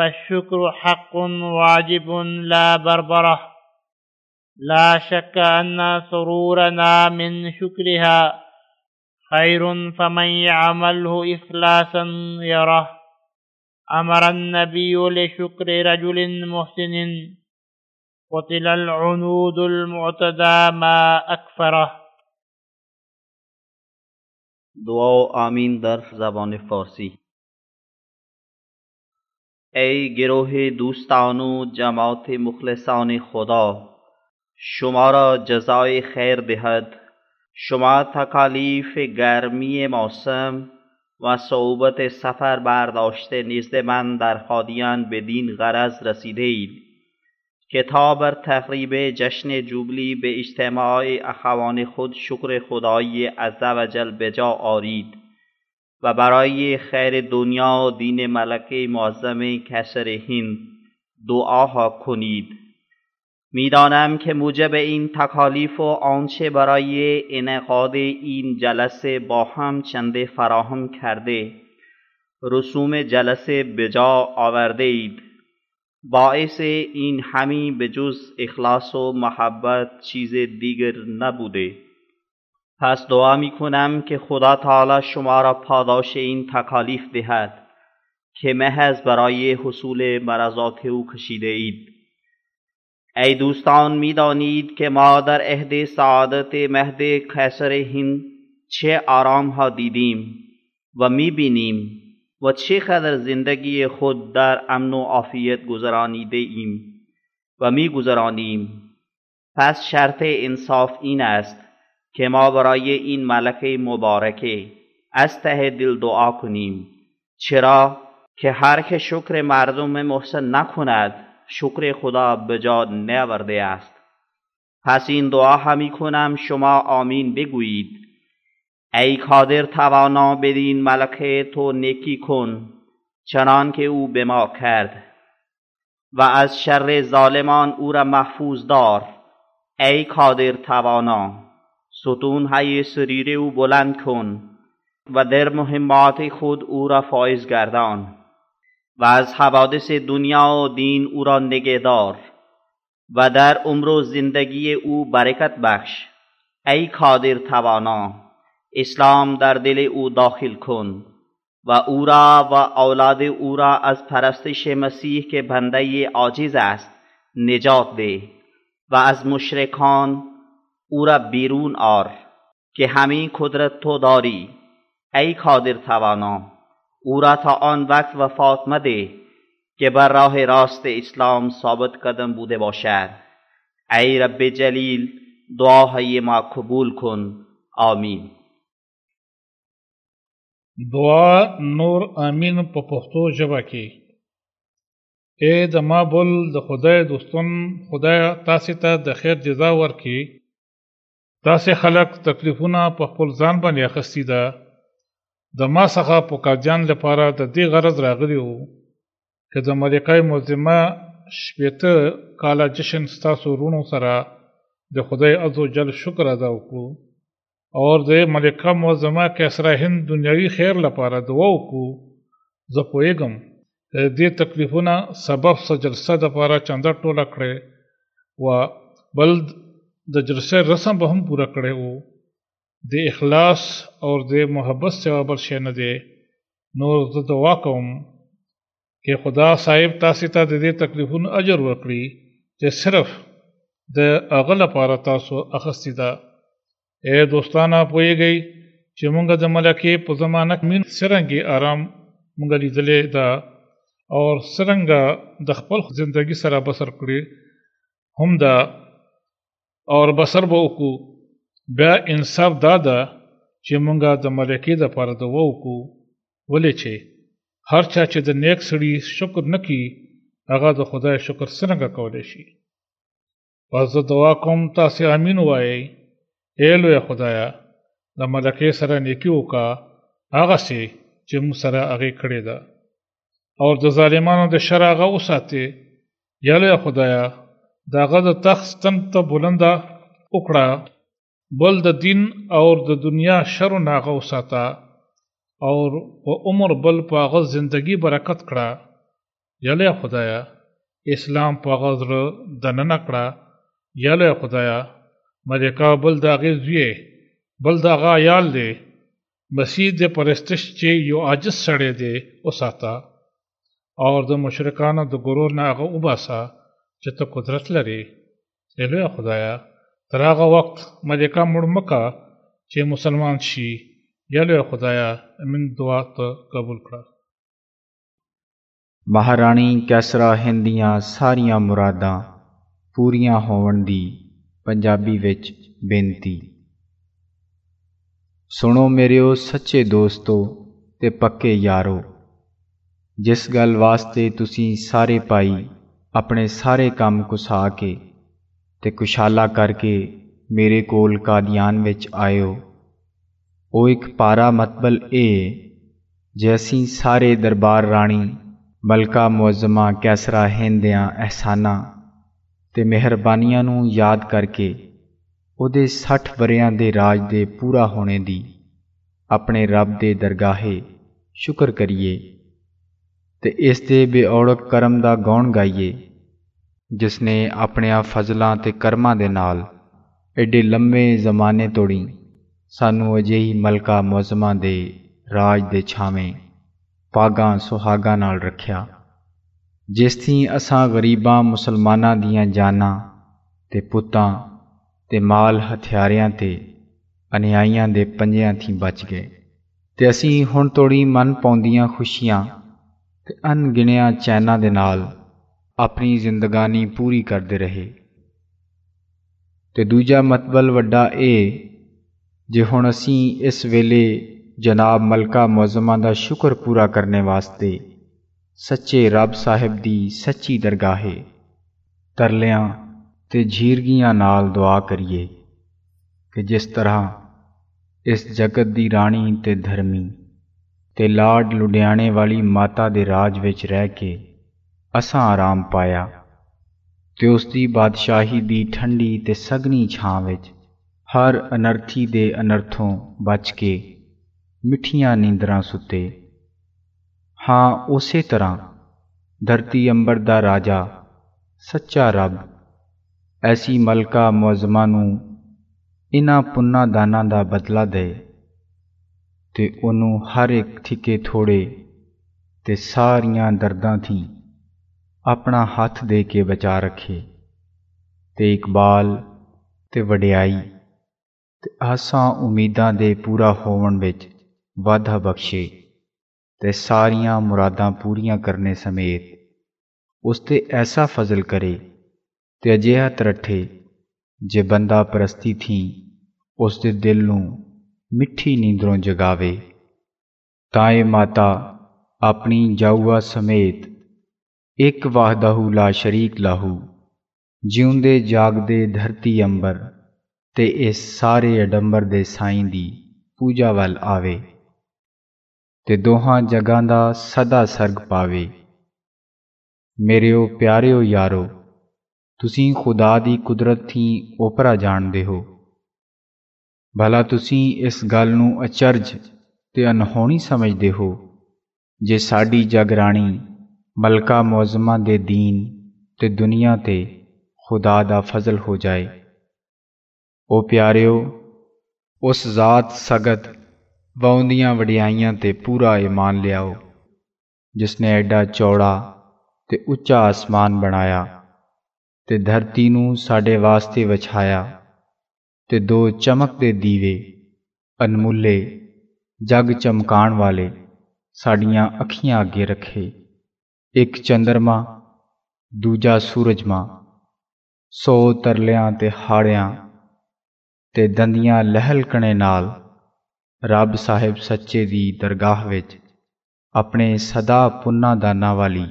فالشكر حق واجب لا بربرة. لا شك أن سرورنا من شكرها خير فمن يعمله إخلاصا يره. أمر النبي لشكر رجل محسن. قتل العنود المعتدى ما أكفره. دعا و آمین در زبان فارسی. ای گروه دوستان و جماعت مخلصان خدا شما را جزای خیر دهد. شما تکالیف گرمی موسم و صعوبت سفر برداشته نزد من در خادیان بدین غرض رسیده اید که تا بر تقریب جشن جوبلی به اجتماع اخوان خود شکر خدایی عزوجل به جا آرید. و برای خیر دنیا و دین ملکه معظم کسر هند دعاها کنید. می‌دانم که موجب این تکالیف و آنچه برای انعقاد این جلسه با هم چنده فراهم کرده رسوم جلسه بجا آورده اید. باعث این همین به جز اخلاص و محبت چیز دیگر نبوده. پس دعا می کنم که خدا تعالی شما را پاداش این تکالیف دهد که محض برای حصول مرضات او کشیده اید. ای دوستان می‌دانید که ما در عهد سعادت مهد خیسر هند چه آرام ها دیدیم و می‌بینیم و چقدر زندگی خود در امن و عافیت گذرانیده ایم و میگذرانیم. پس شرط انصاف این است که ما برای این ملکه مبارکه از ته دل دعا کنیم. چرا که هر که شکر مردم محسن نکند شکر خدا به جا نیاورده است. پس این دعا همی کنم شما آمین بگویید. ای قادر توانا بدین ملکه تو نیکی کن چنان که او به ما کرد. و از شر ظالمان او را محفوظ دار. ای قادر توانا ستون های سریر او بلند کن و در مهمات خود او را فایز گردان و از حوادث دنیا و دین او را نگهدار و در عمر و زندگی او برکت بخش. ای قادر توانا اسلام در دل او داخل کن و او را و اولاد او را از پرستش مسیح که بنده عاجز است نجات ده و از مشرکان او را بیرون آر که همین قدرت تو داری ای قادر توانا. او را تا آن وقت وفات مده که بر راه راست اسلام ثابت قدم بوده باشد. ای رب جلیل دعاهای ما قبول کن. آمین. دعا نور امین په پښتو ژبه کې. اے د ما بل د خدای دوستون خدای تاسو ته د خیر جزا ورکړي. تاسو خلک تکلیفونه په خپل ځان باندې اخستي ده. د ما څخه په قاضیان لپاره د دې غرض راغلی وو چې د ملکای معظمه شپېته کاله جشن ستاسو ورونو سره د خدای عزوجل شکر ادا وکړو او د ملکه معظمه کیسرا هند دنیوي خیر لپاره دعا وکړو. زه پوهېږم دې تکلیفونه سبب څه جلسه دپاره چنده ټوله کړې و بل د جلسې رسم به هم پوره کړی وو د اخلاص او د محبت سوا بل شی نه دی. نو زه دعا کوم چې خدا صاحب تاسو ته د دې تکلیفونو اجر ورکړي چې صرف د هغه لپاره تاسو اخستې ده. اے دوستانه پوهیږئ چې مونږ د ملکې په زمانه کې من سرنګي آرام مونږ لیدلې ده او څرنګه د خپل ژوندۍ سره بسر کړی هم دا او بسر به وکړو بیا انصاف دا ده چې مونږه د ملکې د پاره د وکړو ولې چې؟ هر چا چې د نیک سړي شکر نکي هغه د خدای شکر څنګه کولای شي؟ پس زه دعا کوم تاسو امین وایي اے لوی خدایا د ملکې سره نیکی وکا. هغه سي چې مو سره هغه کړی ده. او د ظالمانو د شر هغه وساتي یا لوی خدایا داغه د تخت ته بلنده وکړه. بل د دین او د دنیا شر ناغه وساته او په عمر بل په هغه زندگی برکت کړه. یله خدایا اسلام په هغه زړه دننه کړه. یله خدایا ملکا بل د هغه زوی بل د هغه یال دی. مسیح د پرستش چې یو عاجز سړی دی وساته. او د مشرکانو د ګرور نه هغه وباسا چې ته قدرت لري یله خدایا تر هغه وخت ملکه مړ مکه چې مسلمان شي یا لوی خدایا من دعا ته قبول کړه ਮਹਾਰਾਣੀ ਕੈਸਰਾ ਹਿੰਦ ਦੀਆਂ ਸਾਰੀਆਂ ਮੁਰਾਦਾਂ ਪੂਰੀਆਂ ਹੋਣ ਦੀ ਪੰਜਾਬੀ ਵਿੱਚ ਬੇਨਤੀ ਸੁਣੋ ਮੇਰਿਓ ਸੱਚੇ ਦੋਸਤੋ ਤੇ ਪੱਕੇ ਯਾਰੋ ਜਿਸ ਗੱਲ ਵਾਸਤੇ ਤੁਸੀਂ ਸਾਰੇ ਭਾਈ ਆਪਣੇ ਸਾਰੇ ਕੰਮ ਕੁਸਾ ਕੇ ਤੇ ਕੁਸ਼ਾਲਾ ਕਰਕੇ ਮੇਰੇ ਕੋਲ ਕਾਦੀਆਨ ਵਿੱਚ ਆਇਓ। ਉਹ ਇੱਕ ਪਾਰਾ ਮਤਬਲ ਇਹ ਜੇ ਅਸੀਂ ਸਾਰੇ ਦਰਬਾਰ ਰਾਣੀ ਮਲਕਾ ਮੁਅਜ਼ਮਾ ਕੈਸਰਾ ਹਿੰਦ ਦਿਆਂ ਅਹਿਸਾਨਾਂ ਤੇ ਮਿਹਰਬਾਨੀਆਂ ਨੂੰ ਯਾਦ ਕਰਕੇ ਉਹਦੇ 60 ਵਰਿਆਂ ਦੇ ਰਾਜ ਦੇ ਪੂਰਾ ਹੋਣੇ ਦੀ ਆਪਣੇ ਰੱਬ ਦੇ ਦਰਗਾਹੇ ਸ਼ੁਕਰ ਕਰੀਏ। ਤੇ ਇਸ ਦੇ ਬੇਔੜਕ ਕਰਮ ਦਾ ਗੌਣ ਗਾਈਏ, ਜਿਸ ਨੇ ਆਪਣਿਆਂ ਫਜ਼ਲਾਂ ਤੇ ਕਰਮਾਂ ਦੇ ਨਾਲ ਐਡੇ ਲੰਮੇ ਜ਼ਮਾਨੇ ਤੋੜੀ। ਸਾਨੂੰ ਅਜਿਹੀ ਮਲਕਾ ਮੁਅਜ਼ਮਾ ਦੇ ਰਾਜ ਦੇ ਛਾਵੇਂ, ਪਾਗਾਂ ਸੁਹਾਗਾਂ ਨਾਲ ਰੱਖਿਆ। ਜਿਸ ਦੀ ਅਸਾਂ ਗਰੀਬਾਂ ਮੁਸਲਮਾਨਾਂ ਦੀਆਂ ਜਾਨਾਂ ਤੇ ਪੁੱਤਾਂ ਤੇ ਮਾਲ ਹਥਿਆਰਿਆਂ ਤੇ ਅਨਿਆਈਆਂ ਦੇ ਪੰਜਿਆਂ ਥੀ ਬਚ ਗਏ। ਤੇ ਅਸੀਂ ਹੁਣ ਤੋੜੀ ਮਨ ਪਾਉਂਦੀਆਂ ਖੁਸ਼ੀਆਂ ਤੇ ਅਣਗਿਣਿਆ ਚੈਨਾਂ ਦੇ ਨਾਲ ਆਪਣੀ ਜ਼ਿੰਦਗਾਨੀ ਪੂਰੀ ਕਰਦੇ ਰਹੇ। ਤੇ ਦੂਜਾ ਮਤਬਲ ਵੱਡਾ ਇਹ ਜੇ ਹੁਣ ਅਸੀਂ ਇਸ ਵੇਲੇ ਜਨਾਬ ਮਲਕਾ ਮੁਅਜ਼ਮਾ ਦਾ ਸ਼ੁਕਰ ਪੂਰਾ ਕਰਨੇ ਵਾਸਤੇ ਸੱਚੇ ਰੱਬ ਸਾਹਿਬ ਦੀ ਸੱਚੀ ਦਰਗਾਹੇ ਤਰਲਿਆਂ ਤੇ ਝੀਰਗੀਆਂ ਨਾਲ ਦੁਆ ਕਰੀਏ ਕਿ ਜਿਸ ਤਰ੍ਹਾਂ ਇਸ ਜਗਤ ਦੀ ਰਾਣੀ ਤੇ ਧਰਮੀ ਤੇ ਲਾਡ ਲੁਡਿਆਣੇ ਵਾਲੀ ਮਾਤਾ ਦੇ ਰਾਜ ਵਿੱਚ ਰਹਿ ਕੇ ਅਸਾਂ ਆਰਾਮ ਪਾਇਆ। ਤੇ ਉਸ ਦੀ ਬਾਦਸ਼ਾਹੀ ਦੀ ਠੰਡੀ ਤੇ ਸਗਨੀ ਛਾਂ ਵਿੱਚ ਹਰ ਅਨਰਥੀ ਦੇ ਅਨਰਥੋਂ ਬਚ ਕੇ ਮਿੱਠੀਆਂ ਨੀਂਦਰਾਂ ਸੁੱਤੇ। ਹਾਂ, ਉਸੇ ਤਰ੍ਹਾਂ ਧਰਤੀ ਅੰਬਰ ਦਾ ਰਾਜਾ, ਸੱਚਾ ਰੱਬ, ਐਸੀ ਮਲਕਾ ਮੁਅਜ਼ਮਾ ਨੂੰ ਇਨ੍ਹਾਂ ਪੁੰਨਾ ਦਾਨਾਂ ਦਾ ਬਦਲਾ ਦੇ ਤੇ ਉਹਨੂੰ ਹਰ ਇੱਕ ਥਿਕੇ ਥੋੜੇ ਤੇ ਸਾਰੀਆਂ ਦਰਦਾਂ ਥੀ ਆਪਣਾ ਹੱਥ ਦੇ ਕੇ ਬਚਾ ਰੱਖੇ ਤੇ ਇਕਬਾਲ ਤੇ ਵਡਿਆਈ ਤੇ ਆਸਾਂ ਉਮੀਦਾਂ ਦੇ ਪੂਰਾ ਹੋਵਣ ਵਿੱਚ ਵਾਧਾ ਬਖਸ਼ੇ ਤੇ ਸਾਰੀਆਂ ਮੁਰਾਦਾਂ ਪੂਰੀਆਂ ਕਰਨੇ ਸਮੇਤ ਉਸ ਤੇ ਐਸਾ ਫਜ਼ਲ ਕਰੇ ਤੇ ਅਜਿਹਾ ਤਰੱਠੇ ਜੇ ਬੰਦਾ ਪ੍ਰਸਤੀ ਥੀ ਉਸ ਦੇ ਦਿਲ ਨੂੰ ਮਿੱਠੀ ਨੀਂਦਰੋਂ ਜਗਾਵੇ। ਤਾਂ ਇਹ ਮਾਤਾ, ਆਪਣੀ ਜਾਊਆ ਸਮੇਤ ਇੱਕ ਵਾਹਦਹੂ ਲਾ ਸ਼ਰੀਕ ਲਾਹੂ। ਜਿਉਂਦੇ ਜਾਗਦੇ ਧਰਤੀ ਅੰਬਰ ਤੇ ਇਸ ਸਾਰੇ ਅਡੰਬਰ ਦੇ ਸਾਈਂ ਦੀ ਪੂਜਾ ਵੱਲ ਆਵੇ ਤੇ ਦੋਹਾਂ ਜਗਾਂ ਦਾ ਸਦਾ ਸਰਗ ਪਾਵੇ। ਮੇਰਿਓ, ਪਿਆਰਿਓ ਯਾਰੋ, ਤੁਸੀਂ ਖੁਦਾ ਦੀ ਕੁਦਰਤ ਥੀ ਓਪਰਾ ਜਾਣਦੇ ਹੋ। ਭਲਾ ਤੁਸੀਂ ਇਸ ਗੱਲ ਨੂੰ ਅਚਰਜ ਤੇ ਅਨਹੋਣੀ ਸਮਝਦੇ ਹੋ ਜੇ ਸਾਡੀ ਜਗਰਾਣੀ ਮਲਕਾ ਮੁਅਜ਼ਮਾ ਦੇ ਦੀਨ ਤੇ ਦੁਨੀਆ ਤੇ ਖੁਦਾ ਦਾ ਫਜ਼ਲ ਹੋ ਜਾਏ ਉਹ ਪਿਆਰਿਓ ਉਸ ਜ਼ਾਤ ਸਗਤ ਵਾਉਂਦੀਆਂ ਵਡਿਆਈਆਂ ਤੇ ਪੂਰਾ ਈਮਾਨ ਲਿਆਓ ਜਿਸ ਨੇ ਐਡਾ ਚੌੜਾ ਤੇ ਉੱਚਾ ਅਸਮਾਨ ਬਣਾਇਆ ਤੇ ਧਰਤੀ ਨੂੰ ਸਾਡੇ ਵਾਸਤੇ ਵਿਛਾਇਆ ਤੇ ਦੋ ਚਮਕਦੇ ਦੀਵੇ, ਅਨਮੁੱਲੇ, ਜਗ ਚਮਕਾਣ ਵਾਲੇ ਸਾਡੀਆਂ ਅੱਖੀਆਂ ਅੱਗੇ ਰੱਖੇ। ਇੱਕ ਚੰਦਰਮਾ, ਦੂਜਾ ਸੂਰਜਮਾ, ਸੋ ਤਰਲਿਆਂ ਤੇ ਹਾੜਿਆਂ ਤੇ ਦੰਦੀਆਂ ਲਹਿਲਕਣੇ ਨਾਲ ਰੱਬ ਸਾਹਿਬ ਸੱਚੇ ਦੀ ਦਰਗਾਹ ਵਿੱਚ ਆਪਣੇ ਸਦਾ ਪੁੰਨਾ ਦਾਨਾ ਵਾਲੀ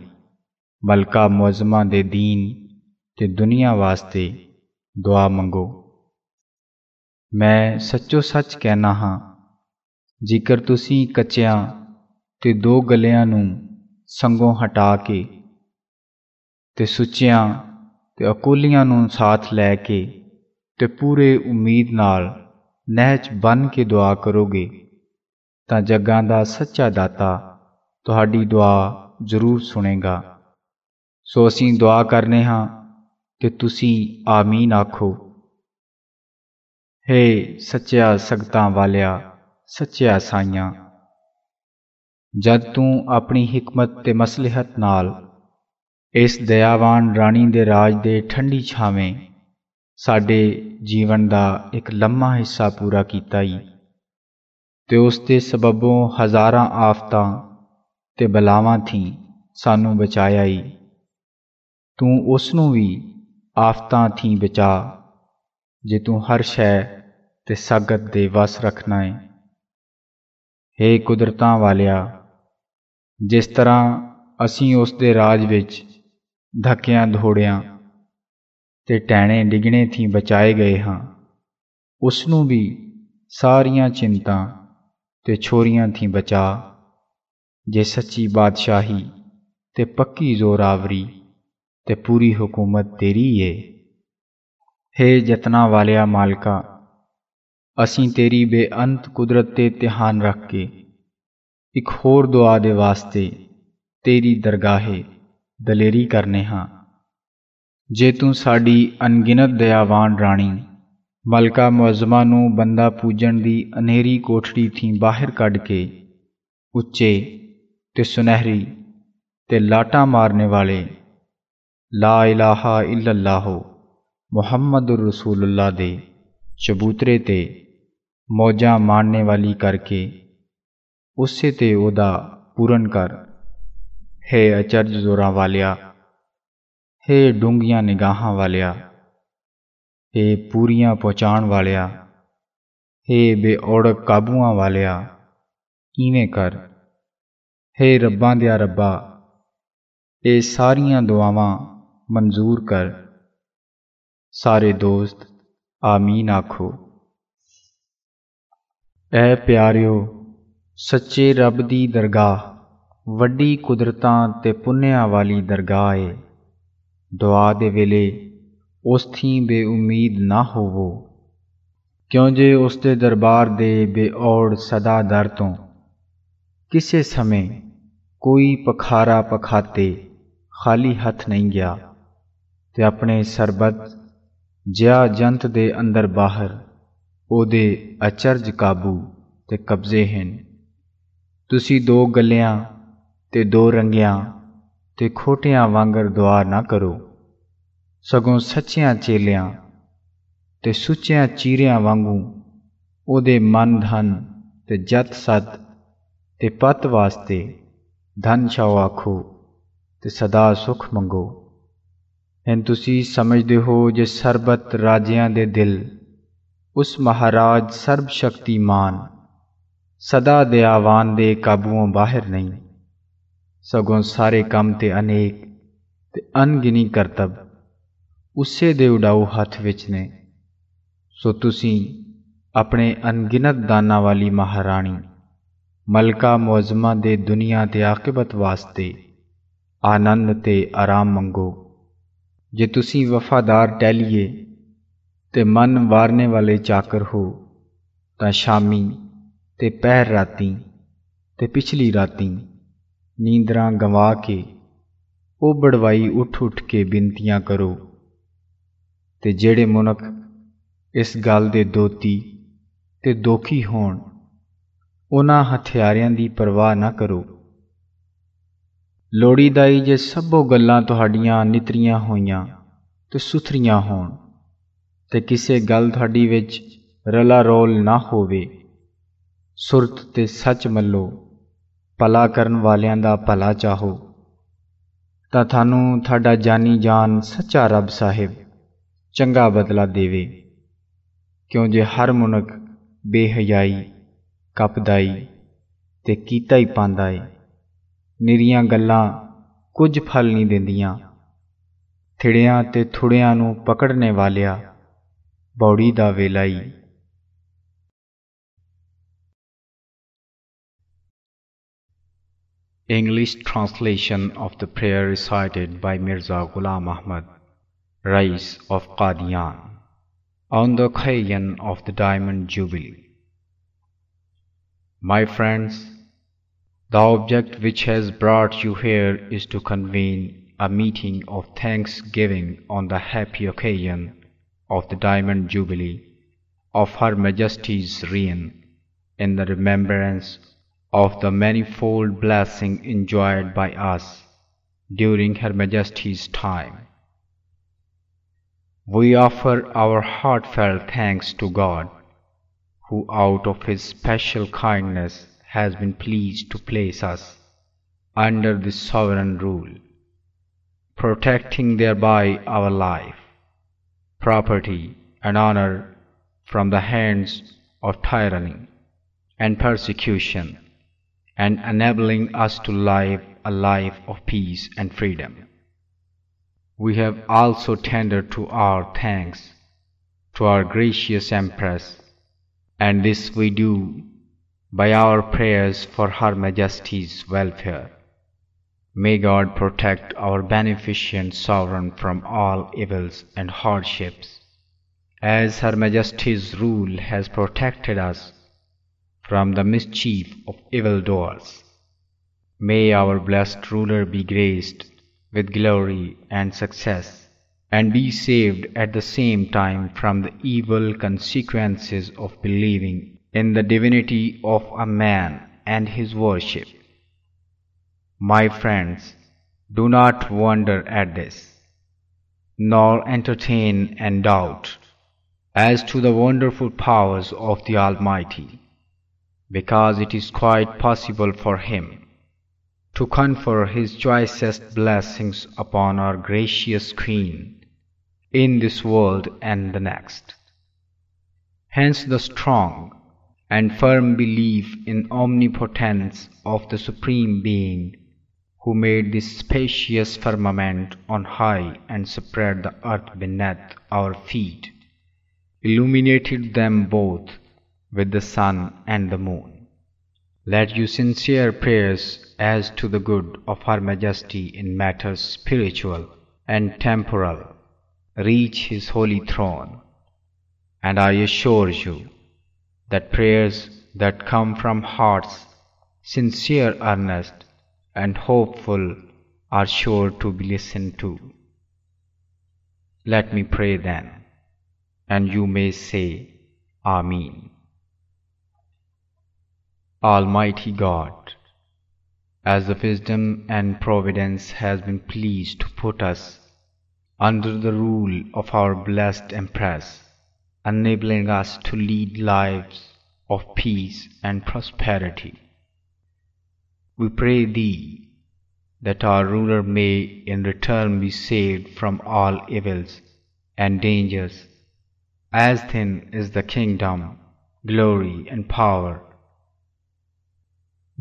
ਮਲਕਾ ਮੁਅਜ਼ਮਾ ਦੇ ਦੀਨ ਤੇ ਦੁਨੀਆ ਵਾਸਤੇ ਦੁਆ ਮੰਗੋ। ਮੈਂ ਸੱਚੋ ਸੱਚ ਕਹਿਣਾ ਹਾਂ, ਜੇਕਰ ਤੁਸੀਂ ਕੱਚਿਆਂ ਤੇ ਦੋ ਗਲਿਆਂ ਨੂੰ ਸੰਗੋਂ ਹਟਾ ਕੇ ਤੇ ਸੁੱਚਿਆਂ ਤੇ ਅਕੂਲੀਆਂ ਨੂੰ ਸਾਥ ਲੈ ਕੇ ਤੇ ਪੂਰੇ ਉਮੀਦ ਨਾਲ ਨਹਿਜ ਬਨ ਕੇ ਦੁਆ ਕਰੋਗੇ, ਤਾਂ ਜੱਗਾਂ ਦਾ ਸੱਚਾ ਦਾਤਾ ਤੁਹਾਡੀ ਦੁਆ ਜ਼ਰੂਰ ਸੁਣੇਗਾ। ਸੋ ਅਸੀਂ ਦੁਆ ਕਰਨੇ ਹਾਂ ਕਿ ਤੁਸੀਂ ਆਮੀਨ ਆਖੋ। ਹੇ ਸੱਚਿਆ ਸਗਤਾਂ ਵਾਲਿਆ, ਸੱਚਿਆ ਸਾਈਆਂ। ਜਦ ਤੂੰ ਆਪਣੀ ਹਕਮਤ ਤੇ ਮਸਲਹਤ ਨਾਲ ਇਸ ਦਇਆਵਾਨ ਰਾਣੀ ਦੇ ਰਾਜ ਦੇ ਠੰਡੀ ਛਾਵੇਂ ਸਾਡੇ ਜੀਵਨ ਦਾ ਇੱਕ ਲੰਮਾ ਹਿੱਸਾ ਪੂਰਾ ਕੀਤਾ ਹੀ ਤੇ ਉਸ ਦੇ ਸਬਬੋਂ ਹਜ਼ਾਰਾਂ ਆਫਤਾਂ ਤੇ ਬਲਾਵਾਂ ਥੀ ਸਾਨੂੰ ਬਚਾਇਆ ਹੀ ਤੂੰ ਉਸ ਨੂੰ ਵੀ ਆਫਤਾਂ ਥੀ ਬਚਾ, ਜੇ ਤੂੰ ਹਰ ਸ਼ੈ ਤੇ ਸਗਤ ਦੇ ਵਸ ਰੱਖਣਾ ਹੈ ਹੇ ਕੁਦਰਤਾਂ ਵਾਲਿਆ, ਜਿਸ ਤਰ੍ਹਾਂ ਅਸੀਂ ਉਸ ਦੇ ਰਾਜ ਵਿੱਚ ਧੱਕਿਆਂ ਧੋੜਿਆਂ ਤੇ ਟੈਣੇ ਡਿਗਣੇ ਥੀ ਬਚਾਏ ਗਏ ਹਾਂ, ਉਸ ਨੂੰ ਵੀ ਸਾਰੀਆਂ ਚਿੰਤਾ ਤੇ ਛੋਰੀਆਂ ਥੀ ਬਚਾ, ਜੇ ਸੱਚੀ ਬਾਦਸ਼ਾਹੀ ਤੇ ਪੱਕੀ ਜ਼ੋਰਾਵਰੀ ਤੇ ਪੂਰੀ ਹਕੂਮਤ ਤੇਰੀ ਏ। ਹੈ ਜਤਨਾ ਵਾਲਿਆ ਮਾਲਕਾ ਅਸੀਂ ਤੇਰੀ ਬੇਅੰਤ ਕੁਦਰਤ ਤੇ ਧਿਆਨ ਰੱਖ ਕੇ ਇੱਕ ਹੋਰ ਦੁਆ ਦੇ ਵਾਸਤੇ ਤੇਰੀ ਦਰਗਾਹੇ ਦਲੇਰੀ ਕਰਨੇ ਹਾਂ ਜੇ ਤੂੰ ਸਾਡੀ ਅਣਗਿਣਤ ਦਇਆਵਾਨ ਰਾਣੀ ਮਲਕਾ ਮੁਅਜ਼ਮਾ ਨੂੰ ਬੰਦਾ ਪੂਜਣ ਦੀ ਅਨੇਰੀ ਕੋਠੜੀ ਥੀ ਬਾਹਰ ਕੱਢ ਕੇ ਉੱਚੇ ਤੇ ਸੁਨਹਿਰੀ ਤੇ ਲਾਟਾਂ ਮਾਰਨੇ ਵਾਲੇ ਲਾ ਇਲਾਹਾ ਇਲੱਲਾਹੁ ਮੁਹੰਮਦੁਰ ਰਸੂਲullah ਦੇ ਚਬੂਤਰੇ ਤੇ موجہ مارنے والی کر کے، اس سے تے ادا پورن کر، ہے اچرج زوراں والیا، ہے ڈونگیاں نگاہاں والیا، ہے پوریاں پہنچاؤ والیا، ہے بے اوڑک قابواں والیا، کیویں کر؟ ہے رباں دیا ربا، اے ساریاں دعاواں منظور کر۔ سارے دوست، آمین آکھو۔ ਐ ਪਿਆਰਿਓ, ਸੱਚੇ ਰੱਬ ਦੀ ਦਰਗਾਹ, ਵੱਡੀ ਕੁਦਰਤਾਂ ਤੇ ਪੁੰਨਿਆਂ ਵਾਲੀ ਦਰਗਾਹ ਏ। ਦੁਆ ਦੇ ਵੇਲੇ ਉਸ ਥੀ ਬੇਉਮੀਦ ਨਾ ਹੋਵੋ। ਕਿਉਂ ਜੇ ਉਸ ਦੇ ਦਰਬਾਰ ਦੇ ਬੇਔੜ ਸਦਾ ਦਰ ਤੋਂ? ਕਿਸੇ ਸਮੇਂ ਕੋਈ ਪਖਾਰਾ ਪਖਾਤੇ ਖਾਲੀ ਹੱਥ ਨਹੀਂ ਗਿਆ ਤੇ ਆਪਣੇ ਸਰਬਤ ਜਿਆ ਜੰਤ ਦੇ ਅੰਦਰ ਬਾਹਰ ਉਹਦੇ ਅਚਰਜ ਕਾਬੂ ਤੇ ਕਬਜ਼ੇ ਹਨ। ਤੁਸੀਂ ਦੋ ਗੱਲਿਆਂ ਤੇ ਦੋ ਰੰਗਿਆਂ ਤੇ ਖੋਟਿਆਂ ਵਾਂਗਰ ਦੁਆ ਨਾ ਕਰੋ। ਸਗੋਂ ਸੱਚਿਆਂ ਚੇਲਿਆਂ ਤੇ ਸੁੱਚਿਆਂ ਚੀਰਿਆਂ ਵਾਂਗੂ ਉਹਦੇ ਮਨ ਧਨ ਤੇ ਜਤ ਸਤ ਤੇ ਪਤ ਵਾਸਤੇ ਧਨ ਛਾਓ ਆਖੋ ਤੇ ਸਦਾ ਸੁਖ ਮੰਗੋ। ਹੈਂ ਤੁਸੀਂ ਸਮਝਦੇ ਹੋ ਜੇ ਸਰਬਤ ਰਾਜਿਆਂ ਦੇ ਦਿਲ ਉਸ ਮਹਾਰਾਜ ਸਰਬ ਸ਼ਕਤੀਮਾਨ ਸਦਾ ਦਿਆਵਾਨ ਦੇ ਕਾਬੂਓਂ ਬਾਹਰ ਨਹੀਂ। ਸਗੋਂ ਸਾਰੇ ਕੰਮ ਤੇ ਅਨੇਕ ਤੇ ਅਣਗਿਣੀ ਕਰਤਬ ਉਸੇ ਦੇ ਉਡਾਊ ਹੱਥ ਵਿੱਚ ਨੇ। ਸੋ ਤੁਸੀਂ ਆਪਣੇ ਅਣਗਿਣਤ ਦਾਨਾਂ ਵਾਲੀ ਮਹਾਰਾਣੀ, ਮਲਕਾ ਮੁਅਜ਼ਮਾ ਦੇ ਦੁਨੀਆ ਤੇ ਆਖਿਬਤ ਵਾਸਤੇ ਆਨੰਦ ਤੇ ਆਰਾਮ ਮੰਗੋ। ਜੇ ਤੁਸੀਂ ਵਫਾਦਾਰ ਟਹਿਲੀਏ ਤੇ ਮਨ ਵਾਰਨੇ ਵਾਲੇ ਚਾਕਰ ਹੋ, ਤਾਂ ਸ਼ਾਮੀ ਤੇ ਪਹਿਰ ਰਾਤੀ ਤੇ ਪਿਛਲੀ ਰਾਤੀ ਨੀਂਦਰਾਂ ਗਵਾ ਕੇ ਉਹ ਬੜਵਾਈ ਉੱਠ ਉੱਠ ਕੇ ਬਿੰਤੀਆਂ ਕਰੋ। ਤੇ ਜਿਹੜੇ ਮੁਨਕ ਇਸ ਗੱਲ ਦੇ ਦੋਤੀ ਤੇ ਦੋਖੀ ਹੋਣ, ਉਹਨਾਂ ਹਥਿਆਰਿਆਂ ਦੀ ਪਰਵਾਹ ਨਾ ਕਰੋ। ਲੋੜੀਦਾਈ ਜੇ ਸਭੋ ਗੱਲਾਂ ਤੁਹਾਡੀਆਂ ਨਿਤਰੀਆਂ ਹੋਈਆਂ ਤੇ ਸੁਥਰੀਆਂ ਹੋਣ ਤੇ ਕਿਸੇ ਗੱਲ ਤੁਹਾਡੀ ਵਿੱਚ ਰਲਾ ਰੋਲ ਨਾ ਹੋਵੇ। ਸੁਰਤ ਤੇ ਸੱਚ ਮੱਲੋ, ਭਲਾ ਕਰਨ ਵਾਲਿਆਂ ਦਾ ਭਲਾ ਚਾਹੋ। ਤਾਂ ਤੁਹਾਨੂੰ ਤੁਹਾਡਾ ਜਾਨੀ ਜਾਨ ਸੱਚਾ ਰੱਬ ਸਾਹਿਬ ਚੰਗਾ ਬਦਲਾ ਦੇਵੇ। ਕਿਉਂ ਜੇ ਹਰ ਮਨੁੱਖ ਬੇਹਯਾਈ, ਕਪਦਾਈ ਤੇ ਕੀਤਾ ਹੀ ਪਾਉਂਦਾ ਏ। ਨਿਰੀਆਂ ਗੱਲਾਂ ਕੁਝ ਫਲ ਨਹੀਂ ਦਿੰਦੀਆਂ। ਥਿੜਿਆਂ ਤੇ ਥੁੜਿਆਂ ਨੂੰ ਪਕੜਨੇ ਵਾਲਿਆ Body da Velai English translation of the prayer recited by Mirza Ghulam Ahmad, Rais of Qadian, on the occasion of the Diamond Jubilee. My friends, the object which has brought you here is to convene a meeting of thanksgiving on the happy occasion of the Diamond Jubilee of Her Majesty's reign in the remembrance of the manifold blessing enjoyed by us during Her Majesty's time. We offer our heartfelt thanks to God, who out of His special kindness has been pleased to place us under this sovereign rule, protecting thereby our life, property, and honor from the hands of tyranny and persecution and enabling us to live a life of peace and freedom. We have also tendered to our thanks to our gracious Empress, and this we do by our prayers for Her Majesty's welfare. May God protect our beneficent sovereign from all evils and hardships, as Her Majesty's rule has protected us from the mischief of evildoers. May our blessed ruler be graced with glory and success, and be saved at the same time from the evil consequences of believing in the divinity of a man and his worship. My friends, do not wonder at this, nor entertain any doubt as to the wonderful powers of the Almighty, because it is quite possible for Him to confer His choicest blessings upon our gracious Queen in this world and the next. Hence the strong and firm belief in omnipotence of the Supreme Being who made this spacious firmament on high and spread the earth beneath our feet, illuminated them both with the sun and the moon. Let your sincere prayers as to the good of Her Majesty in matters spiritual and temporal reach His holy throne, and I assure you that prayers that come from hearts sincere, earnest, and hopeful are sure to be listened to. Let me pray then, and you may say, Amen. Almighty God, as the wisdom and providence has been pleased to put us under the rule of our blessed Empress, enabling us to lead lives of peace and prosperity. We pray Thee that our ruler may in return be saved from all evils and dangers, as then is the kingdom, glory, and power.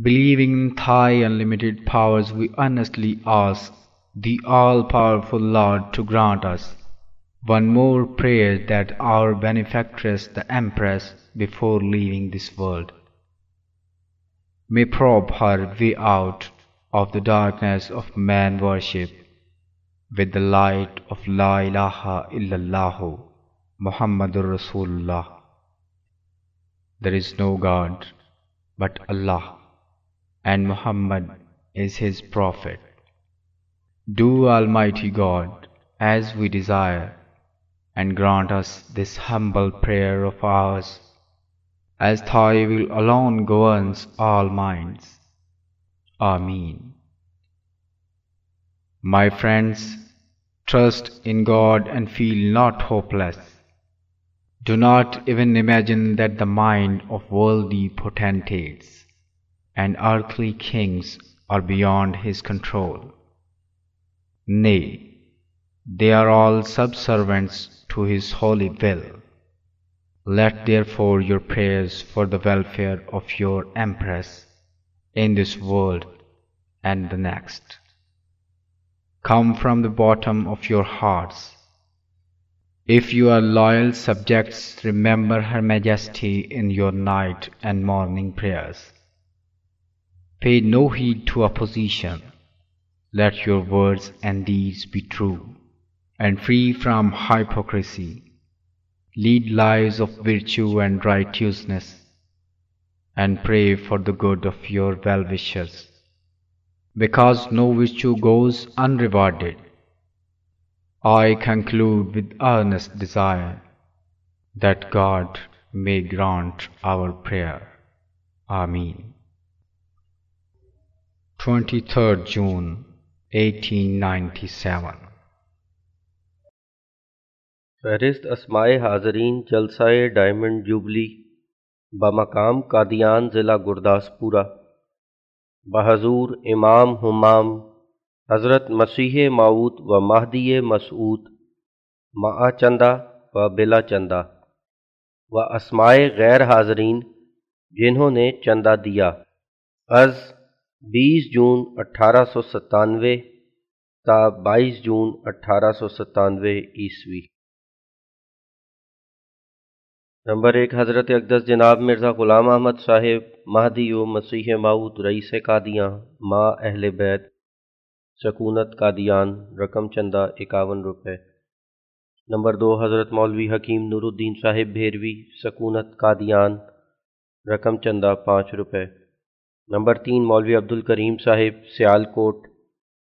Believing in Thy unlimited powers, we earnestly ask the all-powerful Lord to grant us one more prayer that our benefactress the Empress, before leaving this world, may probe her way out of the darkness of man worship with the light of La ilaha illallah Muhammadur Rasulullah. There is no God but Allah, and Muhammad is his prophet. Do Almighty God as we desire, and grant us this humble prayer of ours, as Thy will alone governs all minds. Amen. My friends, trust in God and feel not hopeless. Do not even imagine that the mind of worldly potentates and earthly kings are beyond his control. Nay, they are all subservients to his holy will. Let therefore your prayers for the welfare of your Empress in this world and the next come from the bottom of your hearts. If you are loyal subjects, remember Her Majesty in your night and morning prayers. Pay no heed to opposition. Let your words and deeds be true and free from hypocrisy. Lead lives of virtue and righteousness, and pray for the good of your well-wishers, because no virtue goes unrewarded. I conclude with earnest desire that God may grant our prayer. Amen. 23rd June 1897 فہرست اسمائے حاضرین، جلسہ diamond jubilee بمقام Qadian ضلع گرداسپورہ بحضور امام ہمام حضرت مسیح معود و مہدی مسعود معا چندہ و بلا چندہ و اسمائے غیر حاضرین جنہوں نے چندہ دیا۔ از بیس جون اٹھارہ سو ستانوے تا بائیس جون اٹھارہ سو ستانوے عیسوی۔ نمبر ایک، حضرت اقدس جناب مرزا غلام احمد صاحب، مہدی و مسیح ماؤد رئیس قادیاں، ماں اہل بیت، سکونت قادیان، رقم چندہ اکاون روپے۔ نمبر دو، حضرت مولوی حکیم نور الدین صاحب بھیروی، سکونت قادیان، رقم چندہ پانچ روپے۔ نمبر تین، مولوی عبد الکریم صاحب، سیال کوٹ،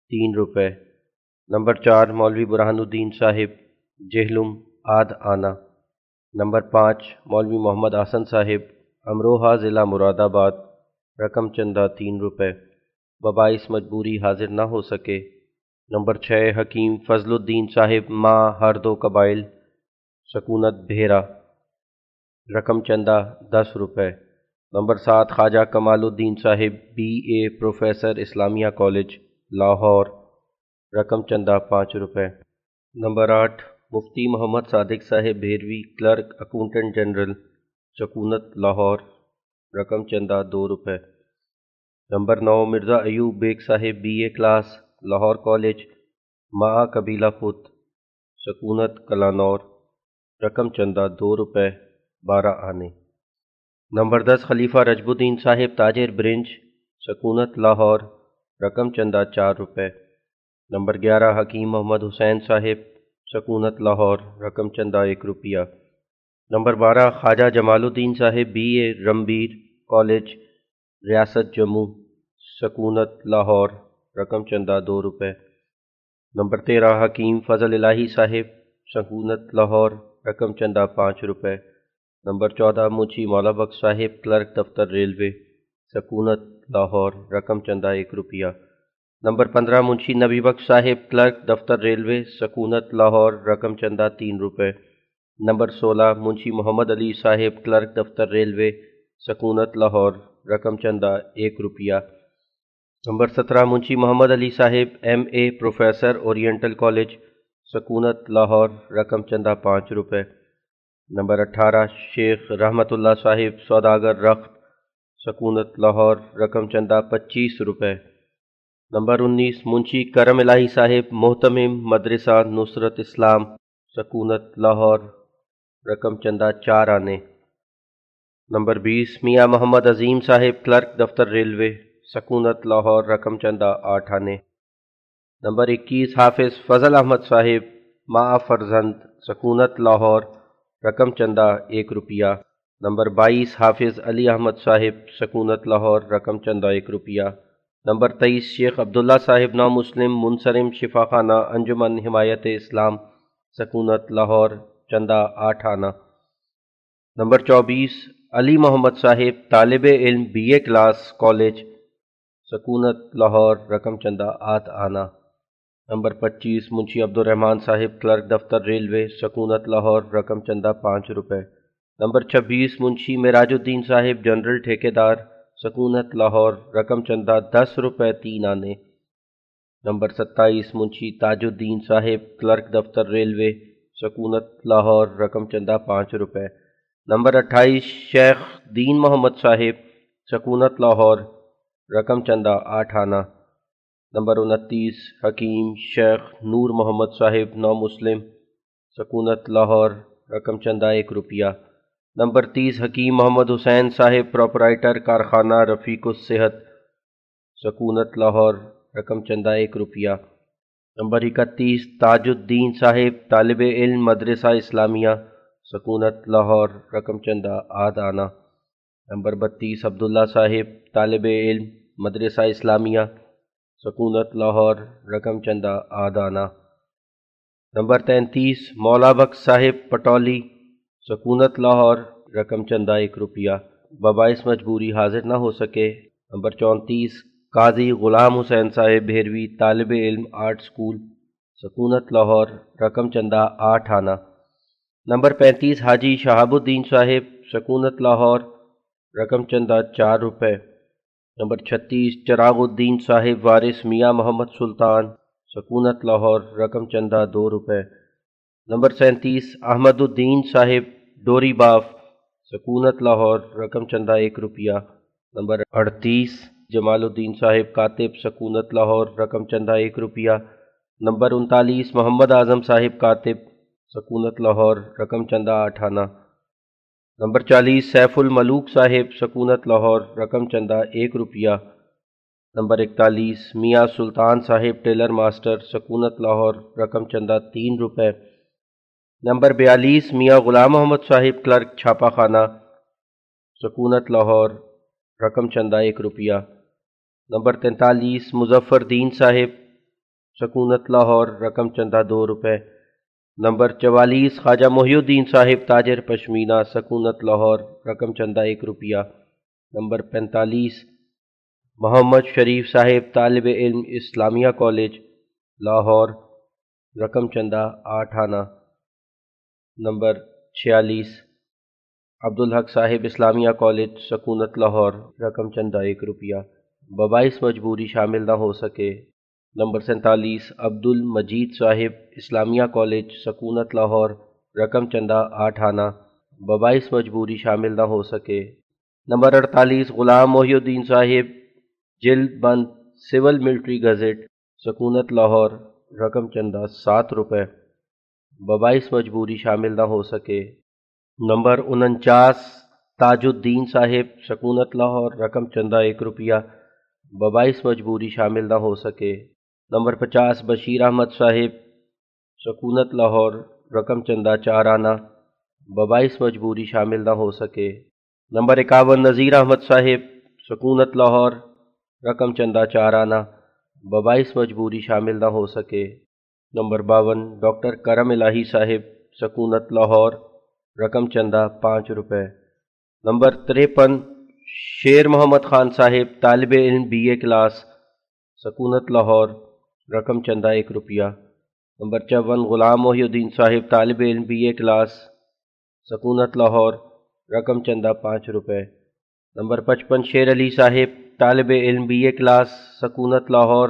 تین روپے۔ نمبر چار، مولوی برہان الدین صاحب، جہلم آد آنا۔ نمبر پانچ، مولوی محمد آسن صاحب، امروہہ ضلع مراد آباد رقم چندہ تین روپے۔ ببائس مجبوری حاضر نہ ہو سکے۔ نمبر چھ، حکیم فضل الدین صاحب، ماں ہر دو قبائل، سکونت بھیرا۔ رقم چندہ دس روپے۔ نمبر سات، خواجہ کمال الدین صاحب، B A professor, Islamia college, Lahore. رقم چندہ پانچ روپے۔ نمبر آٹھ مفتی محمد صادق صاحب بھیروی، کلرک، اکاؤنٹنٹ جنرل سکونت لاہور، رقم چندہ، دو روپے۔ نمبر نو، مرزا ایوب بیگ صاحب B A class, Lahore college, ماں قبیلہ خود سکونت کلانور، رقم چندہ، دو روپے، بارہ آنے۔ نمبر دس، خلیفہ رجب الدین صاحب تاجر برنج سکونت لاہور، رقم چندہ، چار روپے۔ نمبر گیارہ، حکیم محمد حسین صاحب سکونت لاہور، رقم چندہ ایک روپیہ۔ نمبر بارہ، خواجہ جمال الدین صاحب، بی اے، رمبیر کالج، ریاست جموں۔ سکونت لاہور، رقم چندہ دو روپے۔ نمبر تیرہ، حکیم فضل الہی صاحب، سکونت لاہور، رقم چندہ پانچ روپے۔ نمبر چودہ منچی مولا بخش صاحب، کلرک دفتر ریلوے۔ سکونت لاہور، رقم چندہ ایک روپیہ۔ نمبر پندرہ، منشی نبی بخش صاحب، کلرک، دفتر ریلوے، سکونت، لاہور، رقم چندہ تین روپے۔ نمبر سولہ، منشی محمد علی صاحب، کلرک، دفتر ریلوے، سکونت، لاہور، رقم چندہ ایک روپیہ۔ نمبر سترہ، منشی محمد علی صاحب، M A, professor, oriental college, سکونت، Lahore, رقم چندہ پانچ روپے۔ نمبر اٹھارہ، شیخ رحمۃ اللہ صاحب، سوداگر، رخت، سکونت، لاہور، رقم چندہ پچیس روپے۔ نمبر انیس، منشی کرم الہی صاحب، محتمم مدرسہ نصرت اسلام، سکونت لاہور، رقم چندہ چار آنے۔ نمبر بیس، میاں محمد عظیم صاحب، کلرک دفتر ریلوے، سکونت لاہور، رقم چندہ آٹھ آنے۔ نمبر اکیس، حافظ فضل احمد صاحب ما فرزند، سکونت لاہور، رقم چندہ ایک روپیہ۔ نمبر بائیس، حافظ علی احمد صاحب، سکونت لاہور، رقم چندہ ایک روپیہ۔ نمبر تیئیس، شیخ عبداللہ صاحب نو مسلم منصرم شفا خانہ انجمن حمایت اسلام، سکونت، لاہور، چندہ آٹھ آنا۔ نمبر چوبیس، علی محمد صاحب، طالب علم بی اے کلاس، کالج، سکونت، لاہور، رقم چندہ آت آنا۔ نمبر پچیس، منشی عبد الرحمن صاحب، کلرک دفتر ریلوے، سکونت، لاہور، رقم چندہ پانچ روپے۔ نمبر چھبیس، منشی مراج الدین صاحب، جنرل ٹھیکیدار سکونت لاہور، رقم چندہ دس روپے تین آنے۔ نمبر ستائیس منشی تاج الدین صاحب، کلرک دفتر ریلوے، سکونت لاہور، رقم چندہ پانچ روپے۔ نمبر اٹھائیس، شیخ دین محمد صاحب، سکونت لاہور، رقم چندہ آٹھ آنا۔ نمبر انتیس، حکیم شیخ نور محمد صاحب، نو مسلم، سکونت لاہور، رقم چندہ ایک روپیہ۔ نمبر تیس، حکیم محمد حسین صاحب پراپرائٹر کارخانہ، رفیق الصحت، سکونت، لاہور، رقم چندہ، ایک روپیہ۔ نمبر اکتیس، تاج الدین صاحب، طالب علم، مدرسہ اسلامیہ، سکونت، لاہور، رقم چندہ آدھ آنا۔ نمبر بتیس، عبداللہ صاحب، طالب علم، مدرسہ اسلامیہ، سکونت، لاہور، رقم چندہ آدانہ نمبر تینتیس، مولا بخش صاحب، پٹولی سکونت لاہور، رقم چندہ ایک روپیہ۔ ببائس مجبوری حاضر نہ ہو سکے۔ نمبر چونتیس، قاضی غلام حسین صاحب بھیروی طالب علم آرٹ اسکول سکونت لاہور، رقم چندہ آٹھ آنا۔ نمبر پینتیس، حاجی شہاب الدین صاحب، سکونت لاہور، رقم چندہ چار روپے۔ نمبر چھتیس، چراغ الدین صاحب وارث میاں محمد سلطان، سکونت لاہور، رقم چندہ دو روپے۔ نمبر سینتیس، احمد الدین صاحب، ڈوری باف، سکونت لاہور، رقم چندہ ایک روپیہ۔ نمبر اڑتیس، جمال الدین صاحب، کاتب، سکونت لاہور، رقم چندہ ایک روپیہ۔ نمبر انتالیس، محمد اعظم صاحب، کاتب، سکونت لاہور، رقم چندہ آٹھانہ نمبر چالیس، سیف الملوک صاحب، سکونت لاہور، رقم چندہ ایک روپیہ۔ نمبر اکتالیس، میاں سلطان صاحب، ٹیلر ماسٹر، سکونت لاہور، رقم چندہ تین روپے۔ نمبر بیالیس، میاں غلام محمد صاحب، کلرک چھاپا خانہ سکونت، لاہور، رقم چندہ، ایک روپیہ۔ نمبر تینتالیس، مظفر دین صاحب، سکونت، لاہور، رقم چندہ، دو روپے۔ نمبر چوالیس، خواجہ محی الدین صاحب، تاجر، پشمینہ، سکونت، لاہور، رقم چندہ، ایک روپیہ۔ نمبر پینتالیس، محمد شریف صاحب، طالب علم، اسلامیہ کالج، لاہور، رقم چندہ، آٹھ آنا۔ نمبر چھیالیس، عبدالحق صاحب اسلامیہ کالج، سکونت لاہور، رقم چندہ ایک روپیہ۔ ببائس مجبوری شامل نہ ہو سکے۔ نمبر سینتالیس عبد المجید صاحب اسلامیہ کالج، سکونت لاہور، رقم چندہ آٹھ آنا۔ ببائس مجبوری شامل نہ ہو سکے۔ نمبر اڑتالیس، غلام محی الدین صاحب، جلد بند سول ملٹری گزٹ، سکونت لاہور، رقم چندہ سات روپے۔ ببائس مجبوری شامل نہ ہو سکے۔ نمبر انچاس تاج الدین صاحب، سکونت لاہور، رقم چندہ ایک روپیہ۔ ببائس مجبوری شامل نہ ہو سکے۔ نمبر پچاس، بشیر احمد صاحب، سکونت لاہور، رقم چندہ چار آنا۔ ببائس مجبوری شامل نہ ہو سکے۔ نمبر اکاون، نذیر احمد صاحب، سکونت لاہور، رقم چندہ چار آنا۔ ببائس مجبوری شامل نہ ہو سکے۔ نمبر باون، ڈاکٹر کرم الہی صاحب، سکونت لاہور، رقم چندہ پانچ روپے۔ نمبر تریپن، شیر محمد خان صاحب، طالب علم بی اے کلاس، سکونت لاہور، رقم چندہ ایک روپیہ۔ نمبر چون، غلام محی الدین صاحب، طالب علم بی اے کلاس، سکونت لاہور، رقم چندہ پانچ روپے۔ نمبر پچپن، شیر علی صاحب، طالب علم بی اے کلاس، سکونت لاہور،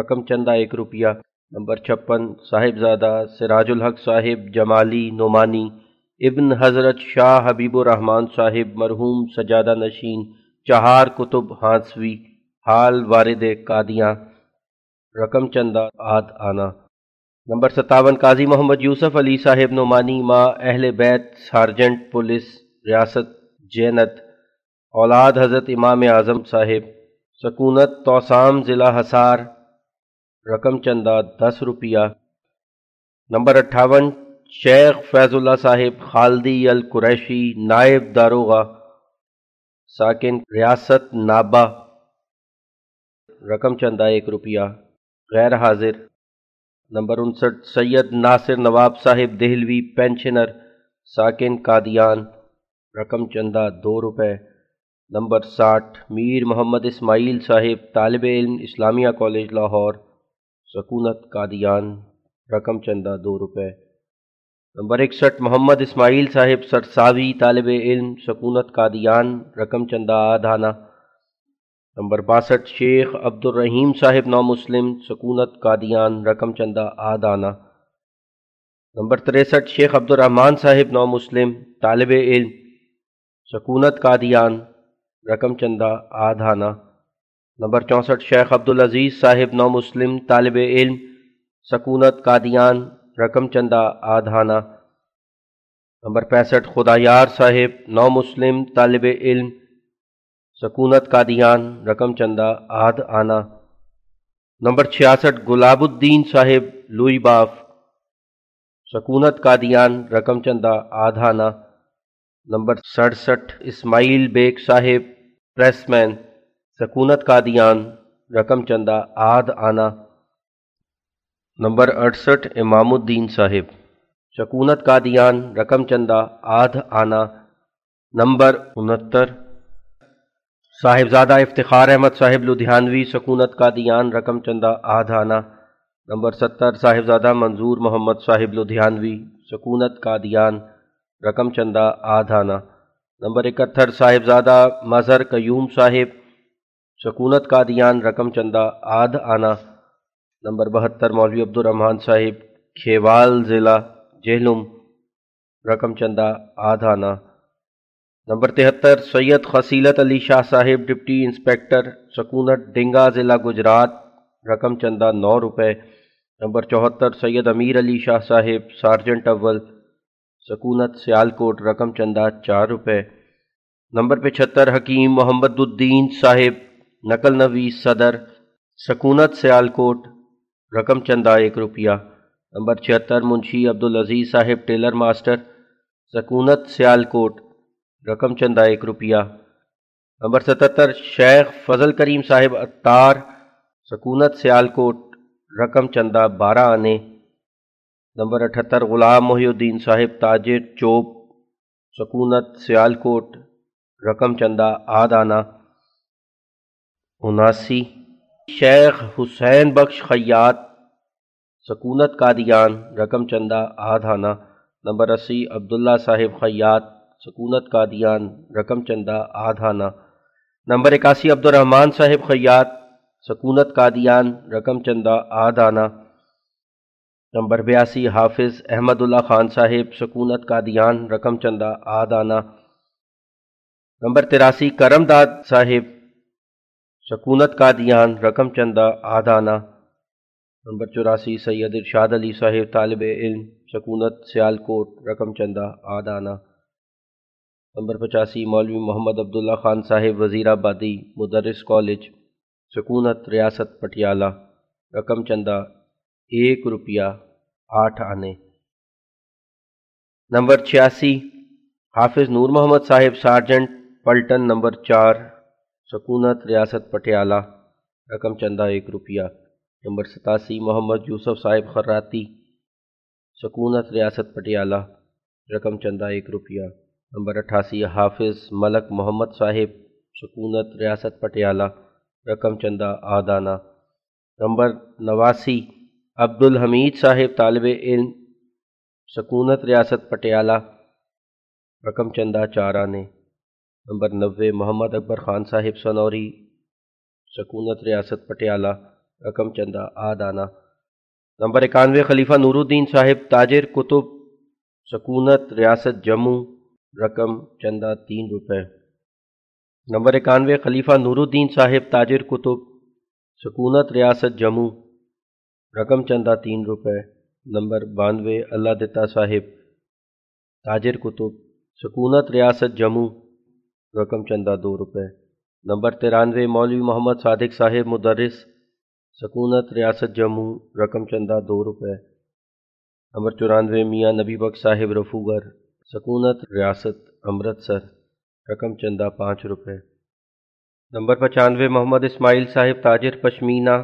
رقم چندہ ایک روپیہ۔ نمبر چھپن صاحب زادہ سراج الحق صاحب جمالی نعمانی، ابن حضرت شاہ حبیب الرحمن صاحب مرحوم سجادہ نشین، چہار کتب ہانسوی، حال وارد قادیاں، رقم چندہ آد آنا۔ نمبر ستاون، قاضی محمد یوسف علی صاحب نعمانی، ماں اہل بیت، سارجنٹ، پولیس، ریاست، جینت، اولاد حضرت امام اعظم صاحب، سکونت، توسام، ضلع حصار رقم چندہ دس روپیہ۔ نمبر اٹھاون، شیخ فیض اللہ صاحب خالدی القریشی، نائب داروغہ، ساکن ریاست نابا رقم چندہ ایک روپیہ۔ غیر حاضر۔ نمبر انسٹھ، سید ناصر نواب صاحب دہلوی پینشنر، ساکن قادیان۔ رقم چندہ دو روپے۔ نمبر ساٹھ، میر محمد اسماعیل صاحب طالب علم، اسلامیہ کالج، لاہور۔ سکونت قادیان، رقم چندہ دو روپے۔ نمبر اکسٹھ، محمد اسماعیل صاحب، سرساوی طالب علم، سکونت قادیان، رقم چندہ آدھانا۔ نمبر باسٹھ، شیخ عبد الرحیم صاحب نو مسلم سکونت قادیان، رقم چندہ آدانہ نمبر تریسٹھ، شیخ عبد الرحمن صاحب نو مسلم طالب علم، سکونت قادیان، رقم چندہ آدھانہ نمبر چونسٹھ، شیخ عبد العزیز صاحب نو مسلم طالب علم، سکونت، قادیان، رقم چندہ آدھانہ نمبر پینسٹھ، خدا یار صاحب نو مسلم طالب علم، سکونت، قادیان، رقم چندہ، آدھ آنا۔ نمبر چھیاسٹھ گلاب الدین صاحب لوئی باف، سکونت، قادیان، رقم چندہ آدھ آنا نمبر سڑسٹھ، اسماعیل بیگ صاحب پریس مین۔ سکونت قادیان، رقم چندہ آدھ آنا، نمبر اڑسٹھ امام الدین صاحب۔ سکونت قادیان، رقم چندہ آدھ آنا، نمبر انہتر۔ صاحبزادہ افتخار احمد صاحب، لدھیانوی سکونت کا دیان رقم چندہ آدھانہ نمبر ستر، صاحبزادہ منظور محمد صاحب، لدھیانوی سکونت کا دیان رقم چندہ آدھانہ نمبر اکہتر، صاحبزادہ مظہر قیوم صاحب سکونت کا دیان رقم چندہ آدھ آنا، نمبر بہتر مولوی عبد الرحمٰن صاحب، کھیوال ضلع، جہلم، رقم چندہ آدھ آنا۔ نمبر تہتر، سید خصیلت علی شاہ صاحب، ڈپٹی انسپیکٹر سکونت ڈنگا ضلع، گجرات، رقم چندہ نو روپے۔ نمبر چوہتر، سید امیر علی شاہ صاحب، سارجنٹ اول سکونت سیالکوٹ، رقم چندہ چار روپے۔ نمبر پچہتر، حکیم محمد الدین صاحب نقل نویس صدر، سکونت سیالکوٹ، رقم چندہ ایک روپیہ، نمبر چھہتر منشی عبدالعزیز صاحب ٹیلر ماسٹر، سکونت سیالکوٹ، رقم چندہ ایک روپیہ۔ نمبر ستتر، شیخ فضل کریم صاحب اتار سکونت سیالکوٹ، رقم چندہ بارہ آنے۔ نمبر اٹھتر، غلام محی الدین صاحب تاجر چوب، سکونت سیالکوٹ، رقم چندہ آد آنا۔ اناسی شیخ حسین بخش خیات سکونت قادیان، رقم چندہ، آدھانا، نمبر اسی، عبداللہ صاحب خیات سکونت قادیان، رقم چندہ، آدھانا۔ نمبر اکاسی، عبدالرحمٰن صاحب خیات سکونت قادیان، رقم چندہ، آدھانا۔ نمبر بیاسی، حافظ احمد اللہ خان صاحب، سکونت قادیان، رقم چندہ، آدھانا۔ نمبر تراسی، کرم داد صاحب سکونت کا دیان رقم چندہ آدھانا نمبر چوراسی، سید ارشاد علی صاحب، طالب علم سکونت سیال کوٹ رقم چندہ آدھانا نمبر پچاسی، مولوی محمد عبداللہ خان صاحب، وزیر آبادی، مدرس کالج سکونت ریاست پٹیالہ۔ رقم چندہ، ایک روپیہ آٹھ آنے۔ نمبر چھیاسی، حافظ نور محمد صاحب، سارجنٹ، پلٹن، نمبر چار سکونت ریاست پٹیالہ، رقم چندہ ایک روپیہ، نمبر ستاسی محمد یوسف صاحب خراتی سکونت ریاست پٹیالہ، رقم چندہ ایک روپیہ، نمبر اٹھاسی حافظ ملک محمد صاحب، سکونت ریاست پٹیالہ، رقم چندہ آدانہ، نمبر نواسی عبد الحمید صاحب طالب علم، سکونت ریاست پٹیالہ، رقم چندہ چار آنے نمبر نوے، محمد اکبر خان صاحب سنوری، سکونت ریاست پٹیالہ، رقم چندہ، آدانہ۔ نمبر اکانوے، خلیفہ نور الدین صاحب، تاجر کتب، سکونت ریاست جموں، رقم چندہ، تین روپے۔ نمبر اکانوے، خلیفہ نور الدین صاحب، تاجر کتب، سکونت ریاست جموں، رقم چندہ، تین روپے۔ نمبر بانوے، اللہ دتا صاحب، تاجر کتب، سکونت ریاست جموں رقم چندہ دو روپے۔ نمبر ترانوے، مولوی محمد صادق صاحب مدرس، سکونت، ریاست جموں، رقم چندہ دو روپے۔ نمبر چورانوے، میاں نبی بخش صاحب رفوگر، سکونت، ریاست، امرتسر، رقم چندہ پانچ روپے۔ نمبر پچانوے، محمد اسماعیل صاحب تاجر، پشمینہ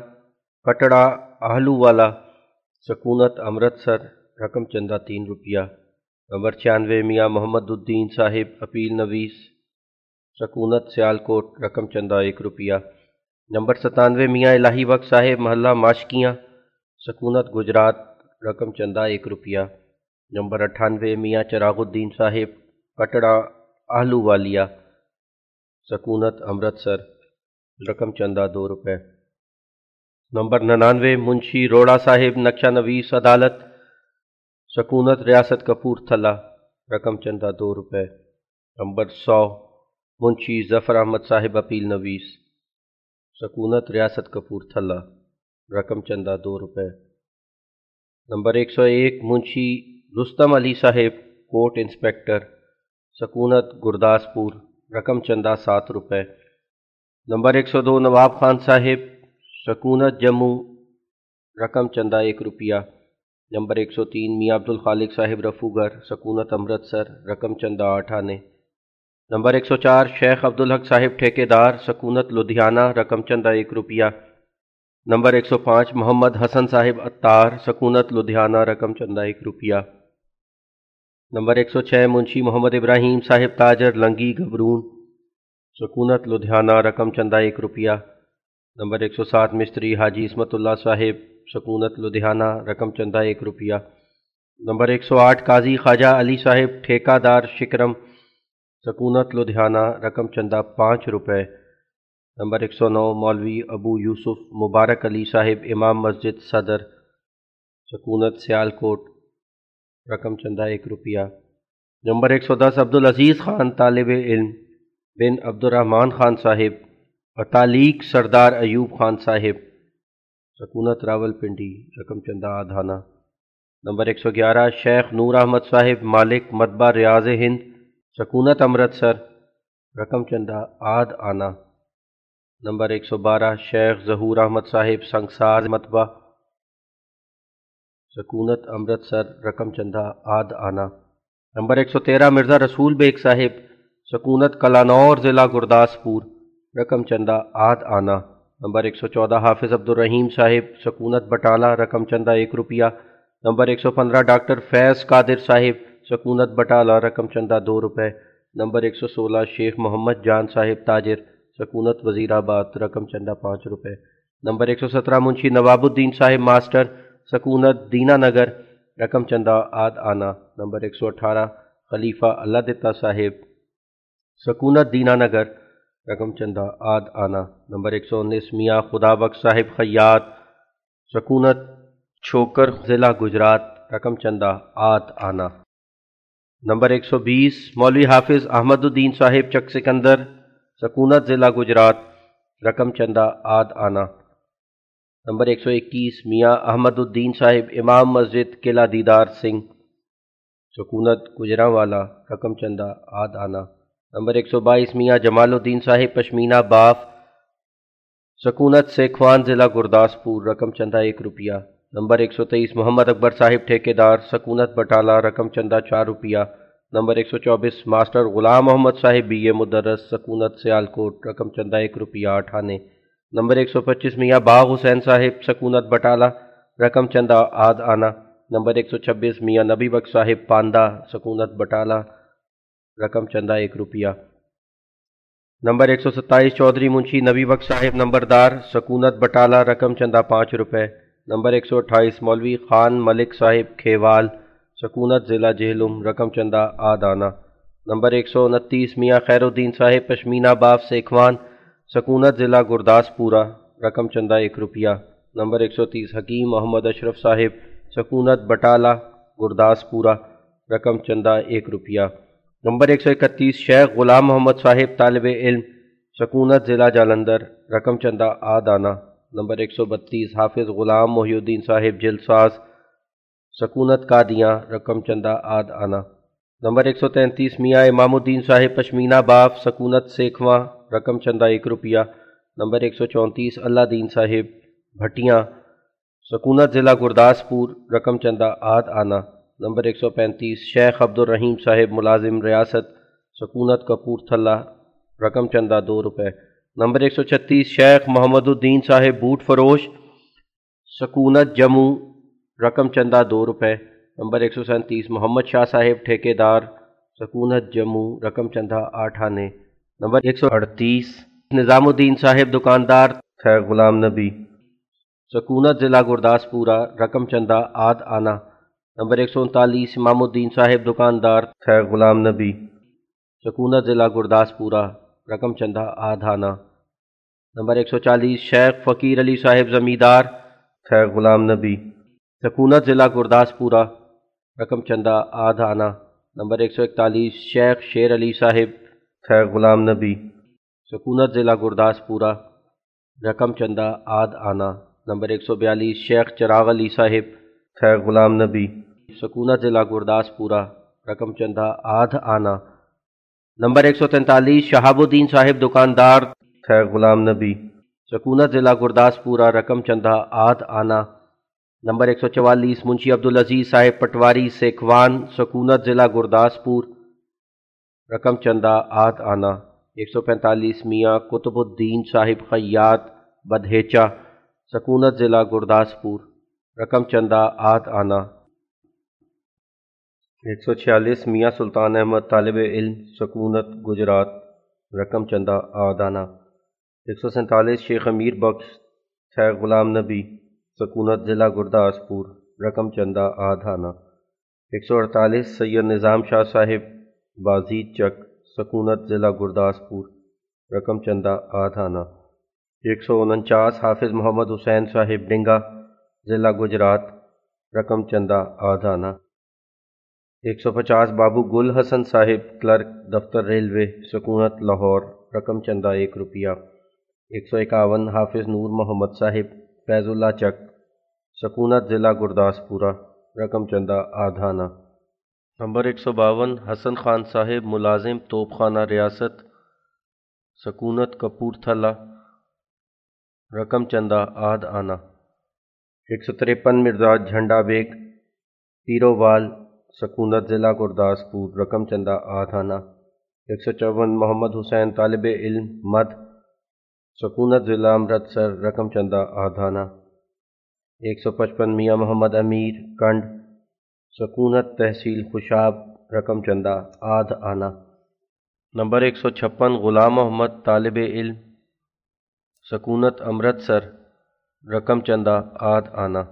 کٹڑا آہلو والا سکونت، امرتسر، رقم چندہ تین روپیہ۔ نمبر چھیانوے، میاں محمد الدین صاحب، اپیل نویس سکونت سیال کوٹ رقم چندہ، ایک روپیہ۔ نمبر ستانوے، میاں الہی وقت صاحب، محلہ ماشکیاں سکونت، گجرات، رقم چندہ، ایک روپیہ۔ نمبر اٹھانوے، میاں چراغ الدین صاحب، کٹڑا آہلو والیا۔ سکونت، امرتسر، رقم چندہ، دو روپے۔ نمبر ننانوے، منشی روڑا صاحب، نقشہ نویس عدالت سکونت، ریاست کپور تھلا رقم چندہ، دو روپے۔ نمبر سو منشی ظفر احمد صاحب اپیل نویس، سکونت ریاست کپور تھلا، رقم چندہ دو روپے۔ نمبر ایک سو ایک منشی رستم علی صاحب، کوٹ انسپیکٹر، سکونت گرداسپور، رقم چندہ سات روپے۔ نمبر ایک سو دو، نواب خان صاحب، سکونت جموں، رقم چندہ ایک روپیہ۔ نمبر ایک سو تین، میاں عبدالخالق صاحب رفوگر، سکونت امرتسر، رقم چندہ آٹھ آنے نمبر ایک سو چار، شیخ عبدالحق صاحب ٹھیکے دار سکونت، لدھیانہ رقم چندہ ایک روپیہ۔ نمبر ایک سو پانچ، محمد حسن صاحب اتار سکونت، لدھیانہ رقم چندہ ایک روپیہ۔ نمبر ایک سو چھ، منشی محمد ابراہیم صاحب تاجر، لنگی گبرون سکونت، لدھیانہ رقم چندہ ایک روپیہ۔ نمبر ایک سو سات، مستری حاجی عصمت اللہ صاحب، سکونت، لدھیانہ رقم چندہ ایک روپیہ۔ نمبر ایک سو آٹھ، قاضی خواجہ علی صاحب ٹھیکہ دار شکرم سکونت لدھیانہ، رقم چندہ پانچ روپے۔ نمبر ایک سو نو، مولوی ابو یوسف مبارک علی صاحب امام مسجد صدر، سکونت سیال کوٹ، رقم چندہ ایک روپیہ۔ نمبر ایک سو دس، عبدالعزیز خان، طالب علم بن عبد الرحمن خان صاحب اور تعلیق سردار ایوب خان صاحب، سکونت راول پنڈی، رقم چندہ آدھانہ۔ نمبر ایک سو گیارہ، شیخ نور احمد صاحب، مالک مدبہ ریاض ہند سکونت امرتسر رقم چندہ آد آنا۔ نمبر ایک سو بارہ، شیخ ظہور احمد صاحب سنگسار متبہ سکونت امرتسر رقم چندہ آد آنا۔ نمبر ایک سو تیرہ، مرزا رسول بیگ صاحب سکونت کلانور، ضلع گرداسپور۔ رقم چندہ آد آنا۔ نمبر ایک سو چودہ، حافظ عبد الرحیم صاحب سکونت بٹالہ، رقم چندہ ایک روپیہ۔ نمبر ایک سو پندرہ، ڈاکٹر فیض قادر صاحب سکونت بٹالہ رقم چندہ دو روپے، نمبر ایک سو سولہ، شیخ محمد جان صاحب تاجر، سکونت وزیر آباد، رقم چندہ پانچ روپے۔ نمبر ایک سو سترہ، منشی نواب الدین صاحب ماسٹر، سکونت دینا نگر، رقم چندہ آد آنا۔ نمبر ایک سو اٹھارہ، خلیفہ اللہ دتا صاحب، سکونت دینا نگر، رقم چندہ آد آنا۔ نمبر ایک سو انیس، میاں خدا بخش صاحب خیات سکونت چھوکر، ضلع گجرات، رقم چندہ آد آنا۔ نمبر ایک سو بیس، مولوی حافظ احمد الدین صاحب چک سکندر، سکونت ضلع گجرات، رقم چندہ آد آنا۔ نمبر ایک سو اکیس، میاں احمد الدین صاحب، امام مسجد قلعہ دیدار سنگھ۔ سکونت گجرا والا رقم چندہ آد آنا۔ نمبر ایک سو بائیس، میاں جمال الدین صاحب، پشمینہ باف۔ سکونت سے خوان ضلع گرداسپور، رقم چندہ ایک روپیہ۔ نمبر ایک سو تیئیس، محمد اکبر صاحب، ٹھیکیدار، سکونت بٹالہ رقم چندہ چار روپیہ۔ نمبر ایک سو چوبیس، ماسٹر غلام محمد صاحب، بی اے مدرس، سکونت سیالکوٹ، رقم چندہ ایک روپیہ اٹھانے۔ نمبر ایک سو پچیس، میاں باغ حسین صاحب، سکونت بٹالہ رقم چندہ آد آنا۔ نمبر ایک سو چھبیس، میاں نبی بخش صاحب پاندہ سکونت بٹالہ رقم چندہ ایک روپیہ۔ نمبر ایک سو ستائیس، چودھری منشی، نبی بخش صاحب، نمبردار، سکونت بٹالہ رقم چندہ پانچ روپے۔ نمبر ایک سو اٹھائیس، مولوی خان ملک صاحب کھیوال، سکونت ضلع جہلم رقم چندہ، آدانہ۔ نمبر ایک سو انتیس، میاں خیر الدین صاحب پشمینہ باف سیکھوان، سکونت ضلع گرداس پورہ رقم چندہ، ایک روپیہ۔ نمبر ایک سو تیس، حکیم محمد اشرف صاحب، سکونت بٹالہ گرداس پورہ رقم چندہ، ایک روپیہ۔ نمبر ایک سو اکتیس، شیخ غلام محمد صاحب، طالب علم، سکونت ضلع جالندر۔ رقم چندہ، آدانہ۔ نمبر ایک سو بتیس، حافظ غلام محی الدین صاحب جلساز سکونت قادیاں، رقم چندہ آد آنا۔ نمبر ایک سو تینتیس، میاں امام الدین صاحب، پشمینہ باف سکونت سیکھواں، رقم چندہ ایک روپیہ۔ نمبر ایک سو چونتیس، اللہ دین صاحب، بھٹیاں۔ سکونت ضلع گرداسپور، رقم چندہ آد آنا۔ نمبر ایک سو پینتیس، شیخ عبد الرحیم صاحب، ملازم ریاست، سکونت کپور تھلہ، رقم چندہ دو روپے۔ نمبر ایک سو چھتیس، شیخ محمد الدین صاحب بوٹ فروش، سکونت جموں، رقم چندہ دو روپے۔ نمبر ایک سو سینتیس، محمد شاہ صاحب ٹھیکے دار سکونت جموں، رقم چندہ آٹھ آنے۔ نمبر ایک سو اڑتیس، نظام الدین صاحب دکاندار، خیر غلام نبی۔ سکونت ضلع گرداسپورہ، رقم چندہ آدھ آنا۔ نمبر ایک سو انتالیس، امام الدین صاحب دکاندار، خیر غلام نبی۔ سکونت ضلع گرداس پورہ رقم چندہ آدھانا۔ نمبر ایک سو چالیس، شیخ فقیر علی صاحب زمیندار، خیر غلام نبی۔ سکونت ضلع گرداس پورہ رقم چندہ آدھانا۔ نمبر ایک سو اکتالیس، شیخ شیر علی صاحب، خیر غلام نبی۔ سکونت ضلع گرداس پورہ رقم چندہ آدھ آنا نمبر ایک سو بیالیس، شیخ چراغ علی صاحب، خیر غلام نبی۔ سکونہ ضلع گرداس پورہ رقم چندہ آدھ آنا نمبر ایک سو تینتالیس شہاب الدین صاحب دکاندار خیر غلام نبی۔ سکونہ ضلع گرداس پورہ رقم چندہ آدھ آنا۔ نمبر ایک سو چوالیس منشی عبدالعزیز صاحب پٹواری سیکھوان سکونت ضلع گرداسپور۔ رقم چندہ آدھ آنا۔ ایک سو پینتالیس میاں قطب الدین صاحب خیات بدہیچا سکونت ضلع گرداسپور۔ رقم چندہ آت آنا۔ ایک سو چھیالیس میاں سلطان احمد طالب علم سکونت گجرات، رقم چندہ آد آنا ایک سو سینتالیس شیخ امیر بخش شیخ غلام نبی، سکونت ضلع گرداسپور، رقم چندہ آد آنا ایک سو اڑتالیس سید نظام شاہ صاحب بازید چک، سکونت ضلع گرداسپور، رقم چندہ آدھ آنا ایک سو انچاس حافظ محمد حسین صاحب ڈنگا ضلع گجرات، رقم چندہ آدھانا ایک سو پچاس بابو گل حسن صاحب، کلرک، دفتر ریلوے، سکونت، لاہور، رقم چندہ، ایک روپیہ۔ ایک سو اکاون حافظ نور محمد صاحب، فیض اللہ چک۔ سکونت ضلع گرداس پورہ رقم چندہ، آدھانا۔ نمبر ایک سو باون حسن خان صاحب، ملازم توپ خانہ ریاست۔ سکونت کپورتھلا رقم چندہ، آدھ آنا۔ ایک سو تریپن مرزا جھنڈا بیگ، پیرووال سکونت ضلع گرداسپور، رقم چندہ آدھ ایک سو چون محمد حسین طالب علم، مد سکونت ضلع امرتسر، رقم چندہ آدھانا، ایک سو پچپن میاں محمد امیر، کنڈ سکونت تحصیل خوشاب، رقم چندہ آدھ آنا نمبر ایک سو چھپن غلام محمد طالب علم، سکونت امرتسر، رقم چندہ آدھ آنا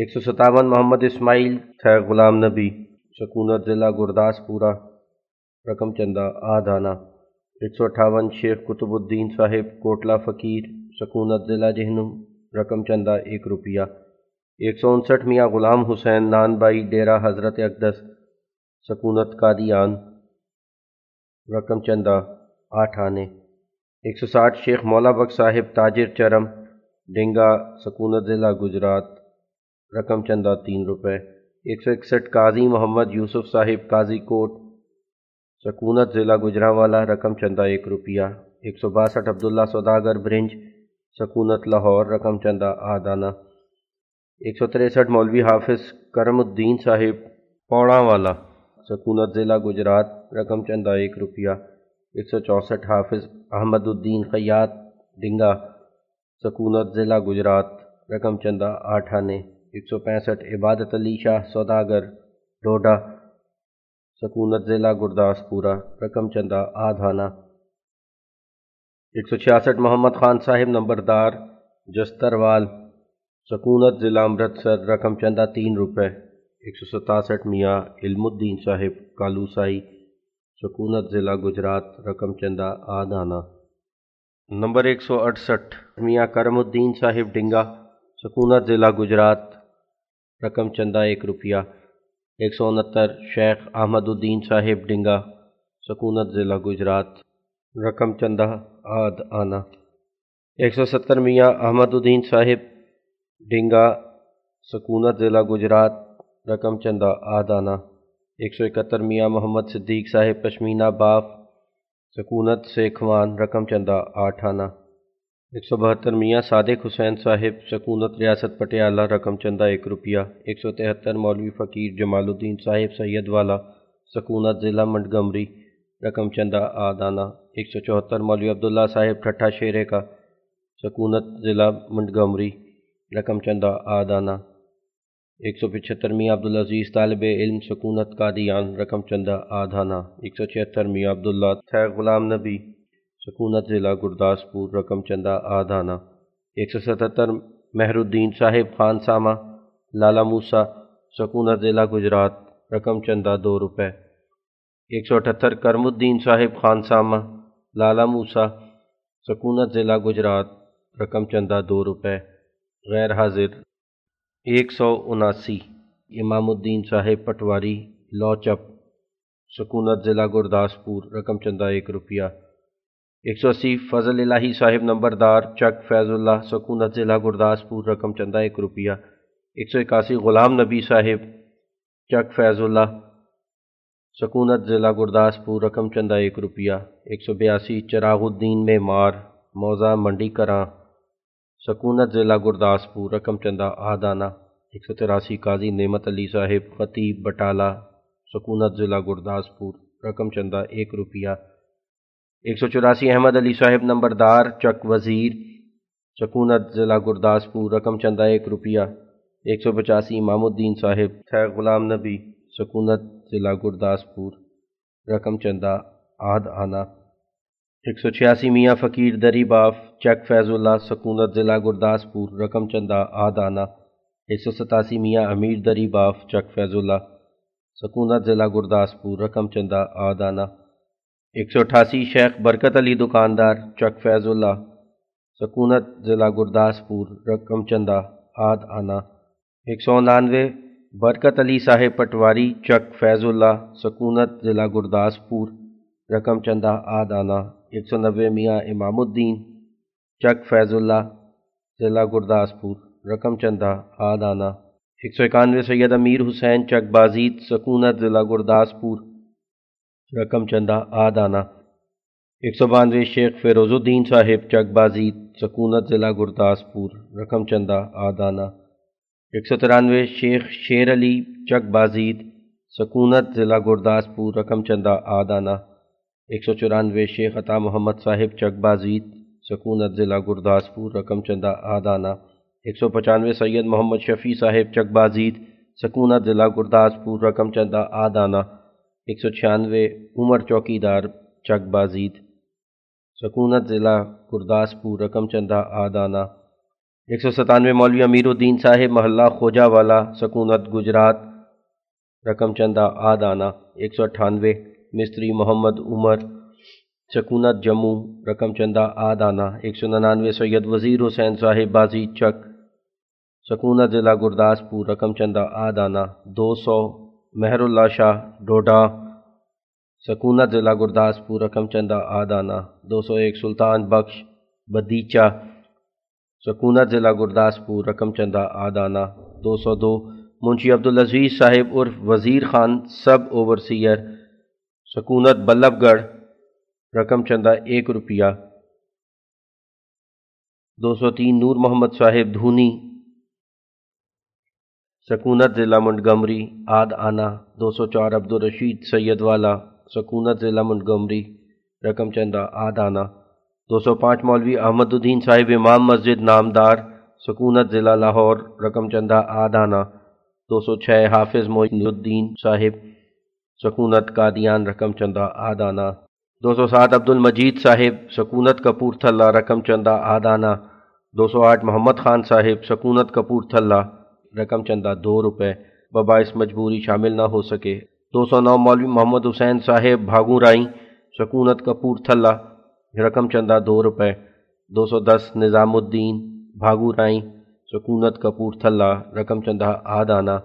ایک سو ستاون محمد اسماعیل تھے غلام نبی سکونت ضلع گرداس پورہ رقم چندہ آدھ آنا ایک سو اٹھاون شیخ قطب الدین صاحب، کوٹلہ فقیر سکونت ضلع جہنم، رقم چندہ، ایک روپیہ۔ ایک سو انسٹھ میاں غلام حسین نان بائی ڈیرہ حضرت اقدس سکونت قادیان۔ رقم چندہ، آٹھ آنے۔ ایک سو ساٹھ شیخ مولا بخش صاحب تاجر چرم ڈنگا سکونت ضلع گجرات۔ رقم چندہ تین روپے۔ ایک سو اکسٹھ قاضی محمد یوسف صاحب قاضی کوٹ۔ سکونت ضلع گجرا والا رقم چندہ ایک روپیہ۔ ایک سو باسٹھ عبداللہ سوداگر برنج، سکونت لاہور، رقم چندہ آدانہ۔ ایک سو تریسٹھ مولوی حافظ کرم الدین صاحب پوڑا والا سکونت ضلع گجرات، رقم چندہ ایک روپیہ۔ ایک سو چونسٹھ حافظ احمد الدین خیات ڈنگا۔ سکونت ضلع گجرات، رقم چندہ آٹھ آنے ایک سو پینسٹھ عبادت علی شاہ سوداگر، ڈوڈا، سکونت ضلع گرداس پورہ، رقم چندہ، آدھانا۔ ایک سو چھیاسٹھ محمد خان صاحب نمبردار، جستروال، سکونت ضلع امرتسر، رقم چندہ، تین روپے۔ ایک سو ستاسٹھ میاں علم الدین صاحب، کالوسائی، سکونت ضلع گجرات، رقم چندہ، آدھانا۔ نمبر ایک سو اڑسٹھ میاں کرم الدین صاحب ڈنگا، سکونت ضلع گجرات رقم چندہ ایک روپیہ۔ ایک سو انہتر شیخ احمد الدین صاحب ڈنگا، سکونت ضلع گجرات۔ رقم چندہ آد آنا۔ ایک سو ستر میاں احمد الدین صاحب ڈنگا، سکونت ضلع گجرات۔ رقم چندہ آد آنا۔ ایک سو اکہتر میاں محمد صدیق صاحب پشمینہ باف، سکونت سیکھوان۔ رقم چندہ آٹھ آنا۔ ایک سو بہتر میاں صادق حسین صاحب، سکونت ریاست پٹیالہ، رقم چندہ ایک روپیہ، ایک سو تہتر مولوی فقیر جمال الدین صاحب، سید والا، سکونت ضلع منڈگمری، رقم چندہ آدانہ، ایک سو چوہتر مولوی عبداللہ صاحب، ٹھٹھا شیرے کا، سکونت ضلع منڈگمری، رقم چندہ آدانہ، ایک سو پچہتر میاں عبدالعزیز طالب علم، سکونت قادیان، رقم چندہ آدھانہ ایک سو چھہتر میاں عبداللہ تھے غلام نبی سکونت ضلع گرداسپور، رقم چندہ آدھانہ ایک سو ستتر مہر الدین صاحب خان سامہ، لالا موسا سکونت ضلع گجرات، رقم چندہ دو روپے۔ ایک سو اٹھتر کرم الدین صاحب خان سامہ، لالا موسا سکونت ضلع گجرات، رقم چندہ دو روپے۔ غیر حاضر۔ ایک سو اناسی امام الدین صاحب پٹواری، لوچپ۔ سکونت ضلع گرداسپور، رقم چندہ ایک روپیہ۔ ایک سو اسی فضل الہی صاحب نمبردار چک فیض اللہ سکونت ضلع گرداسپور رقم چندہ ایک روپیہ۔ ایک سو اکاسی غلام نبی صاحب چک فیض اللہ سکونت ضلع گرداسپور رقم چندہ ایک روپیہ۔ ایک سو بیاسی چراغ الدین میں مار موزہ منڈی کراں سکونت ضلع گرداسپور رقم چندہ آدانہ۔ ایک سو تراسی قاضی نعمت علی صاحب خطیب بٹالہ سکونت ضلع گرداسپور رقم چندہ ایک روپیہ۔ ایک سو چوراسی احمد علی صاحب نمبردار، چک وزیر سکونت ضلع گرداسپور، رقم چندہ ایک روپیہ، ایک سو پچاسی امام الدین صاحب، تھے غلام نبی سکونت ضلع گرداسپور، رقم چندہ آد آنا، ایک سو چھیاسی میاں فقیر دری باف، چک فیض اللہ سکونت ضلع گرداسپور، رقم چندہ آد آنا، ایک سو ستاسی میاں امیر دری باف، چک فیض اللہ سکونت ضلع گرداسپور، رقم چندہ آد آنا ایک سو اٹھاسی شیخ برکت علی دکاندار چک فیض اللہ، سکونت ضلع گرداسپور، رقم چندہ آد آنا۔ ایک سو انانوے برکت علی صاحب پٹواری، چک فیض اللہ، سکونت ضلع گرداسپور، رقم چندہ آدانہ ایک سو نوے میاں امام الدین، چک فیض اللہ، ضلع گرداسپور، رقم چندہ آدانہ ایک سو اکانوے سید امیر حسین چک بازید سکونت ضلع گرداسپور رقم چندہ آدانہ۔ ایک سو بانوے شیخ فیروز الدین صاحب چک بازید سکونت ضلع گرداسپور۔ رقم چندہ آدانہ۔ ایک سو ترانوے شیخ شیر علی چک بازید سکونت ضلع گرداسپور۔ رقم چندہ آدانہ۔ ایک سو چورانوے شیخ عطا محمد صاحب چک بازید سکونت ضلع گرداسپور۔ رقم چندہ آدانہ۔ ایک سو پچانوے سید محمد شفیع صاحب چک بازید سکونت ضلع گرداسپور۔ رقم چندہ آدانہ۔ ایک سو چھیانوے عمر چوکی دار چک بازید سکونت ضلع گرداسپور رقم چندہ آدانہ، ایک سو ستانوے مولوی امیر الدین صاحب، محلہ خوجہ والا سکونت گجرات رقم چندہ آدانہ، ایک سو اٹھانوے مستری محمد عمر، سکونت جموں رقم چندہ آدانہ، ایک سو ننانوے سید وزیر حسین صاحب بازی چک سکونہ ضلع گرداسپور رقم چندہ آدانہ، دو سو مہر اللہ شاہ، ڈوڈا سکونہ ضلع گرداسپور رقم چندہ آدانہ دو سو ایک، سلطان بخش، بدیچہ سکونہ ضلع گرداسپور رقم چندہ آدانہ دو سو دو منشی عبدالعزیز صاحب عرف، وزیر خان، سب اوورسیئر، سکونت بلب گڑھ رقم چندہ ایک روپیہ۔ دو سو تین، نور محمد صاحب دھونی سکونت ضلع منڈگمری آد آنا، دو سو چار عبدالرشید سید والا، سکونت ضلع منڈگمری رقم چندہ آد آنا۔ دو سو پانچ مولوی احمد الدین صاحب امام مسجد نامدار، سکونت ضلع لاہور، رقم چندہ آد آنا۔ دو سو چھ حافظ معین الدین صاحب، سکونت قادیان، رقم چندہ آد آنا۔ دو سو سات عبد المجید صاحب، سکونت کپور تھلہ رقم چندہ آد آنا۔ دو سو آٹھ محمد خان صاحب، سکونت کپور تھلہ رقم چندہ دو روپے، بباعث مجبوری شامل نہ ہو سکے۔ دو سو نو مولوی محمد حسین صاحب بھاگو رائی سکونت کپور تھلہ رقم چندہ دو روپے۔ دو سو دس نظام الدین بھاگو رائی سکونت کپور تھلہ رقم چندہ آد آنا۔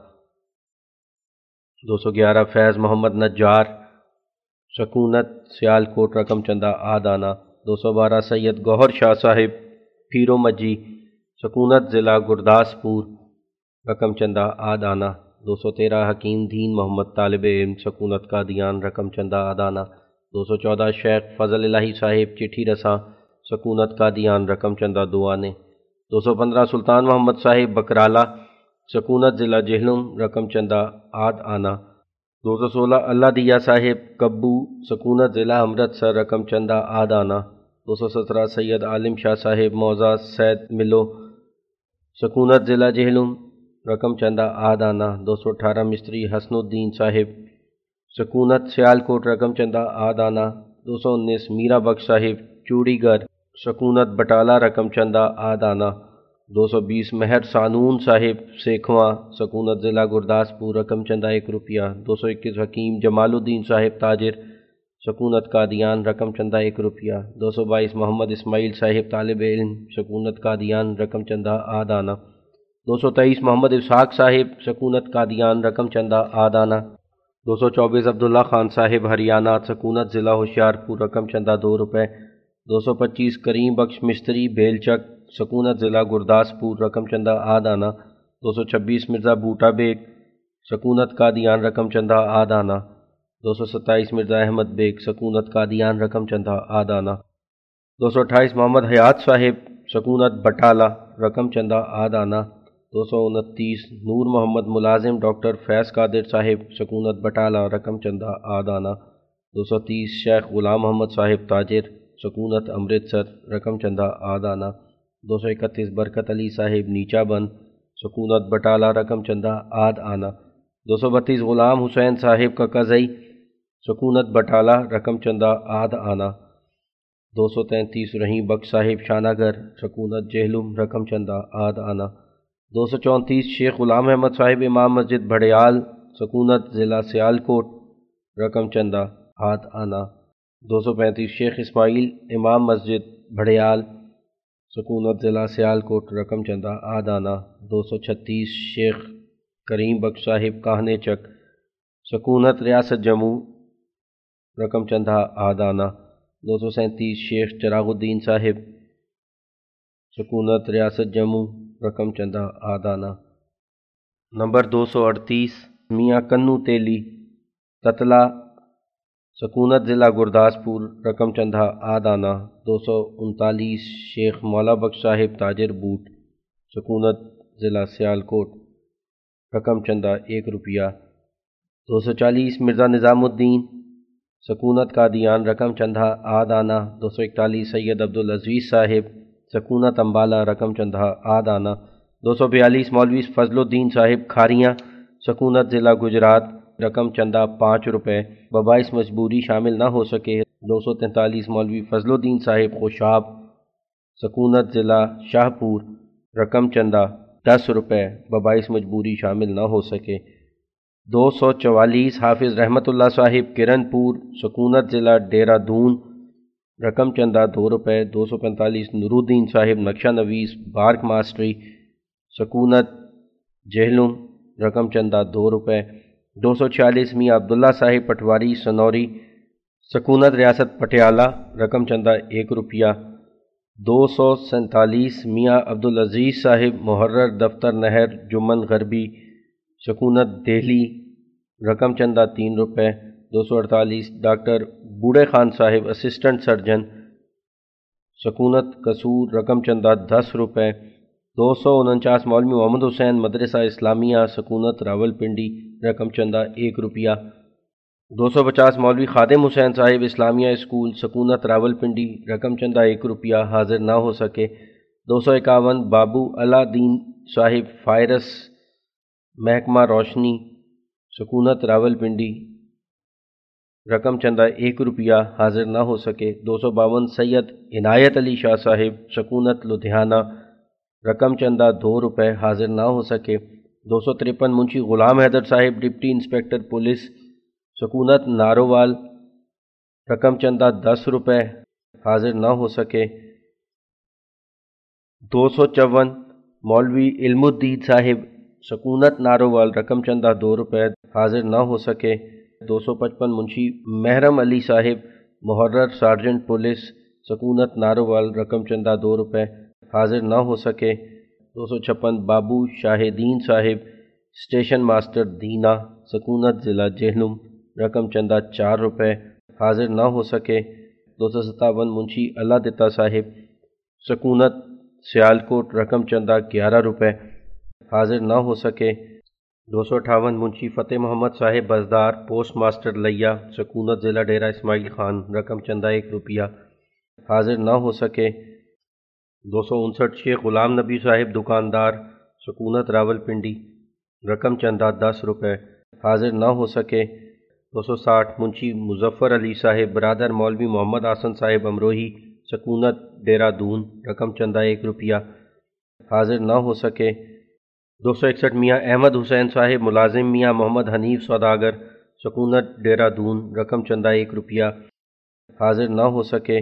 دو سو گیارہ فیض محمد نجار، سکونت سیال کوٹ، رقم چندہ آد آنا۔ دو سو بارہ سید گوہر شاہ صاحب، پیرو مجی، سکونت ضلع گرداسپور۔ رقم چندہ آدانہ، دو سو تیرہ حکیم دین محمد طالب علم سکونت کا دیان رقم چندہ آدانہ، دو سو چودہ شیخ فضل الہی صاحب چٹھی رساں، سکونت کا دیان رقم چندہ دعانے دو سو پندرہ سلطان محمد صاحب بکرالہ، سکونت ضلع جہلم، رقم چندہ آد آنا دو سو سولہ اللہ دیا صاحب کبو، سکونت ضلع امرتسر رقم چندہ آد آنا دو سو سترہ سید عالم شاہ صاحب موزہ سید ملو، سکونت ضلع جہلم رقم چندہ آدانہ دو سو اٹھارہ مستری حسن الدین صاحب، سکونت سیال کوٹ رقم چندہ آدانہ دو سو انیس میرا بخش صاحب چوڑی گر سکونت بٹالہ رقم چندہ آدانہ دو سو بیس مہر سانون صاحب، سیکھواں سکونت ضلع گرداسپور رقم چندہ ایک روپیہ دو سو اکیس حکیم جمال الدین صاحب تاجر، سکونت قادیان رقم چندہ ایک روپیہ دو سو بائیس محمد اسماعیل صاحب طالب علم، سکونت قادیان رقم چندہ آدانہ دو سو تیئیس محمد اسحاق صاحب، سکونت قادیان، رقم چندہ آدانہ۔ دو سو چوبیس عبداللہ خان صاحب، ہریانہ، سکونت ضلع ہوشیار پور رقم چندہ دو روپے۔ دو سو پچیس کریم بخش مستری بیل چک سکونت ضلع گرداسپور، رقم چندہ آدانہ۔ دو سو چھبیس مرزا بوٹا بیگ، سکونت قادیان، رقم چندہ آدانہ۔ دو سو ستائیس مرزا احمد بیگ، سکونت قادیان، رقم چندہ آدانہ۔ دو سو اٹھائیس محمد حیات صاحب، سکونت بٹالہ، رقم چندہ آدانہ۔ دو سو انتیس، نور محمد ملازم ڈاکٹر فیض قادر صاحب، سکونت بٹالہ رقم چندہ آدانہ، دو سو تیس، شیخ غلام محمد صاحب تاجر، سکونت امرتسر، رقم چندہ آدانہ، دو سو اکتیس، برکت علی صاحب نیچا بند، سکونت بٹالہ رقم چندہ آد آنا دو سو بتیس، غلام حسین صاحب کا قزئی سکونت بٹالہ رقم چندہ آد آنا دو سو تینتیس، رحیم بخش صاحب شانہ گر سکونت جہلم، رقم چندہ آد آنا دو سو چونتیس شیخ غلام احمد صاحب امام مسجد بھڑیال، سکونت ضلع سیال کوٹ رقم چندہ، ہاتھ آنا۔ دو سو پینتیس شیخ اسماعیل امام مسجد بھڑیال، سکونت ضلع سیال کوٹ رقم چندہ آد آنا۔ دو سو چھتیس شیخ کریم بخش صاحب کہنے چک، سکونت ریاست جموں، رقم چندہ آد آنا۔ دو سو سینتیس شیخ چراغ الدین صاحب، سکونت ریاست جموں رقم چندہ آدانہ نمبر دو سو اڑتیس میاں کنو تیلی تتلا سکونت ضلع گرداسپور رقم چندہ آدانہ دو سو انتالیس شیخ مولا بخش صاحب تاجر بوٹ سکونت ضلع سیالکوٹ رقم چندہ ایک روپیہ دو سو چالیس مرزا نظام الدین سکونت کا دیان رقم چندہ آدانہ دو سو اکتالیس سید عبدالعزیز صاحب سکونت امبالہ رقم چندہ آدانہ دو سو بیالیس، مولوی فضل الدین صاحب کھاریاں، سکونت ضلع گجرات، رقم چندہ پانچ روپے۔ ببائش مجبوری شامل نہ ہو سکے۔ دو سو تینتالیس، مولوی فضل الدین صاحب خوشاب، سکونت ضلع شاہ پور رقم چندہ دس روپے۔ ببائش مجبوری شامل نہ ہو سکے۔ دو سو چوالیس، حافظ رحمۃ اللہ صاحب کرن پور سکونت ضلع ڈیرہ دون۔ رقم چندہ دو روپے، دو سو پینتالیس نورالدین صاحب، نقشہ نویس، بارک ماسٹری، سکونت، جہلم، رقم چندہ دو روپے، دو سو چھیالیس میاں عبداللہ صاحب پٹواری، سنوری، سکونت ریاست پٹیالہ، رقم چندہ ایک روپیہ، دو سو سینتالیس میاں عبدالعزیز صاحب، محرر دفتر نہر، جمن غربی، سکونت دہلی، رقم چندہ تین روپے دو سو اڑتالیس، ڈاکٹر بوڑھے خان صاحب اسسٹنٹ سرجن سکونت قصور، رقم چندہ دس روپے، دو سو انچاس، مولوی محمد حسین، مدرسہ اسلامیہ سکونت راول پنڈی، رقم چندہ ایک روپیہ، دو سو پچاس، مولوی خادم حسین صاحب، اسلامیہ اسکول سکونت راول پنڈی، رقم چندہ ایک روپیہ، حاضر نہ ہو سکے، دو سو اکاون، بابو اللہ دین صاحب، فائرس، محکمہ روشنی سکونت راول پنڈی رقم چندہ ایک روپیہ حاضر نہ ہو سکے۔ دو سو باون سید عنایت علی شاہ صاحب، سکونت لدھیانہ۔ رقم چندہ دو روپے حاضر نہ ہو سکے۔ دو سو ترپن منشی غلام حیدر صاحب، ڈپٹی انسپیکٹر پولیس۔ سکونت نارووال رقم چندہ دس روپے حاضر نہ ہو سکے۔ دو سو چون مولوی علم الدین صاحب، سکونت نارووال رقم چندہ دو روپے حاضر نہ ہو سکے۔ دو سو پچپن منشی محرم علی صاحب، محرر سارجنٹ پولیس، سکونت نارووال رقم چندہ دو روپے حاضر نہ ہو سکے۔ دو سو چھپن بابو شاہدین صاحب اسٹیشن ماسٹر دینا، سکونت ضلع جہلم رقم چندہ چار روپے حاضر نہ ہو سکے۔ دو سو ستاون منشی اللہ دتا صاحب، سکونت سیالکوٹ، رقم چندہ گیارہ روپے حاضر نہ ہو سکے۔ دو سو اٹھاون منشی فتح محمد صاحب بزدار، پوسٹ ماسٹر لیا سکونت ضلع ڈیرہ اسماعیل خان، رقم چندہ ایک روپیہ۔ حاضر نہ ہو سکے، دو سو انسٹھ شیخ غلام نبی صاحب دکاندار، سکونت راول پنڈی، رقم چندہ دس روپے۔ حاضر نہ ہو سکے، دو سو ساٹھ منشی مظفر علی صاحب، برادر مولوی محمد آسن صاحب امروہی، سکونت ڈیرہ دون، رقم چندہ ایک روپیہ۔ حاضر نہ ہو سکے دو سو اکسٹھ میاں احمد حسین صاحب، ملازم میاں محمد حنیف سوداگر، سکونت ڈیرہ دون رقم چندہ ایک روپیہ حاضر نہ ہو سکے۔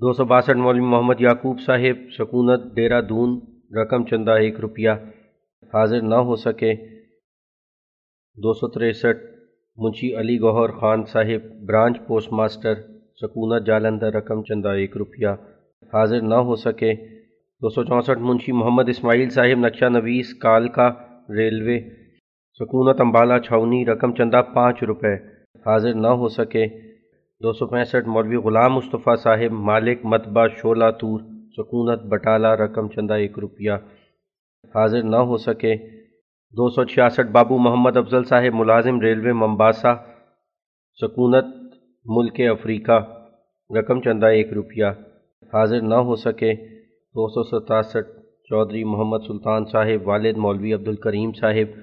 دو سو باسٹھ مولوی محمد یعقوب صاحب، سکونت ڈیرہ دون رقم چندہ ایک روپیہ حاضر نہ ہو سکے۔ دو سو تریسٹھ منشی علی گوہر خان صاحب، برانچ پوسٹ ماسٹر، سکونت جالندر، رقم چندہ ایک روپیہ حاضر نہ ہو سکے۔ دو سو چونسٹھ منشی محمد اسماعیل صاحب نقشہ نویس کالکا ریلوے سکونت امبالہ چھاؤنی رقم چندہ پانچ روپے۔ حاضر نہ ہو سکے۔ دو سو پینسٹھ مولوی غلام مصطفیٰ صاحب مالک متبہ شولہ تور سکونت بٹالہ رقم چندہ ایک روپیہ۔ حاضر نہ ہو سکے۔ دو سو چھیاسٹھ بابو محمد افضل صاحب ملازم ریلوے ممباسا سکونت ملک افریقہ رقم چندہ ایک روپیہ۔ حاضر نہ ہو سکے۔ دو سو ستاسٹھ چودھری محمد سلطان صاحب، والد مولوی عبدالکریم صاحب،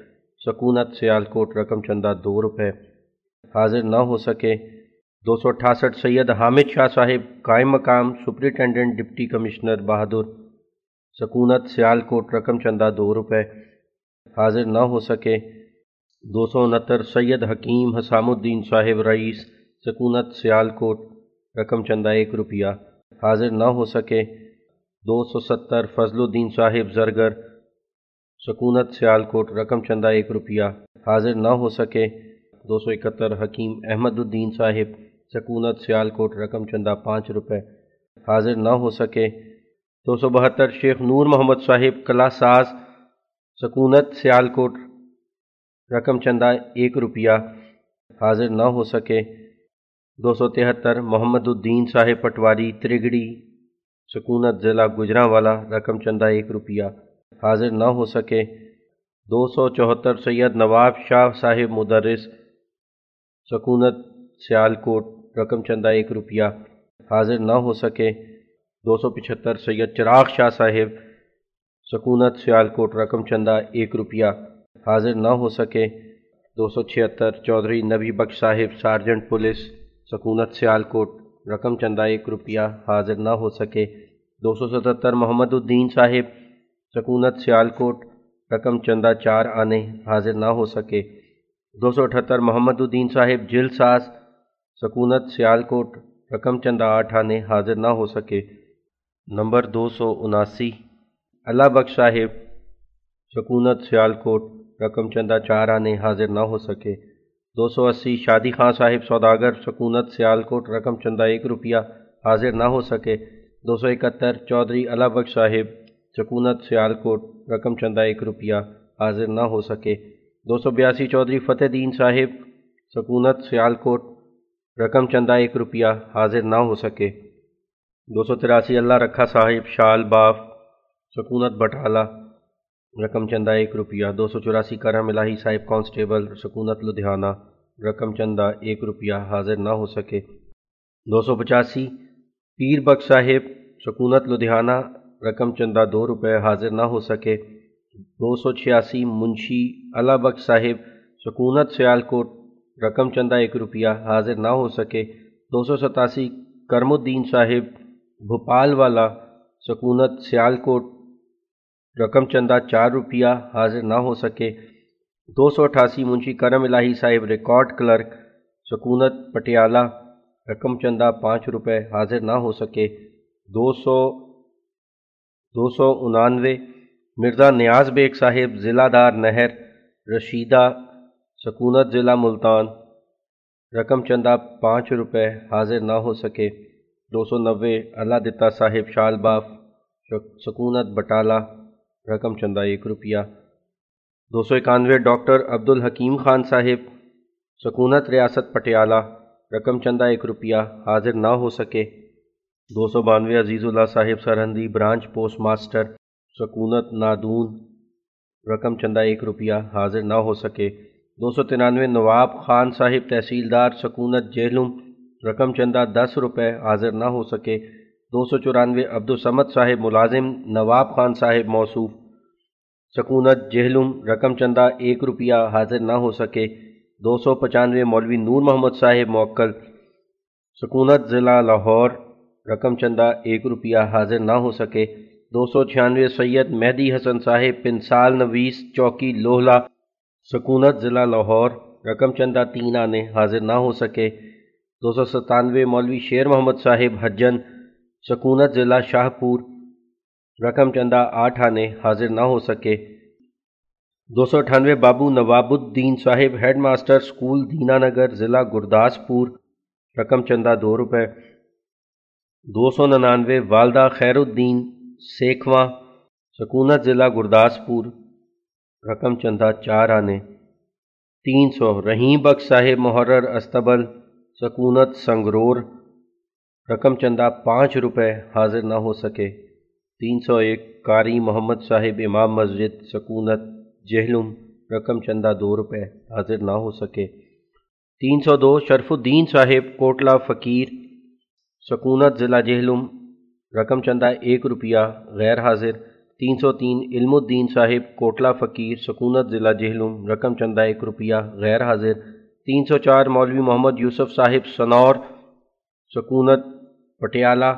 سکونت سیالکوٹ رقم چندہ دو روپے۔ حاضر نہ ہو سکے، دو سو اٹھاسٹھ سید حامد شاہ صاحب، قائم مقام سپرنٹینڈنٹ ڈپٹی کمشنر بہادر۔ سکونت سیالکوٹ رقم چندہ دو روپے۔ حاضر نہ ہو سکے، دو سو انہتر سید حکیم حسام الدین صاحب رئیس، سکونت سیالکوٹ رقم چندہ ایک روپیہ۔ حاضر نہ ہو سکے دو سو ستر فضل الدین صاحب زرگر، سکونت سیالکوٹ، رقم چندہ ایک روپیہ، حاضر نہ ہو سکے، دو سو اکہتر حکیم احمد الدین صاحب، سکونت سیالکوٹ، رقم چندہ پانچ روپے، حاضر نہ ہو سکے، دو سو بہتر شیخ نور محمد صاحب، کلا ساز، سکونت سیالکوٹ، رقم چندہ ایک روپیہ، حاضر نہ ہو سکے، دو سو تہتر محمد الدین صاحب پٹواری ترگڑی سکونت ضلع گجرا والا رقم چندہ ایک روپیہ حاضر نہ ہو سکے۔ دو سو چوہتر سید نواب شاہ صاحب مدرس سکونت سیال کوٹ رقم چندہ ایک روپیہ حاضر نہ ہو سکے۔ دو سو پچہتر سید چراغ شاہ صاحب سکونت سیال کوٹ رقم چندہ ایک روپیہ حاضر نہ ہو سکے۔ دو سو چھہتر چودھری نبی بخش صاحب سارجنٹ پولیس سکونت سیال کوٹ رقم چندہ ایک روپیہ حاضر نہ ہو سکے۔ دو سو ستتر محمد الدین صاحب، سکونت سیال کوٹ رقم چندہ چار آنے حاضر نہ ہو سکے۔ دو سو اٹھتر محمد الدین صاحب، جل ساز، سکونت سیال کوٹ رقم چندہ آٹھ آنے حاضر نہ ہو سکے۔ نمبر دو سو اناسی، اللہ بخش صاحب، سکونت سیال کوٹ رقم چندہ چار آنے حاضر نہ ہو سکے۔ دو سو اسی شادی خان صاحب سوداگر سکونت سیال کوٹ رقم چندہ ایک روپیہ حاضر نہ ہو سکے۔ دو سو اکہتر چودھری اللہ بخش صاحب سکونت سیال کوٹ رقم چندہ ایک روپیہ حاضر نہ ہو سکے۔ دو سو بیاسی چودھری فتح دین صاحب سکونت سیال کوٹ رقم چندہ ایک روپیہ حاضر نہ ہو سکے۔ دو سو تراسی اللہ رکھا صاحب شال باف سکونت بٹالہ رقم چندہ ایک روپیہ دو سو چوراسی کرم الہی صاحب کانسٹیبل سکونت لدھیانہ۔ رقم چندہ ایک روپیہ حاضر نہ ہو سکے۔ دو سو پچاسی۔ پیر بخش صاحب سکونت لدھیانہ۔ رقم چندہ دو روپے حاضر نہ ہو سکے۔ دو سو چھیاسی۔ منشی اللہ بخش صاحب سکونت سیال کوٹ رقم چندہ ایک روپیہ حاضر نہ ہو سکے۔ دو سو ستاسی۔ کرم الدین صاحب بھوپال والا سکونت سیال کوٹ رقم چندہ چار روپیہ حاضر نہ ہو سکے۔ دو سو اٹھاسی منشی کرم الہی صاحب ریکارڈ کلرک، سکونت پٹیالہ، رقم چندہ پانچ روپے حاضر نہ ہو سکے۔ دو سو دو سو انانوے، مرزا نیاز بیگ صاحب، ضلع دار نہر، رشیدہ، سکونت ضلع ملتان۔ رقم چندہ پانچ روپے حاضر نہ ہو سکے۔ دو سو نوے، اللہ دتا صاحب شال باف، سکونت بٹالہ۔ رقم چندہ ایک روپیہ۔ دو سو اکانوے ڈاکٹر عبد الحکیم خان صاحب، سکونت ریاست پٹیالہ، رقم چندہ ایک روپیہ حاضر نہ ہو سکے۔ دو سو بانوے عزیز اللہ صاحب سرحندی برانچ پوسٹ ماسٹر، سکونت نادون، رقم چندہ ایک روپیہ حاضر نہ ہو سکے۔ دو سو ترانوے نواب خان صاحب تحصیلدار سکونت جہلم رقم چندہ دس روپے حاضر نہ ہو سکے۔ دو سو چورانوے عبدالسمد صاحب ملازم، نواب خان صاحب موصوف، سکونت جہلم، رقم چندہ ایک روپیہ حاضر نہ ہو سکے، دو سو پچانوے مولوی نور محمد صاحب موکل، سکونت ضلع لاہور، رقم چندہ ایک روپیہ حاضر نہ ہو سکے، دو سو چھیانوے سید مہدی حسن صاحب پنسال نویس چوکی لوہلا، سکونت ضلع لاہور، رقم چندہ تین آنے حاضر نہ ہو سکے، دو سو ستانوے مولوی شیر محمد صاحب حجن سکونت ضلع شاہ پور رقم چندہ آٹھ آنے حاضر نہ ہو سکے۔ دو سو اٹھانوے بابو نواب الدین صاحب ہیڈ ماسٹر اسکول دینا نگر ضلع گرداس پور رقم چندہ دو روپے۔ دو سو ننانوے والدہ خیر الدین سیکھواں سکونت ضلع گرداس پور رقم چندہ چار آنے۔ تین سو رحیم بخش صاحب محرر استبل سکونت سنگرور۔ رقم چندہ پانچ روپے حاضر نہ ہو سکے۔ تین سو ایک قاری محمد صاحب امام مسجد سکونت جہلم، رقم چندہ دو روپے حاضر نہ ہو سکے۔ تین سو دو شرف الدین صاحب کوٹلہ فقیر سکونت ضلع جہلم، رقم چندہ ایک روپیہ غیر حاضر۔ تین سو تین علم الدین صاحب کوٹلہ فقیر سکونت ضلع جہلم، رقم چندہ ایک روپیہ غیر حاضر۔ تین سو چار مولوی محمد یوسف صاحب سنور سکونت، پٹیالہ،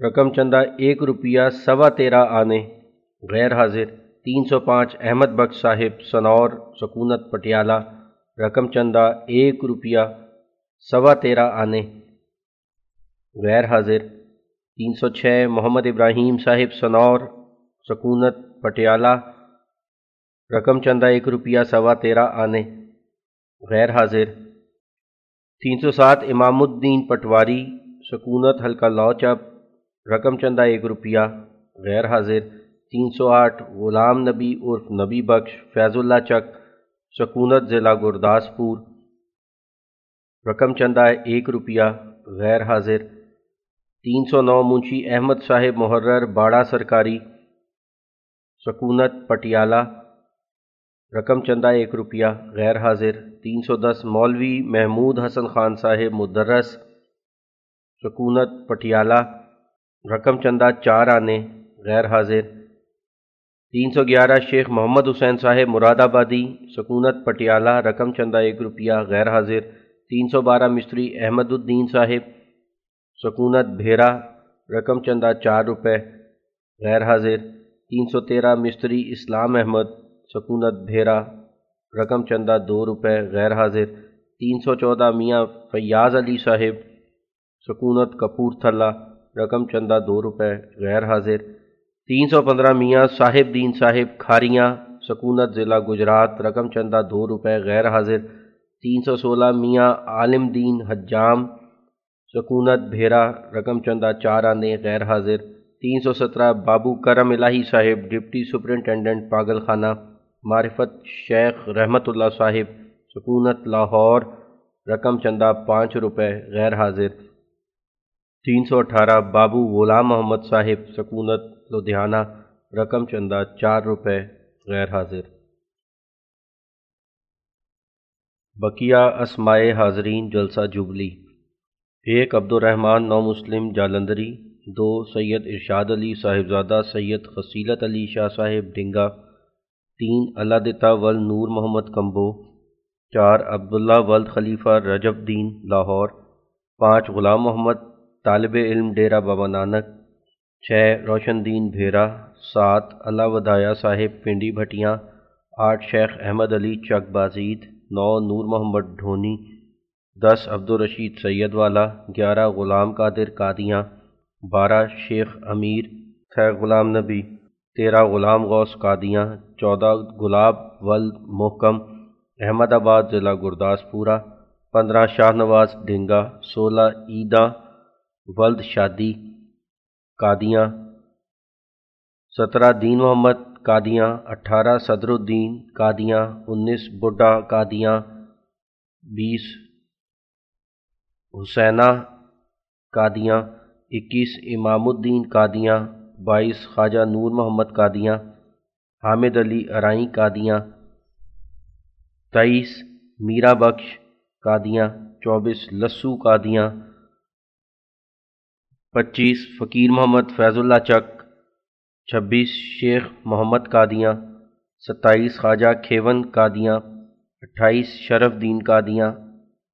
رقم چندہ ایک روپیہ سوا تیرہ آنے، غیر حاضر، تین سو پانچ احمد بخش صاحب، سنور، سکونت، پٹیالہ، رقم چندہ ایک روپیہ سوا تیرہ آنے، غیر حاضر، تین سو چھ محمد ابراہیم صاحب، سنور، سکونت، پٹیالہ، رقم چندہ ایک روپیہ سوا تیرہ آنے، غیر حاضر تین سو سات امام الدین پٹواری سکونت حلقہ لاؤ چپ رقم چندہ ایک روپیہ، غیر حاضر، تین سو آٹھ، غلام نبی عرف نبی بخش، فیض اللہ چک سکونت ضلع گرداسپور، رقم چندہ ایک روپیہ، غیر حاضر، تین سو نو منشی احمد صاحب محرر باڑہ سرکاری سکونت پٹیالہ رقم چندہ ایک روپیہ، غیر حاضر، تین سو دس، مولوی محمود حسن خان صاحب مدرس، سکونت پٹیالہ، رقم چندہ چار آنے، غیر حاضر، تین سو گیارہ، شیخ محمد حسین صاحب مراد آبادی، سکونت پٹیالہ، رقم چندہ ایک روپیہ، غیر حاضر، تین سو بارہ، مستری احمد الدین صاحب، سکونت بھیرا، رقم چندہ چار روپے، غیر حاضر، تین سو تیرہ، مستری اسلام احمد سکونت بھیرا، رقم چندہ دو روپے، غیر حاضر، تین سو چودہ میاں فیاض علی صاحب سکونت کپور تھلا، رقم چندہ دو روپے، غیر حاضر، تین سو پندرہ میاں صاحب دین صاحب کھاریاں سکونت ضلع گجرات، رقم چندہ دو روپے، غیر حاضر، تین سو سولہ میاں عالم دین حجام سکونت بھیرا، رقم چندہ چار آنے غیر حاضر، تین سو سترہ بابو کرم الہی صاحب، ڈپٹی سپرنٹینڈنٹ پاگل خانہ معرفت شیخ رحمت اللہ صاحب، سکونت لاہور، رقم چندہ پانچ روپے، غیر حاضر۔ تین سو اٹھارہ بابو غلام محمد صاحب، سکونت لدھیانہ، رقم چندہ چار روپے، غیر حاضر۔ بقیہ اسمائے حاضرین، جلسہ جبلی ایک عبد الرحمن نو مسلم جالندری، دو سید ارشاد علی صاحبزادہ سید خصیلت علی شاہ صاحب، ڈنگا۔ تین اللہ دتا ولد نور محمد کمبو، چار عبداللہ ولد خلیفہ رجب دین لاہور، پانچ غلام محمد طالب علم ڈیرہ بابا نانک، چھ روشن دین بھیرا سات اللہ ودایا صاحب پنڈی بھٹیاں، آٹھ شیخ احمد علی چک بازید، نو نور محمد ڈھونی، دس عبدالرشید سید والا، گیارہ غلام قادر قادیاں، بارہ شیخ امیر، چھ غلام نبی۔ تیرہ غلام غوث قادیاں، چودہ گلاب ولد محکم، احمد آباد ضلع گرداسپورہ پندرہ شاہ نواز ڈنگا سولہ عیدہ ولد شادی قادیاں، سترہ دین محمد قادیاں، اٹھارہ صدر الدین قادیاں، انیس بڈھا قادیاں، بیس حسینہ قادیاں، اکیس امام الدین قادیاں بائیس خواجہ نور محمد قادیاں، حامد علی ارائیں قادیاں تیئیس میرا بخش قادیاں، چوبیس لسو قادیاں، پچیس فقیر محمد فیض اللہ چک، چھبیس شیخ محمد قادیاں، ستائیس خواجہ کھیون قادیاں، اٹھائیس شرف دین قادیاں،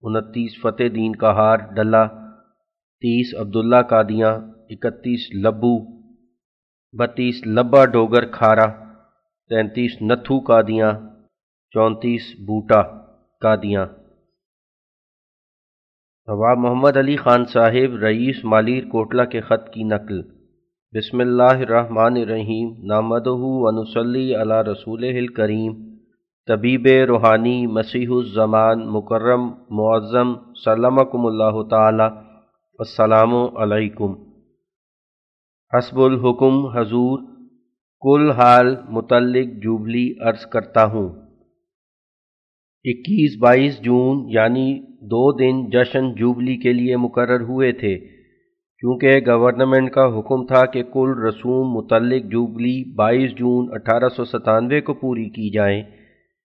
انتیس فتح دین کہار ڈلہ، تیس عبداللہ قادیاں، اکتیس لبو بتیس لبا ڈوگر کھارا، تینتیس نتھو قادیاں چونتیس بوٹا قادیاں نواب محمد علی خان صاحب، رئیس مالیر کوٹلہ کے خط کی نقل۔ بسم اللہ الرحمن الرحیم، نامدہ ونسلی علی رسول الکریم۔ طبیب روحانی، مسیح الزمان، مکرم، معظم سلمکم اللہ تعالی۔ السلام علیکم۔ حسب الحکم حضور، کل حال متعلق جوبلی عرض کرتا ہوں۔ اکیس بائیس جون یعنی دو دن جشن جوبلی کے لیے مقرر ہوئے تھے، کیونکہ گورنمنٹ کا حکم تھا کہ کل رسوم متعلق جوبلی بائیس جون اٹھارہ سو ستانوے کو پوری کی جائیں،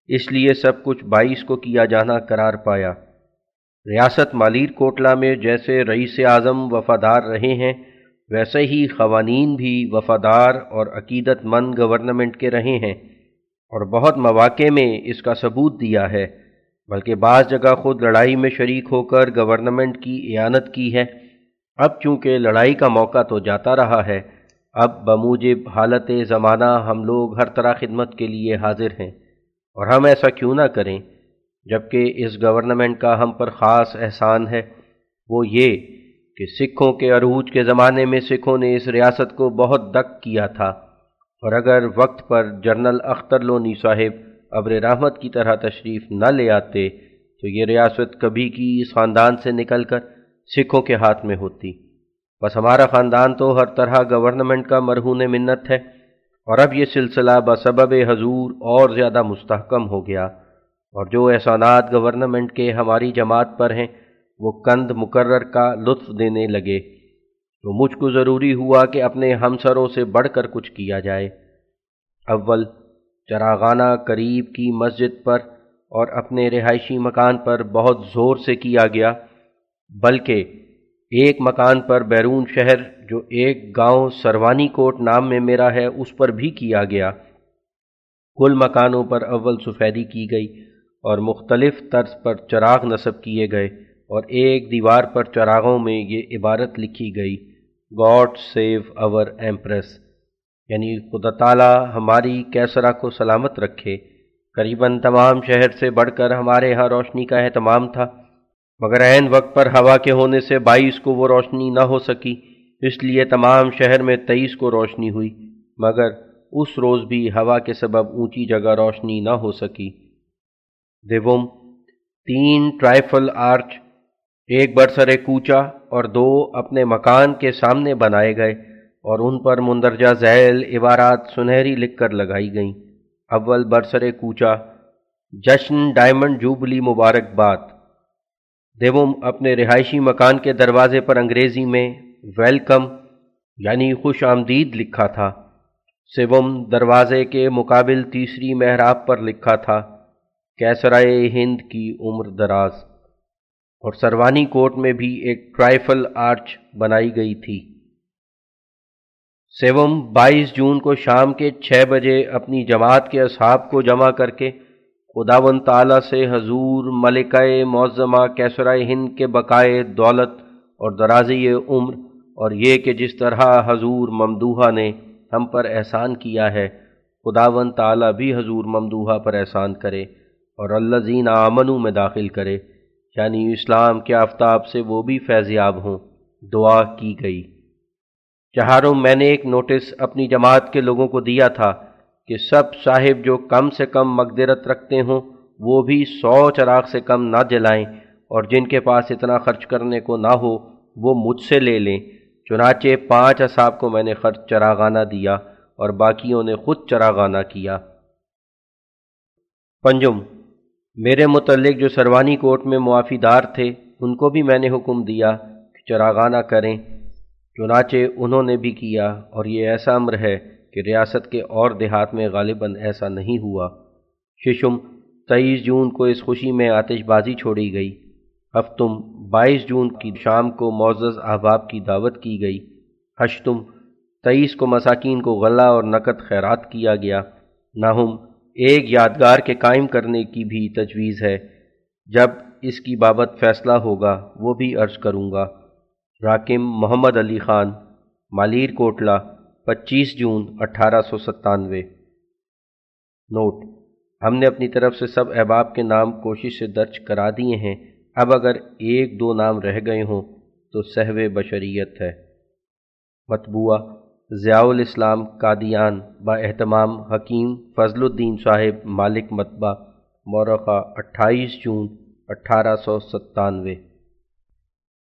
اس لیے سب کچھ بائیس کو کیا جانا قرار پایا۔ ریاست مالیر کوٹلہ میں جیسے رئیس اعظم وفادار رہے ہیں ویسے ہی قوانین بھی وفادار اور عقیدت مند گورنمنٹ کے رہے ہیں اور بہت مواقع میں اس کا ثبوت دیا ہے، بلکہ بعض جگہ خود لڑائی میں شریک ہو کر گورنمنٹ کی اعانت کی ہے۔ اب چونکہ لڑائی کا موقع تو جاتا رہا ہے، اب بموجب حالت زمانہ ہم لوگ ہر طرح خدمت کے لیے حاضر ہیں۔ اور ہم ایسا کیوں نہ کریں، جبکہ اس گورنمنٹ کا ہم پر خاص احسان ہے۔ وہ یہ کہ سکھوں کے عروج کے زمانے میں سکھوں نے اس ریاست کو بہت دک کیا تھا۔ اور اگر وقت پر جنرل اختر لونی صاحب ابر رحمت کی طرح تشریف نہ لے آتے، تو یہ ریاست کبھی کی اس خاندان سے نکل کر سکھوں کے ہاتھ میں ہوتی۔ بس ہمارا خاندان تو ہر طرح گورنمنٹ کا مرہون منت ہے، اور اب یہ سلسلہ بسبب حضور اور زیادہ مستحکم ہو گیا۔ اور جو احسانات گورنمنٹ کے ہماری جماعت پر ہیں وہ کند مقرر کا لطف دینے لگے۔ تو مجھ کو ضروری ہوا کہ اپنے ہمسروں سے بڑھ کر کچھ کیا جائے۔ اول، چراغانہ قریب کی مسجد پر اور اپنے رہائشی مکان پر بہت زور سے کیا گیا، بلکہ ایک مکان پر بیرون شہر جو ایک گاؤں سروانی کوٹ نام میں میرا ہے، اس پر بھی کیا گیا۔ کل مکانوں پر اول سفیدی کی گئی اور مختلف طرز پر چراغ نصب کیے گئے۔ اور ایک دیوار پر چراغوں میں یہ عبارت لکھی گئی گاڈ سیو اور ایمپریس یعنی خدا تعالیٰ ہماری کیسرا کو سلامت رکھے۔ قریباً تمام شہر سے بڑھ کر ہمارے یہاں روشنی کا اہتمام تھا۔ مگر عین وقت پر ہوا کے ہونے سے بائیس کو وہ روشنی نہ ہو سکی، اس لیے تمام شہر میں تیئیس کو روشنی ہوئی۔ مگر اس روز بھی ہوا کے سبب اونچی جگہ روشنی نہ ہو سکی۔ دیوم تین ٹرائفل آرچ ایک برسر کوچا اور دو اپنے مکان کے سامنے بنائے گئے اور ان پر مندرجہ ذیل عبارات سنہری لکھ کر لگائی گئیں۔ اول برسر کوچا جشن ڈائمنڈ جوبلی مبارکباد دیوم اپنے رہائشی مکان کے دروازے پر انگریزی میں ویلکم یعنی خوش آمدید لکھا تھا۔ سوم دروازے کے مقابل تیسری محراب پر لکھا تھا، کیسرائے ہند کی عمر دراز۔ اور سروانی کوٹ میں بھی ایک ٹرائفل آرچ بنائی گئی تھی۔ سیوم بائیس جون کو شام کے چھ بجے اپنی جماعت کے اصحاب کو جمع کر کے خداون تعالیٰ سے حضور ملکہ معظمہ کیسرائے ہند کے بقائے دولت اور درازی عمر اور یہ کہ جس طرح حضور ممدوحہ نے ہم پر احسان کیا ہے خداون تعالیٰ بھی حضور ممدوحہ پر احسان کرے اور اللہ زین آمنوں میں داخل کرے۔ یعنی اسلام کے آفتاب سے وہ بھی فیضیاب ہوں، دعا کی گئی۔ چہاروں میں نے ایک نوٹس اپنی جماعت کے لوگوں کو دیا تھا کہ سب صاحب جو کم سے کم مقدرت رکھتے ہوں، وہ بھی سو چراغ سے کم نہ جلائیں اور جن کے پاس اتنا خرچ کرنے کو نہ ہو، وہ مجھ سے لے لیں۔ چنانچہ پانچ اصحاب کو میں نے خرچ چراغانہ دیا اور باقیوں نے خود چراغانہ کیا۔ پنجم میرے متعلق جو سروانی کوٹ میں معافی دار تھے، ان کو بھی میں نے حکم دیا کہ چراغانہ کریں۔ چنانچہ انہوں نے بھی کیا، اور یہ ایسا امر ہے کہ ریاست کے اور دیہات میں غالباً ایسا نہیں ہوا۔ ششم تیئیس جون کو اس خوشی میں آتش بازی چھوڑی گئی۔ ہفتم، بائیس جون کی شام کو معزز احباب کی دعوت کی گئی۔ ہشتم تیئیس کو مساکین کو غلہ اور نقد خیرات کیا گیا۔ ناہم ایک یادگار کے قائم کرنے کی بھی تجویز ہے۔ جب اس کی بابت فیصلہ ہوگا، وہ بھی عرض کروں گا۔ راکم محمد علی خان، مالیر کوٹلہ، پچیس جون اٹھارہ سو ستانوے۔ نوٹ، ہم نے اپنی طرف سے سب احباب کے نام کوشش سے درج کرا دیے ہیں۔ اب اگر ایک دو نام رہ گئے ہوں تو سہو بشریت ہے۔ مطبوعہ ضیاء الاسلام قادیان با اہتمام حکیم فضل الدین صاحب مالک مطبع مورخہ اٹھائیس جون اٹھارہ سو ستانوے۔